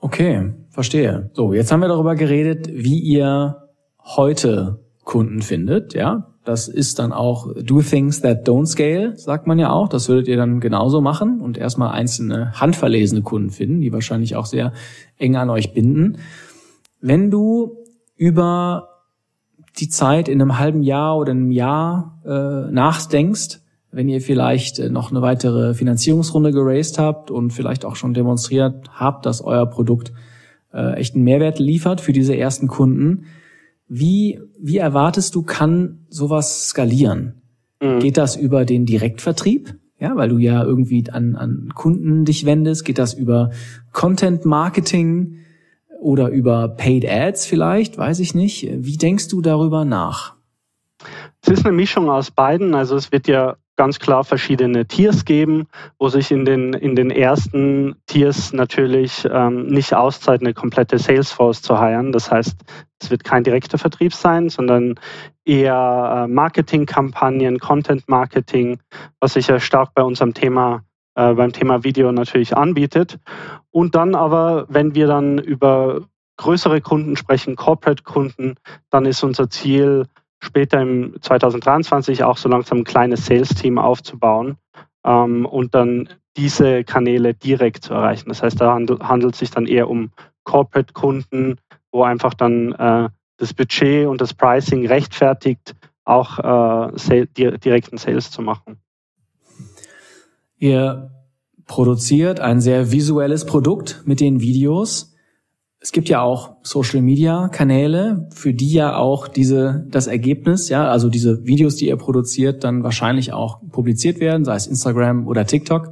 Okay, verstehe. So, jetzt haben wir darüber geredet, wie ihr heute Kunden findet, ja. Das ist dann auch do things that don't scale, sagt man ja auch. Das würdet ihr dann genauso machen und erstmal einzelne handverlesene Kunden finden, die wahrscheinlich auch sehr eng an euch binden. Wenn du über die Zeit in einem halben Jahr oder einem Jahr äh, nachdenkst, wenn ihr vielleicht äh, noch eine weitere Finanzierungsrunde geraced habt und vielleicht auch schon demonstriert habt, dass euer Produkt äh, echt einen Mehrwert liefert für diese ersten Kunden, wie, wie erwartest du, kann sowas skalieren? Mhm. Geht das über den Direktvertrieb? Ja, weil du ja irgendwie an, an Kunden dich wendest. Geht das über Content Marketing oder über Paid Ads vielleicht? Weiß ich nicht. Wie denkst du darüber nach? Es ist eine Mischung aus beiden. Also es wird ja ganz klar verschiedene Tiers geben, wo sich in den, in den ersten Tiers natürlich ähm, nicht auszahlt, eine komplette Salesforce zu heiren. Das heißt, es wird kein direkter Vertrieb sein, sondern eher äh, Marketingkampagnen, Content Marketing, was sich ja stark bei unserem Thema äh, beim Thema Video natürlich anbietet. Und dann aber, wenn wir dann über größere Kunden sprechen, Corporate-Kunden, dann ist unser Ziel, später im 2023 auch so langsam ein kleines Sales-Team aufzubauen ähm, und dann diese Kanäle direkt zu erreichen. Das heißt, da handelt es sich dann eher um Corporate-Kunden, wo einfach dann äh, das Budget und das Pricing rechtfertigt, auch äh, direkten Sales zu machen. Ihr produziert ein sehr visuelles Produkt mit den Videos. Es gibt ja auch Social Media Kanäle, für die ja auch diese, das Ergebnis, ja, also diese Videos, die ihr produziert, dann wahrscheinlich auch publiziert werden, sei es Instagram oder TikTok.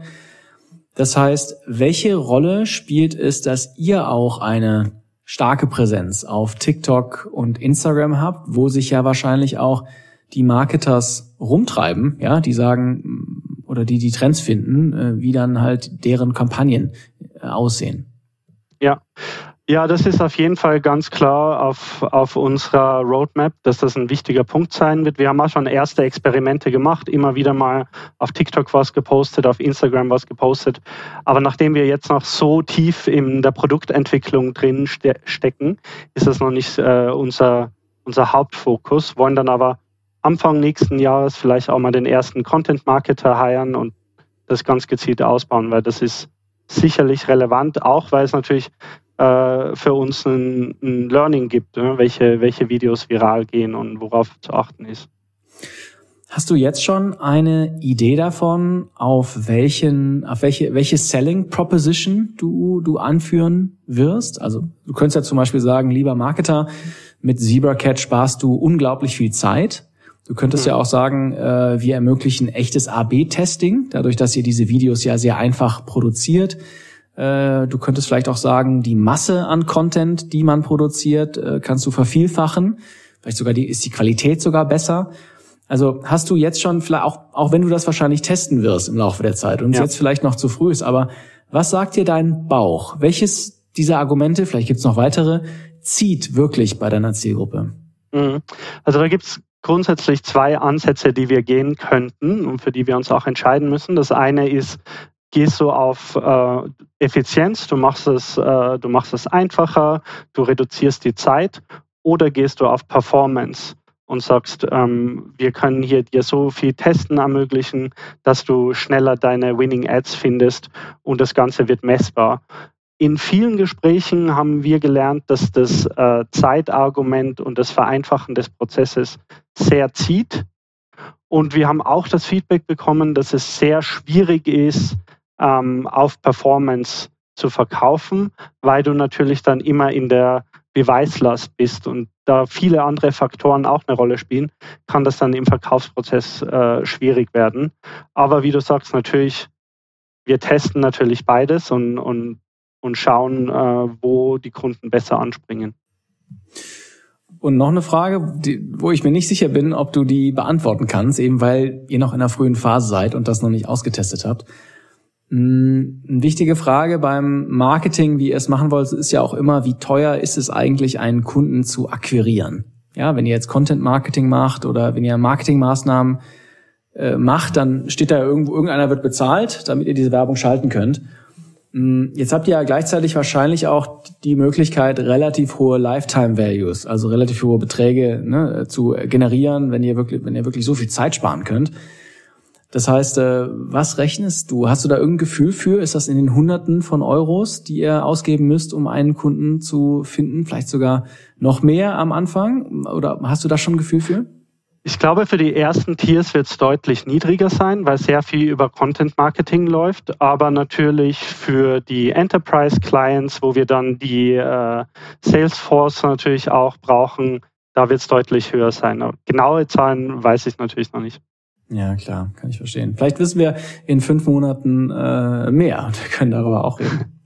Das heißt, welche Rolle spielt es, dass ihr auch eine starke Präsenz auf TikTok und Instagram habt, wo sich ja wahrscheinlich auch die Marketers rumtreiben, ja, die sagen oder die die Trends finden, äh, wie dann halt deren Kampagnen äh, aussehen. Ja, ja, das ist auf jeden Fall ganz klar auf, auf unserer Roadmap, dass das ein wichtiger Punkt sein wird. Wir haben auch schon erste Experimente gemacht, immer wieder mal auf TikTok was gepostet, auf Instagram was gepostet. Aber nachdem wir jetzt noch so tief in der Produktentwicklung drin ste stecken, ist das noch nicht äh, unser, unser Hauptfokus, wollen dann aber Anfang nächsten Jahres vielleicht auch mal den ersten Content-Marketer heiren und das ganz gezielt ausbauen, weil das ist sicherlich relevant, auch weil es natürlich äh, für uns ein, ein Learning gibt, ne? welche, welche Videos viral gehen und worauf zu achten ist. Hast du jetzt schon eine Idee davon, auf welchen, auf welche, welche Selling Proposition du, du anführen wirst? Also du könntest ja zum Beispiel sagen, lieber Marketer, mit ZebraCat sparst du unglaublich viel Zeit. Du könntest mhm. ja auch sagen, äh, wir ermöglichen echtes AB-Testing, dadurch, dass ihr diese Videos ja sehr einfach produziert. Äh, du könntest vielleicht auch sagen, die Masse an Content, die man produziert, äh, kannst du vervielfachen. Vielleicht sogar die, ist die Qualität sogar besser. Also hast du jetzt schon, vielleicht auch, auch wenn du das wahrscheinlich testen wirst im Laufe der Zeit und ja. es jetzt vielleicht noch zu früh ist, aber was sagt dir dein Bauch? Welches dieser Argumente, vielleicht gibt's noch weitere, zieht wirklich bei deiner Zielgruppe? Mhm. Also da gibt's grundsätzlich zwei Ansätze, die wir gehen könnten und für die wir uns auch entscheiden müssen. Das eine ist, gehst du auf äh, Effizienz, du machst es, äh, du machst es einfacher, du reduzierst die Zeit, oder gehst du auf Performance und sagst, ähm, wir können hier dir so viel Testen ermöglichen, dass du schneller deine Winning Ads findest und das Ganze wird messbar. In vielen Gesprächen haben wir gelernt, dass das äh, Zeitargument und das Vereinfachen des Prozesses sehr zieht. Und wir haben auch das Feedback bekommen, dass es sehr schwierig ist, ähm, auf Performance zu verkaufen, weil du natürlich dann immer in der Beweislast bist und da viele andere Faktoren auch eine Rolle spielen, kann das dann im Verkaufsprozess äh, schwierig werden. Aber wie du sagst, natürlich, wir testen natürlich beides und, und, und schauen, äh, wo die Kunden besser anspringen. Und noch eine Frage, die, wo ich mir nicht sicher bin, ob du die beantworten kannst, eben weil ihr noch in einer frühen Phase seid und das noch nicht ausgetestet habt. Hm, eine wichtige Frage beim Marketing, wie ihr es machen wollt, ist ja auch immer, wie teuer ist es eigentlich, einen Kunden zu akquirieren? Ja, wenn ihr jetzt Content Marketing macht oder wenn ihr Marketingmaßnahmen äh, macht, dann steht da irgendwo, irgendeiner wird bezahlt, damit ihr diese Werbung schalten könnt. Hm, jetzt habt ihr ja gleichzeitig wahrscheinlich auch die Möglichkeit, relativ hohe Lifetime Values, also relativ hohe Beträge ne, zu generieren, wenn ihr wirklich, wenn ihr wirklich so viel Zeit sparen könnt. Das heißt, äh, was rechnest du? Hast du da irgendein Gefühl für? Ist das in den Hunderten von Euros, die ihr ausgeben müsst, um einen Kunden zu finden? Vielleicht sogar noch mehr am Anfang? Oder hast du da schon ein Gefühl für? Ich glaube, für die ersten Tiers wird es deutlich niedriger sein, weil sehr viel über Content Marketing läuft. Aber natürlich für die Enterprise Clients, wo wir dann die äh, Salesforce natürlich auch brauchen, da wird es deutlich höher sein. genaue Zahlen weiß ich natürlich noch nicht. Ja, klar, kann ich verstehen. Vielleicht wissen wir in fünf Monaten äh, mehr und können darüber auch reden.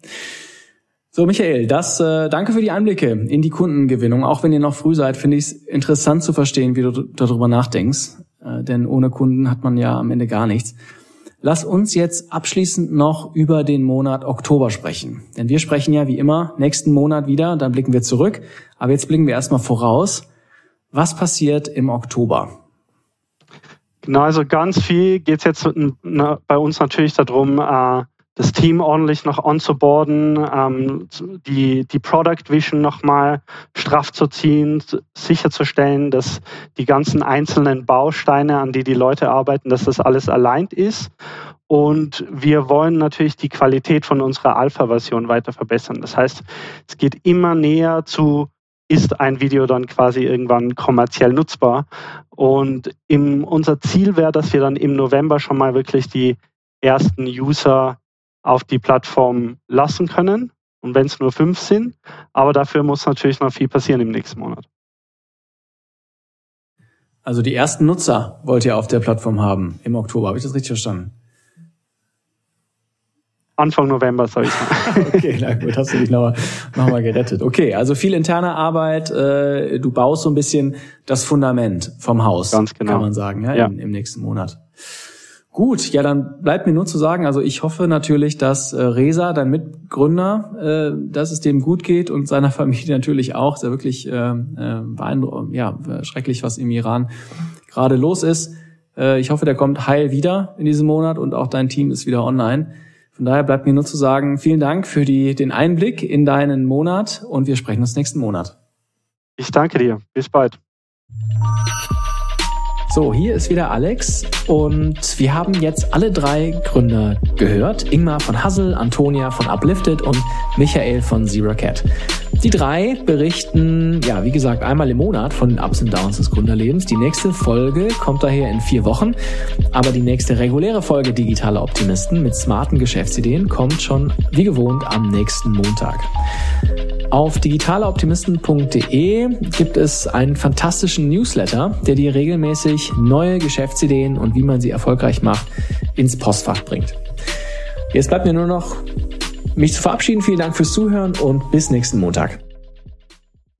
So, Michael, das äh, danke für die Einblicke in die Kundengewinnung. Auch wenn ihr noch früh seid, finde ich es interessant zu verstehen, wie du darüber nachdenkst. Äh, denn ohne Kunden hat man ja am Ende gar nichts. Lass uns jetzt abschließend noch über den Monat Oktober sprechen. Denn wir sprechen ja wie immer nächsten Monat wieder, dann blicken wir zurück. Aber jetzt blicken wir erstmal voraus. Was passiert im Oktober? Genau, also ganz viel geht es jetzt bei uns natürlich darum, äh, das Team ordentlich noch onzuboarden, ähm, die, die Product Vision nochmal straff zu ziehen, sicherzustellen, dass die ganzen einzelnen Bausteine, an die die Leute arbeiten, dass das alles aligned ist. Und wir wollen natürlich die Qualität von unserer Alpha-Version weiter verbessern. Das heißt, es geht immer näher zu, ist ein Video dann quasi irgendwann kommerziell nutzbar. Und im, unser Ziel wäre, dass wir dann im November schon mal wirklich die ersten User auf die Plattform lassen können. Und wenn es nur fünf sind, aber dafür muss natürlich noch viel passieren im nächsten Monat. Also die ersten Nutzer wollt ihr auf der Plattform haben im Oktober. Habe ich das richtig verstanden? Anfang November, soll ich sagen. okay, na gut, hast du dich nochmal noch mal gerettet. Okay, also viel interne Arbeit. Äh, du baust so ein bisschen das Fundament vom Haus, Ganz genau. kann man sagen, ja, ja. Im, im nächsten Monat. Gut, ja, dann bleibt mir nur zu sagen, also ich hoffe natürlich, dass äh, Reza, dein Mitgründer, äh, dass es dem gut geht und seiner Familie natürlich auch. Ist ja wirklich äh, äh, beeindruckend, ja, schrecklich, was im Iran gerade los ist. Äh, ich hoffe, der kommt heil wieder in diesem Monat und auch dein Team ist wieder online. Von daher bleibt mir nur zu sagen, vielen Dank für die, den Einblick in deinen Monat und wir sprechen uns nächsten Monat. Ich danke dir. Bis bald. So, hier ist wieder Alex und wir haben jetzt alle drei Gründer gehört. Ingmar von Hassel, Antonia von Uplifted und Michael von Zero Cat. Die drei berichten, ja, wie gesagt, einmal im Monat von den Ups und Downs des Gründerlebens. Die nächste Folge kommt daher in vier Wochen, aber die nächste reguläre Folge Digitale Optimisten mit smarten Geschäftsideen kommt schon wie gewohnt am nächsten Montag. Auf digitaleoptimisten.de gibt es einen fantastischen Newsletter, der dir regelmäßig neue Geschäftsideen und wie man sie erfolgreich macht ins Postfach bringt. Jetzt bleibt mir nur noch mich zu verabschieden. Vielen Dank fürs Zuhören und bis nächsten Montag.